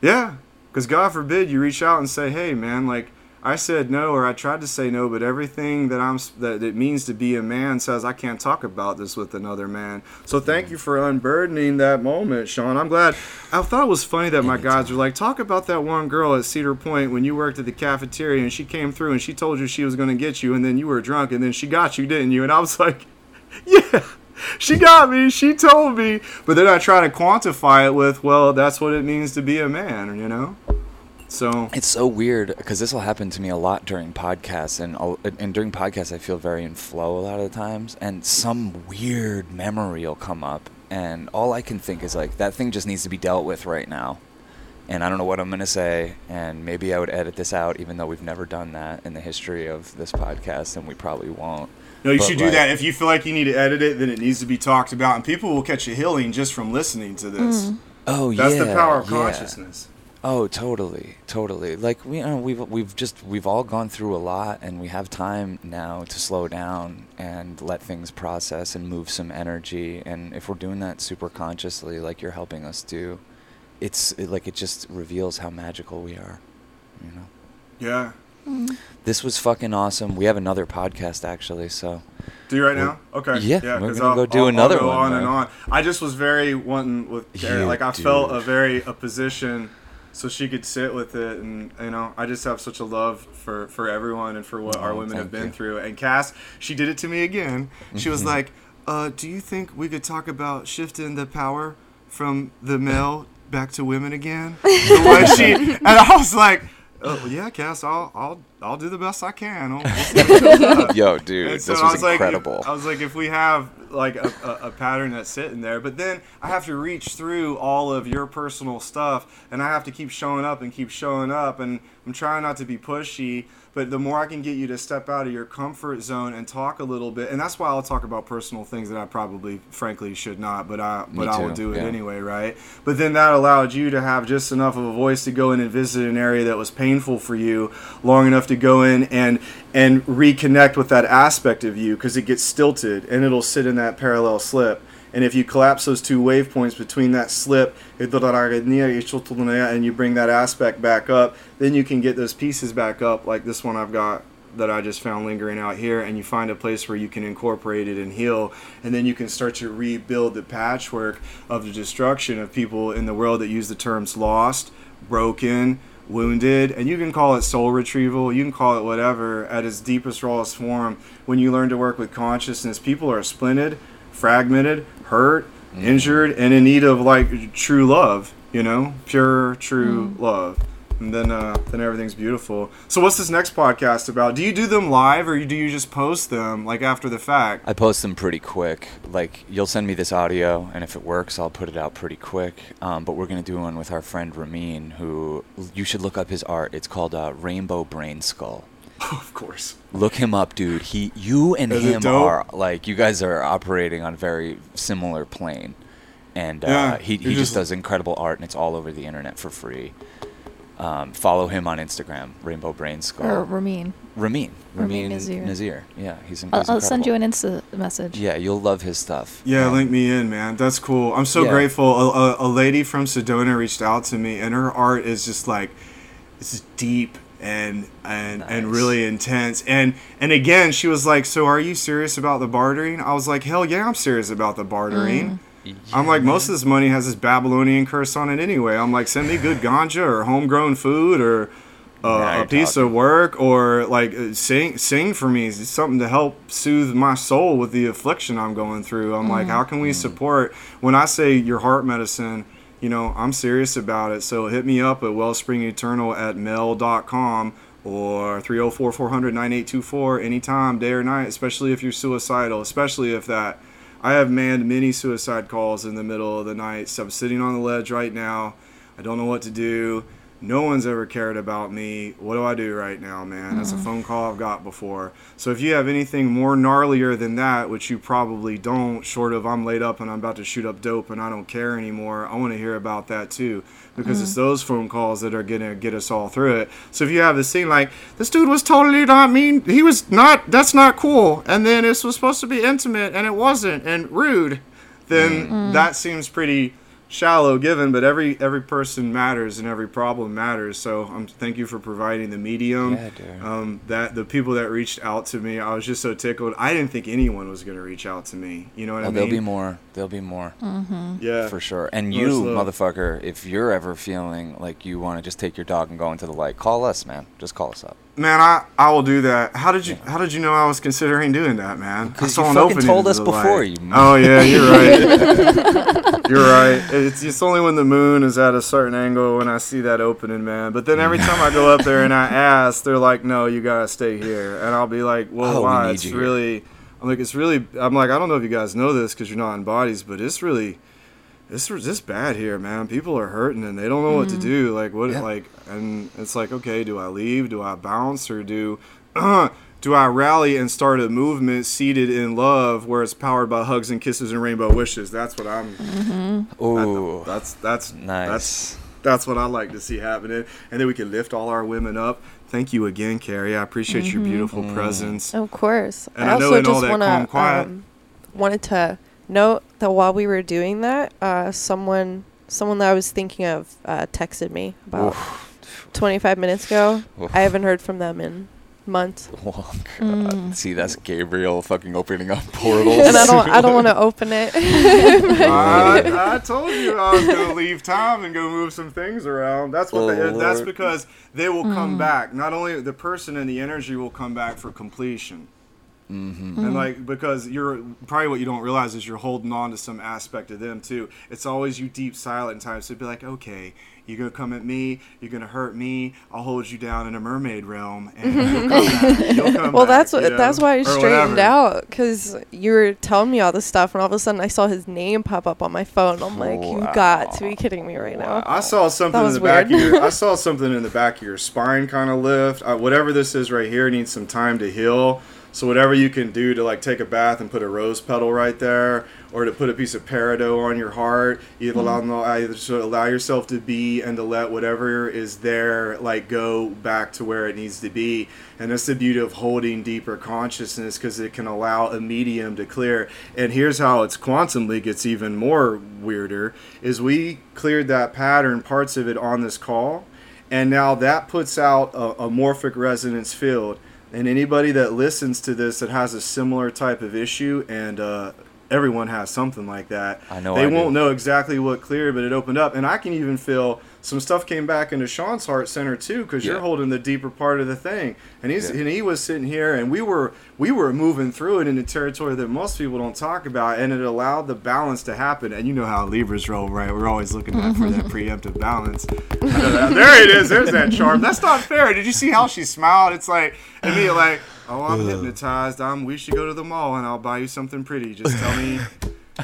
Yeah, because God forbid you reach out and say, "Hey, man, like I said no, or I tried to say no, but everything that I'm that it means to be a man says I can't talk about this with another man." So thank you for unburdening that moment, Sean. I'm glad. I thought it was funny that my guys were like, "Talk about that one girl at Cedar Point when you worked at the cafeteria and she came through and she told you she was going to get you, and then you were drunk, and then she got you, didn't you?" And I was like, "Yeah." She got me. She told me. But then I try to quantify it with, well, that's what it means to be a man, you know? So, It's so weird because this will happen to me a lot during podcasts, and I'll- and during podcasts I feel very in flow a lot of the times, and some weird memory will come up, and all I can think is like that thing just needs to be dealt with right now, and I don't know what I'm gonna say, and maybe I would edit this out, even though we've never done that in the history of this podcast, and we probably won't. no, you But, should do like- that. If you feel like you need to edit it, then it needs to be talked about, and people will catch a healing just from listening to this. Mm-hmm. Oh That's yeah, That's the power of yeah. consciousness. Oh, totally, totally. Like we, you know, we've we've just we've all gone through a lot, and we have time now to slow down and let things process and move some energy. And if we're doing that super consciously, like you're helping us do, it's it, like it just reveals how magical we are. You know. Yeah. Mm-hmm. This was fucking awesome. We have another podcast actually, so Do you right We're- now? Okay. Yeah, yeah we're 'cause gonna I'll- go do I'll- I'll another go one, on man. and on. I just was very wanting with Kara. Like I felt a very a position so she could sit with it, and you know, I just have such a love for for everyone and for what our Oh, women have been you. through. And Cass, she did it to me again. She was Mhm. like, uh, "Do you think we could talk about shifting the power from the male back to women again?" the way she and I was like. Oh yeah, Cass. I'll I'll I'll do the best I can. I'll- we'll see what comes up." yo, dude, And this was, I was like, if- incredible. I was like, if we have like a, a, a pattern that's sitting there, but then I have to reach through all of your personal stuff, and I have to keep showing up and keep showing up, and I'm trying not to be pushy. But the more I can get you to step out of your comfort zone and talk a little bit, and that's why I'll talk about personal things that I probably, frankly, should not, but I, but I will do it yeah. anyway, right? But then that allowed you to have just enough of a voice to go in and visit an area that was painful for you, long enough to go in and and reconnect with that aspect of you because it gets stilted and it'll sit in that parallel slip. And if you collapse those two wave points between that slip and you bring that aspect back up, then you can get those pieces back up, like this one I've got that I just found lingering out here, and you find a place where you can incorporate it and heal, and then you can start to rebuild the patchwork of the destruction of people in the world that use the terms lost, broken, wounded, and you can call it soul retrieval, you can call it whatever, at its deepest, rawest form. When you learn to work with consciousness, people are splinted, fragmented, hurt, injured, and in need of like true love, you know, pure, true love. And then, uh, then everything's beautiful. So, what's this next podcast about? Do you do them live, or do you just post them like after the fact? I post them pretty quick. Like you'll send me this audio, and if it works, I'll put it out pretty quick. Um, but we're gonna do one with our friend Ramin, who you should look up his art. It's called uh, Rainbow Brain Skull. of course. Look him up, dude. He, you, and Is him are like you guys are operating on very similar plane, and uh, Yeah, he he just just- does incredible art, and it's all over the internet for free. Um, follow him on Instagram, Rainbow Brain Skull. Or Ramin. Ramin, Ramin Ramin Nazer. Nazer. Yeah, he's, in- I'll, he's I'll send you an Insta message. Yeah, you'll love his stuff. Yeah, Um, link me in, man. That's cool. I'm so Yeah. grateful. A, a, a lady from Sedona reached out to me, and her art is just like it's deep and and and really intense. And and again, she was like, "So are you serious about the bartering?" I was like, "Hell yeah, I'm serious about the bartering." Mm. I'm like, most of this money has this Babylonian curse on it anyway. I'm like, send me good ganja or homegrown food or uh, a piece talking. of work or like sing sing for me. It's something to help soothe my soul with the affliction I'm going through. I'm like, mm. how can we mm. support? When I say your heart medicine, you know, I'm serious about it. So hit me up at wellspringeternal at mail.com or 304 400 9824 anytime, day or night, especially if you're suicidal, especially if that. I have manned many suicide calls in the middle of the night. So I'm sitting on the ledge right now. I don't know what to do. No one's ever cared about me. What do I do right now, man? That's a mm. phone call I've got before. So if you have anything more gnarlier than that, which you probably don't, short of I'm laid up and I'm about to shoot up dope and I don't care anymore, I want to hear about that too. Because it's mm. those phone calls that are gonna get us all through it. So if you have this scene like, this dude was totally not mean, he was not, that's not cool, and then this was supposed to be intimate and it wasn't, and rude, then mm. that seems pretty shallow given but every every person matters and every problem matters. So um, thank you for providing the medium Yeah, um, that the people that reached out to me. I was just so tickled. I didn't think anyone was going to reach out to me. You know what Oh, i mean there'll be more. There'll be more mm-hmm. yeah for sure. And you, slow. Uh, motherfucker, if you're ever feeling like you want to just take your dog and go into the light, call us, man. Just call us up. man i i will do that how did you how did you know i was considering doing that man I 'Cause saw you an fucking told us before, light. you oh yeah you're right you're right it's, it's only when the moon is at a certain angle when i see that opening man but then every time i go up there and i ask they're like no you gotta stay here and i'll be like well Oh, we why need it's you here. really i'm like it's really i'm like i don't know if you guys know this because you're not in bodies but it's really it's this bad here, man. People are hurting and they don't know what to mm-hmm. do. Like what? Yeah. Like and it's like, okay, do I leave? Do I bounce or do? do I rally and start a movement seated in love where it's powered by hugs and kisses and rainbow wishes? That's what I'm. Mm-hmm. Ooh, That's that's nice. That's that's what I like to see happening, and then we can lift all our women up. Thank you again, Carrie. I appreciate your beautiful Mm. presence. Of course. And I I also in just wanna um, wanted to note that while we were doing that, uh, someone someone that I was thinking of uh, texted me about 25 minutes ago. Oof. I haven't heard from them in months, Oh, God. Mm. See, that's Gabriel fucking opening up portals. and I don't I don't want to open it. I, I told you I was gonna leave time and go move some things around. That's what. Oh, they, that's because they will come back. Not only the person and the energy will come back for completion. hmm And like because you're probably what you don't realize is you're holding on to some aspect of them too. It's always you deep silent times. So it'd be like, okay, you're gonna come at me, you're gonna hurt me. I'll hold you down in a mermaid realm, and you'll come back. You'll come well, back, that's what you know, that's why I straightened whatever. out because you were telling me all this stuff, and all of a sudden I saw his name pop up on my phone. I'm like, you got to be kidding me right now. I saw something in the back of your. I saw something in the back of your spine kind of lift. Uh, whatever this is right here needs some time to heal. So whatever you can do to like take a bath and put a rose petal right there, or to put a piece of peridot on your heart, you allow either to allow yourself to be and to let whatever is there like go back to where it needs to be. And that's the beauty of holding deeper consciousness because it can allow a medium to clear. And here's how it's quantumly gets even more weirder: is we cleared that pattern, parts of it on this call, and now that puts out a, a morphic resonance field And anybody that listens to this that has a similar type of issue, and uh, everyone has something like that, I know they I won't know exactly what cleared, but it opened up. And I can even feel some stuff came back into Sean's heart center too, because you're holding the deeper part of the thing. And he's Yeah. and he was sitting here, and we were we were moving through it into territory that most people don't talk about, and it allowed the balance to happen. And you know how Libras roll, right? We're always looking at for that preemptive balance. there it is. There's that charm. That's not fair. Did you see how she smiled? It's like and me like, oh, I'm hypnotized. I'm. We should go to the mall, and I'll buy you something pretty. Just tell me.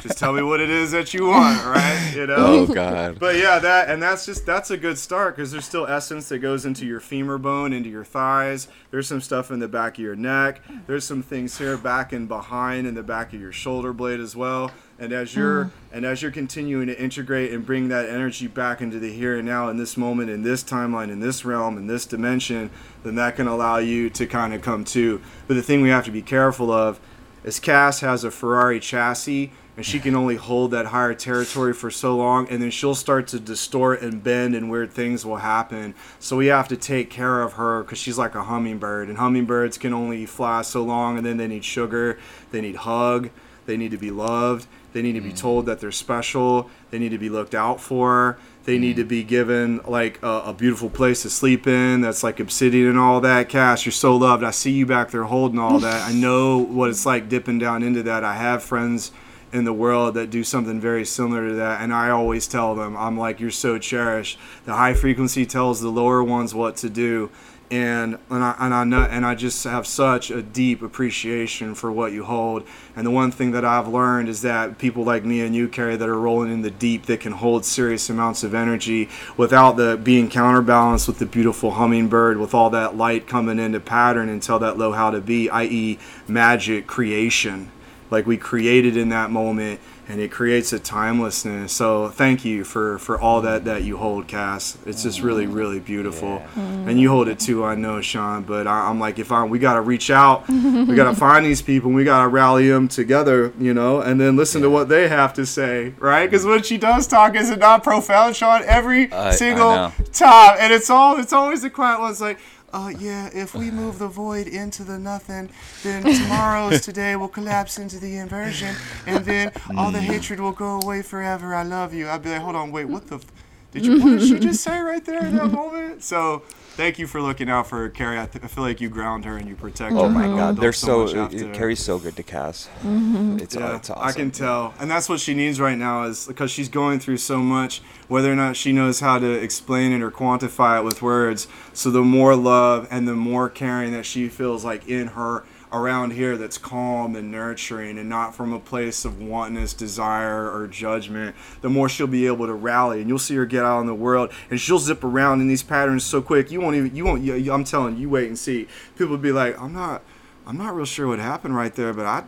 Just tell me what it is that you want, right? You know. Oh God. But yeah, that and that's just that's a good start because there's still essence that goes into your femur bone, into your thighs. There's some stuff in the back of your neck. There's some things here back and behind in the back of your shoulder blade as well. And as you're mm. and as you're continuing to integrate and bring that energy back into the here and now in this moment, in this timeline, in this realm, in this dimension, then that can allow you to kind of come to. But the thing we have to be careful of is Cass has a Ferrari chassis and she can only hold that higher territory for so long and then she'll start to distort and bend and weird things will happen. So we have to take care of her because she's like a hummingbird and hummingbirds can only fly so long and then they need sugar they need hug they need to be loved they need to be told that they're special. They need to be looked out for. They need to be given like a, a beautiful place to sleep in that's like obsidian and all that. Cass you're so loved. I see you back there holding all that. I know what it's like dipping down into that. I have friends in the world that do something very similar to that and i always tell them i'm like you're so cherished. The high frequency tells the lower ones what to do and and I, and I know and I just have such a deep appreciation for what you hold. And the one thing that I've learned is that people like me and you Carrie that are rolling in the deep that can hold serious amounts of energy without the being counterbalanced with the beautiful hummingbird with all that light coming into pattern and tell that low how to be i.e magic creation. Like we created in that moment and it creates a timelessness. So thank you for for all that that you hold cass. It's just really mm. really beautiful. Mm. And you hold it too i know sean but I, i'm like if i we gotta reach out we gotta find these people and we gotta rally them together you know and then listen to what they have to say right? Because when she does talk is it not profound sean? Every I- I single know. time. And it's all it's always the quiet ones like uh, yeah, if we move the void into the nothing, then tomorrow's today will collapse into the inversion, and then all the hatred will go away forever. I love you. I'd be like, hold on, wait, what the? F- did you? What did she just say right there in that moment? So, thank you for looking out for her, Carrie. I, th- I feel like you ground her and you protect oh her. Oh my God. They're so. much uh, after her. Carrie's so good to Cass. Mm-hmm. It's, uh, Yeah, it's awesome. I can tell, and that's what she needs right now is because she's going through so much. Whether or not she knows how to explain it or quantify it with words, so the more love and the more caring that she feels like in her around here, that's calm and nurturing, and not from a place of wantonness, desire, or judgment. The more she'll be able to rally, and you'll see her get out in the world, and she'll zip around in these patterns so quick. You won't even. You won't. You, I'm telling you, wait and see. People will be like, I'm not. I'm not real sure what happened right there, but I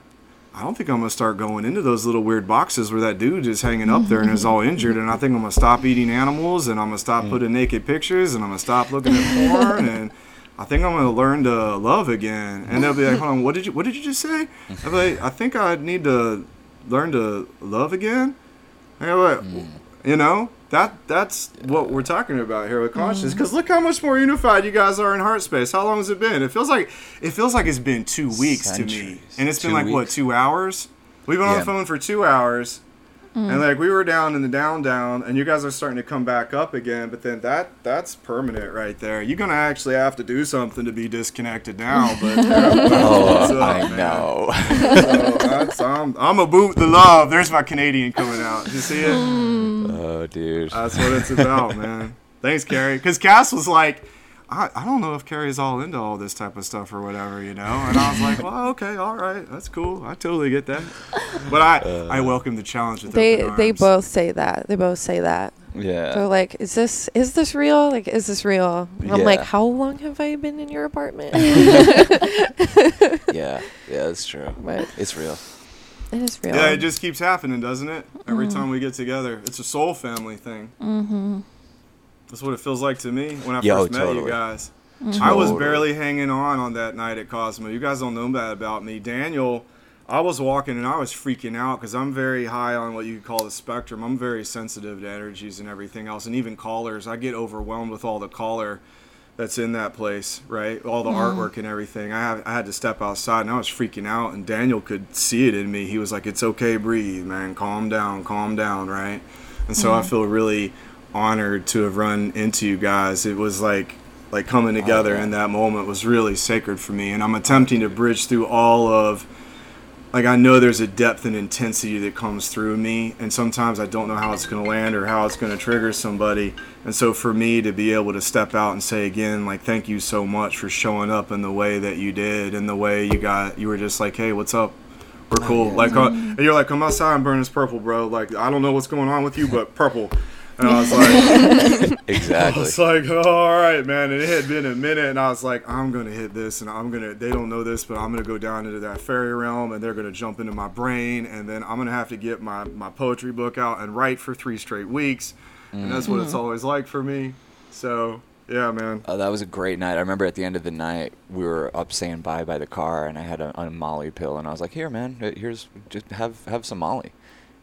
I don't think I'm gonna start going into those little weird boxes where that dude is hanging up there and is all injured. And I think I'm gonna stop eating animals and I'm gonna stop mm. putting naked pictures and I'm gonna stop looking at porn and I think I'm gonna learn to love again. And they'll be like, "Hold on, what did you what did you just say?" I'll be like, "I think I need to learn to love again." I go, "What?" You know that that's what we're talking about here with consciousness. Because hmm. look how much more unified you guys are in heart space. How long has it been? It feels like it feels like it's been two weeks to me, and it's been Two like what two hours? We've been on the phone for two hours, Mm. and like we were down in the down down, and you guys are starting to come back up again. But then that that's permanent right there. You're gonna actually have to do something to be disconnected now. But uh, Oh, up, I man? know. so that's, I'm I'm a boot the love. There's my Canadian coming out. You see it? Mm. oh, dude. That's what it's about, man. Thanks, Carrie. Because Cass was like, I, I don't know if Carrie's all into all this type of stuff or whatever, you know. And I was like, well, okay, all right, that's cool. I totally get that. But I I welcome the challenge with They they both say that. They both say that. Yeah. They're yeah. like, "Is this is this real? Like, is this real?" I'm like, "How long have I been in your apartment?" Yeah. Yeah, that's true. but It's real. it is real. Yeah, it just keeps happening, doesn't it? Every Mm-hmm. time we get together, it's a soul family thing. Mm-hmm. That's what it feels like to me when I Yo, first oh, met you totally. guys. I was barely hanging on on that night at Cosmo. You guys don't know that about me. Daniel, I was walking and I was freaking out because I'm very high on what you call the spectrum. I'm very sensitive to energies and everything else, and even callers. I get overwhelmed with all the caller that's in that place, right? All the mm-hmm. artwork and everything. I have I had to step outside and I was freaking out and Daniel could see it in me. He was like, "It's okay, breathe, man. Calm down, calm down, right?" And so I mm-hmm. feel really honored to have run into you guys. It was like like coming together in that moment was really sacred for me and I'm attempting to bridge through all of like I know there's a depth and intensity that comes through me, and sometimes I don't know how it's going to land or how it's going to trigger somebody. And so for me to be able to step out and say again, like, thank you so much for showing up in the way that you did, and the way you got, you were just like, hey, what's up? We're cool. Like, uh, and you're like, come outside and burn this purple, bro. Like, I don't know what's going on with you, but purple. And I was like, exactly. I was like, oh, all right, man. And it had been a minute, and I was like, I'm gonna hit this, and I'm gonna. They don't know this, but I'm gonna go down into that fairy realm, and they're gonna jump into my brain, and then I'm gonna have to get my my poetry book out and write for three straight weeks, and that's what it's mm. always like for me. So yeah, man. Oh, that was a great night. I remember at the end of the night, we were up saying bye by the car, and I had a, a Molly pill, and I was like, "Here, man, here's just have have some Molly,"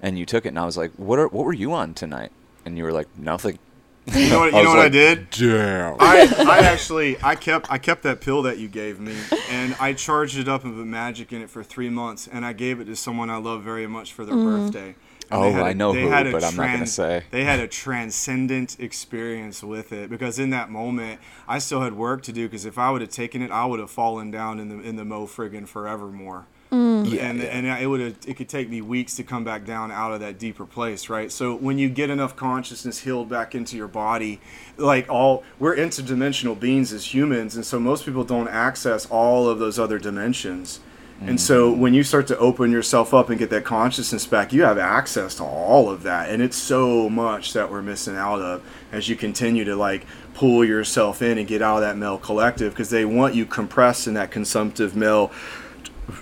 and you took it, and I was like, "What are what were you on tonight?" And you were like, "Nothing." You know what? You I know was what I did? Damn. I, I actually I kept I kept that pill that you gave me and I charged it up and put magic in it for three months and I gave it to someone I love very much for their mm-hmm. birthday. And Oh, had I a- know they who, had a but I'm not gonna say. They had a transcendent experience with it because in that moment I still had work to do because if I would have taken it I would have fallen down in the in the mo friggin' forevermore. Mm. Yeah, and and it would it could take me weeks to come back down out of that deeper place right? So when you get enough consciousness healed back into your body like all we're interdimensional beings as humans and so most people don't access all of those other dimensions. And so mm-hmm. when you start to open yourself up and get that consciousness back you have access to all of that. And it's so much that we're missing out of as you continue to like pull yourself in and get out of that male collective because they want you compressed in that consumptive male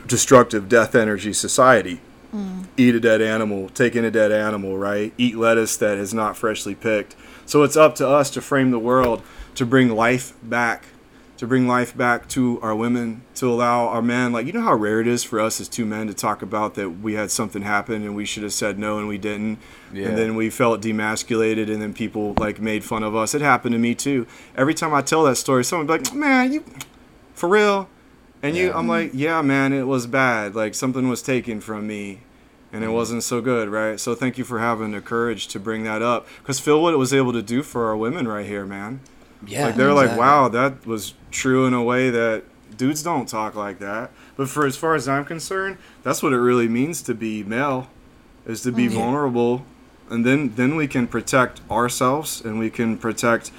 destructive death energy society. Mm. Eat a dead animal, take in a dead animal, right? Eat lettuce that is not freshly picked. So it's up to us to frame the world to bring life back, to bring life back to our women, to allow our men. Like, you know how rare it is for us as two men to talk about that we had something happen and we should have said no and we didn't. Yeah. And then we felt demasculated and then people like made fun of us. It happened to me too. Every time I tell that story, someone be like, man, you, for real? And you, I'm like, yeah, man, it was bad. Like something was taken from me, and Mm-hmm. it wasn't so good, right? So thank you for having the courage to bring that up, because feel what it was able to do for our women right here, man. yeah, like they're like, wow, that was true in a way that dudes don't talk like that. But for as far as I'm concerned, that's what it really means to be male, is to be vulnerable, and then then we can protect ourselves and we can protect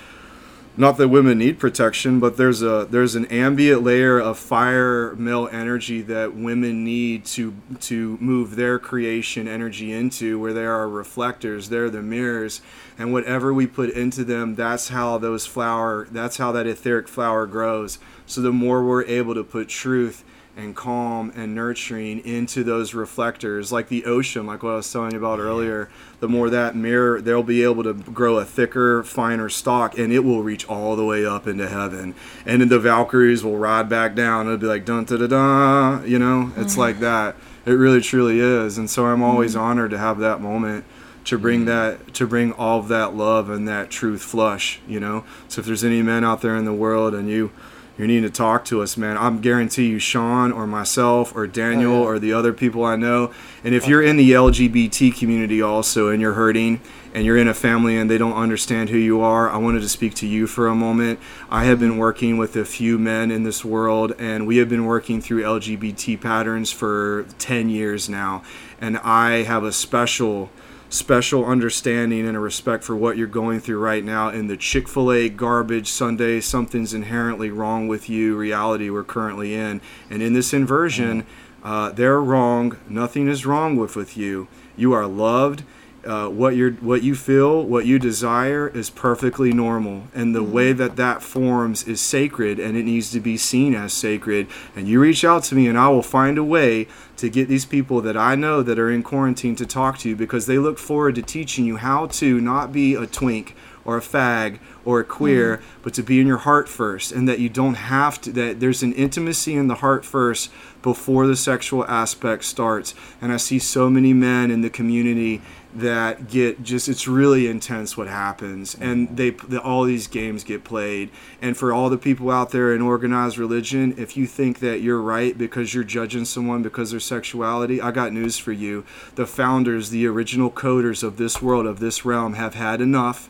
not that women need protection, but there's a there's an ambient layer of fire male energy that women need to to move their creation energy into, where they are reflectors, they're the mirrors, and whatever we put into them, that's how those flower, that's how that etheric flower grows. So the more we're able to put truth and calm and nurturing into those reflectors, like the ocean, like what I was telling you about earlier, the more that mirror, they'll be able to grow a thicker, finer stalk, and it will reach all the way up into heaven. And then the Valkyries will ride back down. It'll be like dun da da da, you know. It's mm-hmm. like that. It really truly is. And so I'm always mm-hmm. honored to have that moment to bring mm-hmm. that to bring all of that love and that truth flush you know so if there's any men out there in the world and you you need to talk to us man. I'm guarantee you sean or myself or daniel Oh, yeah. or the other people i know. And if you're in the lgbt community also and you're hurting and you're in a family and they don't understand who you are i wanted to speak to you for a moment. I have been working with a few men in this world and we have been working through lgbt patterns for 10 years now. And i have a special special understanding and a respect for what you're going through right now in the Chick fil A garbage Sunday, something's inherently wrong with you reality we're currently in. And in this inversion, uh, they're wrong. Nothing is wrong with, with you. You are loved. Uh, what you what you feel, what you desire, is perfectly normal, and the way that that forms is sacred, and it needs to be seen as sacred. And you reach out to me, and I will find a way to get these people that I know that are in quarantine to talk to you because they look forward to teaching you how to not be a twink or a fag or a queer, but to be in your heart first, and that you don't have to, that there's an intimacy in the heart first before the sexual aspect starts. And I see so many men in the community that get just it's really intense what happens. And they the, all these games get played. And for all the people out there in organized religion if you think that you're right because you're judging someone because their sexuality i got news for you. The founders the original coders of this world of this realm have had enough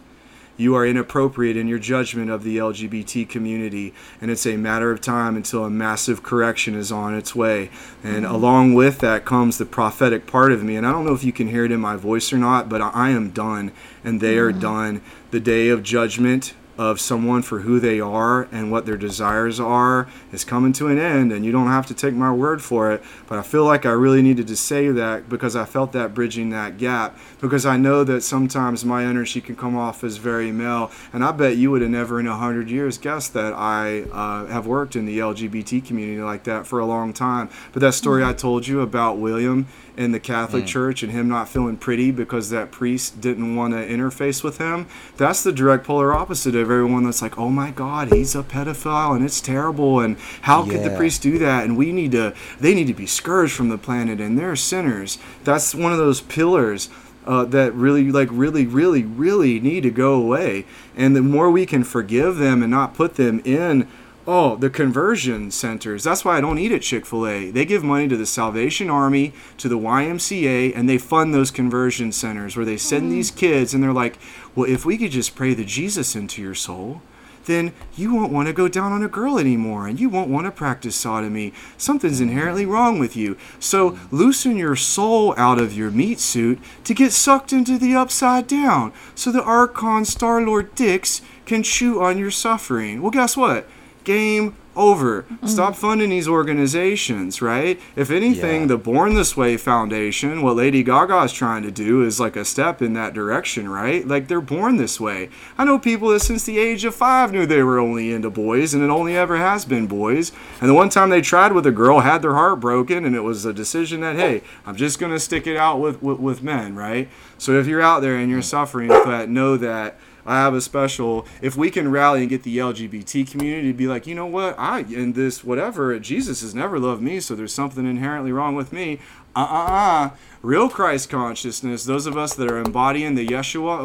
you are inappropriate in your judgment of the LGBT community, and it's a matter of time until a massive correction is on its way. And mm-hmm. along with that comes the prophetic part of me. And I don't know if you can hear it in my voice or not, but I am done, and they mm-hmm. are done. The day of judgment of someone for who they are and what their desires are is coming to an end and you don't have to take my word for it. But i feel like i really needed to say that because i felt that bridging that gap. Because i know that sometimes my energy can come off as very male and i bet you would have never in a hundred years guessed that i uh, have worked in the lgbt community like that for a long time. But that story i told you about william in the Catholic mm. Church and him not feeling pretty because that priest didn't want to interface with him. That's the direct polar opposite of everyone that's like, oh my God, he's a pedophile and it's terrible. And how yeah. could the priest do that? And we need to, they need to be scourged from the planet and they're sinners. That's one of those pillars. Uh, that really, like, really, really, really need to go away. And the more we can forgive them and not put them in Oh, the conversion centers. That's why I don't eat at Chick fil A. They give money to the Salvation Army, to the YMCA, and they fund those conversion centers where they send mm. these kids and they're like, well, if we could just pray the Jesus into your soul, then you won't want to go down on a girl anymore and you won't want to practice sodomy. Something's inherently wrong with you. So loosen your soul out of your meat suit to get sucked into the upside down so the Archon Star Lord Dix can chew on your suffering. Well, guess what? Game over. Mm-hmm. Stop funding these organizations, right? If anything, yeah. the Born This Way Foundation, what Lady Gaga is trying to do is like a step in that direction, right? Like they're born this way. I know people that since the age of five knew they were only into boys, and it only ever has been boys. And the one time they tried with a girl, had their heart broken, and it was a decision that, hey, I'm just gonna stick it out with with, with men, right? So if you're out there and you're suffering, that know that I have a special. If we can rally and get the LGBT community to be like, you know what, I in this whatever, Jesus has never loved me, so there's something inherently wrong with me. Uh uh uh. Real Christ consciousness, those of us that are embodying the Yeshua,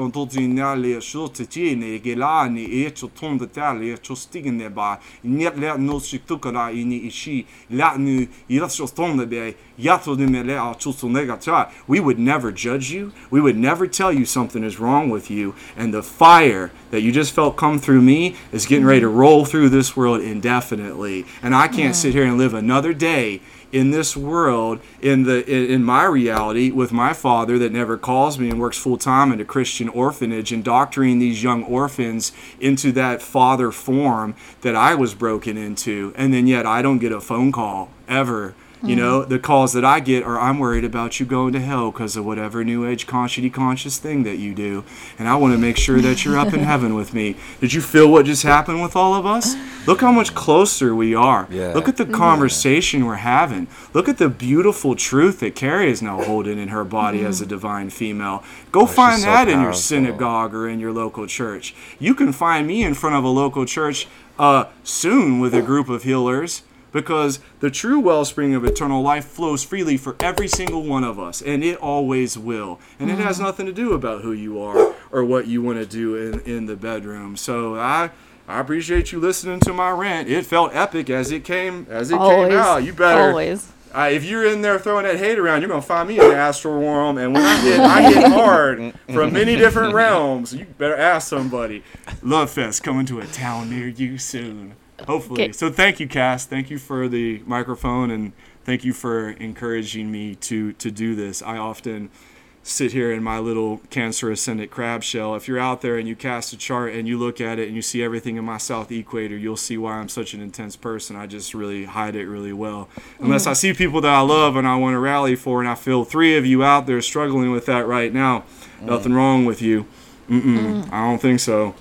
we would never judge you. We would never tell you something is wrong with you. And the fire that you just felt come through me is getting ready to roll through this world indefinitely. And I can't sit here and live another day in this world in the in, my reality with my father that never calls me and works full time at a Christian orphanage indoctrinating these young orphans into that father form that I was broken into. And then yet I don't get a phone call ever you know, mm-hmm. the calls that I get are I'm worried about you going to hell because of whatever new age conscious conscious thing that you do. And I want to make sure that you're up in heaven with me. Did you feel what just happened with all of us? Look how much closer we are. Yeah. Look at the conversation yeah. we're having. Look at the beautiful truth that Carrie is now holding in her body mm. as a divine female. Go oh, find that so in your synagogue or in your local church. You can find me in front of a local church uh, soon with a group of healers because the true wellspring of eternal life flows freely for every single one of us, and it always will. And it has mm-hmm. nothing to do about who you are or what you want to do in, in the bedroom. So I I appreciate you listening to my rant. It felt epic as it came as it always, came out. You better always. Uh, if you're in there throwing that hate around, you're gonna find me in the astral realm, and when I get, I get hard from many different realms. You better ask somebody. Love Fest coming to a town near you soon. Hopefully. Okay. So thank you, Cass. Thank you for the microphone and thank you for encouraging me to to do this. I often sit here in my little cancer ascendant crab shell. If you're out there and you cast a chart and you look at it and you see everything in my south equator, you'll see why I'm such an intense person. I just really hide it really well. Unless I see people that I love and I want to rally for, and I feel three of you out there struggling with that right now. Mm. Nothing wrong with you. Mm-mm, mm. I don't think so.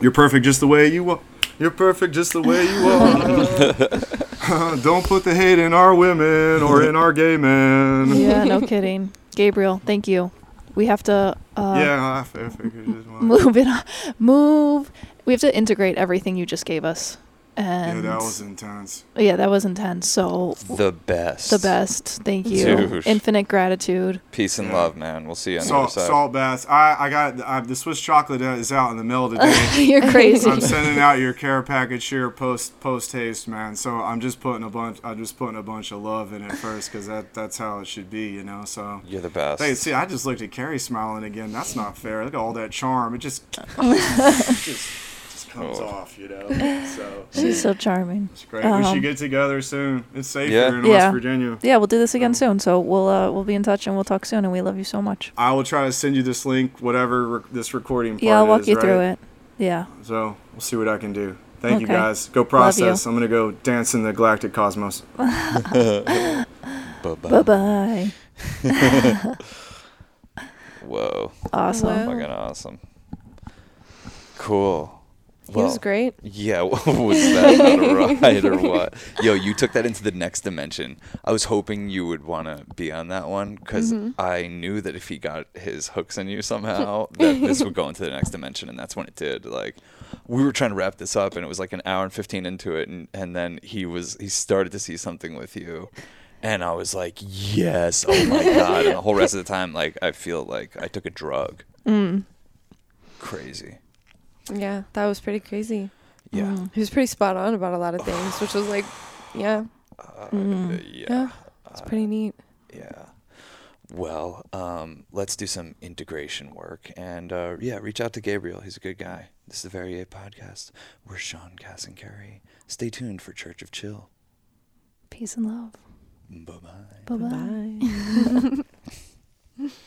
You're perfect just the way you are. You're perfect just the way you are. Don't put the hate in our women or in our gay men. Yeah, no kidding. Gabriel, thank you. we have to uh, yeah, I f- I figured as well. move it, on- move. We have to integrate everything you just gave us, Yeah, and that was intense. yeah, that was intense. So The best. the best. Thank you. Dude. Infinite gratitude. Peace and Yeah. love, man. We'll see you on the other Salt, side. salt baths. I, I got I, the Swiss chocolate is out in the mail today. You're crazy. I'm sending out your care package here post post haste, man. So I'm just putting a bunch. I'm just putting a bunch of love in it first, because that that's how it should be, you know. So. You're the best. Hey, see, I just looked at Carrie smiling again. That's not fair. Look at all that charm. It just, just, just comes Oh. off, you know. So She's so charming. it's great. we Um, should get together soon. It's safe Yeah. here in Yeah. West Virginia. Yeah, we'll do this again soon. So we'll uh, we'll be in touch and we'll talk soon. And we love you so much. I will try to send you this link, whatever rec- this recording part Yeah, I'll walk is, you right? through it. Yeah. So we'll see what I can do. Thank you guys. Go process. I'm gonna go dance in the galactic cosmos. Bye-bye. Bye bye. Whoa. Awesome. Wow. Fucking awesome. Cool. He was great. Yeah, was that not a ride or what? Yo, you took that into the next dimension. I was hoping you would want to be on that one because Mm-hmm. I knew that if he got his hooks in you somehow, that this would go into the next dimension, and that's when it did. Like, we were trying to wrap this up, and it was like an hour and fifteen into it, and and then he was he started to see something with you. And I was like, yes, oh my god! And the whole rest of the time, like, I feel like I took a drug. Mm. Crazy. Yeah, that was pretty crazy. Yeah. Mm. He was pretty spot on about a lot of things, which was like, yeah, Uh, Mm. yeah. yeah, it's pretty neat. Yeah. Well, um, let's do some integration work. And uh, yeah, reach out to Gabriel. He's a good guy. This is the Very A podcast. We're Sean, Cass, and Carrie. Stay tuned for Church of Chill. Peace and love. Bye bye. Bye bye. Bye.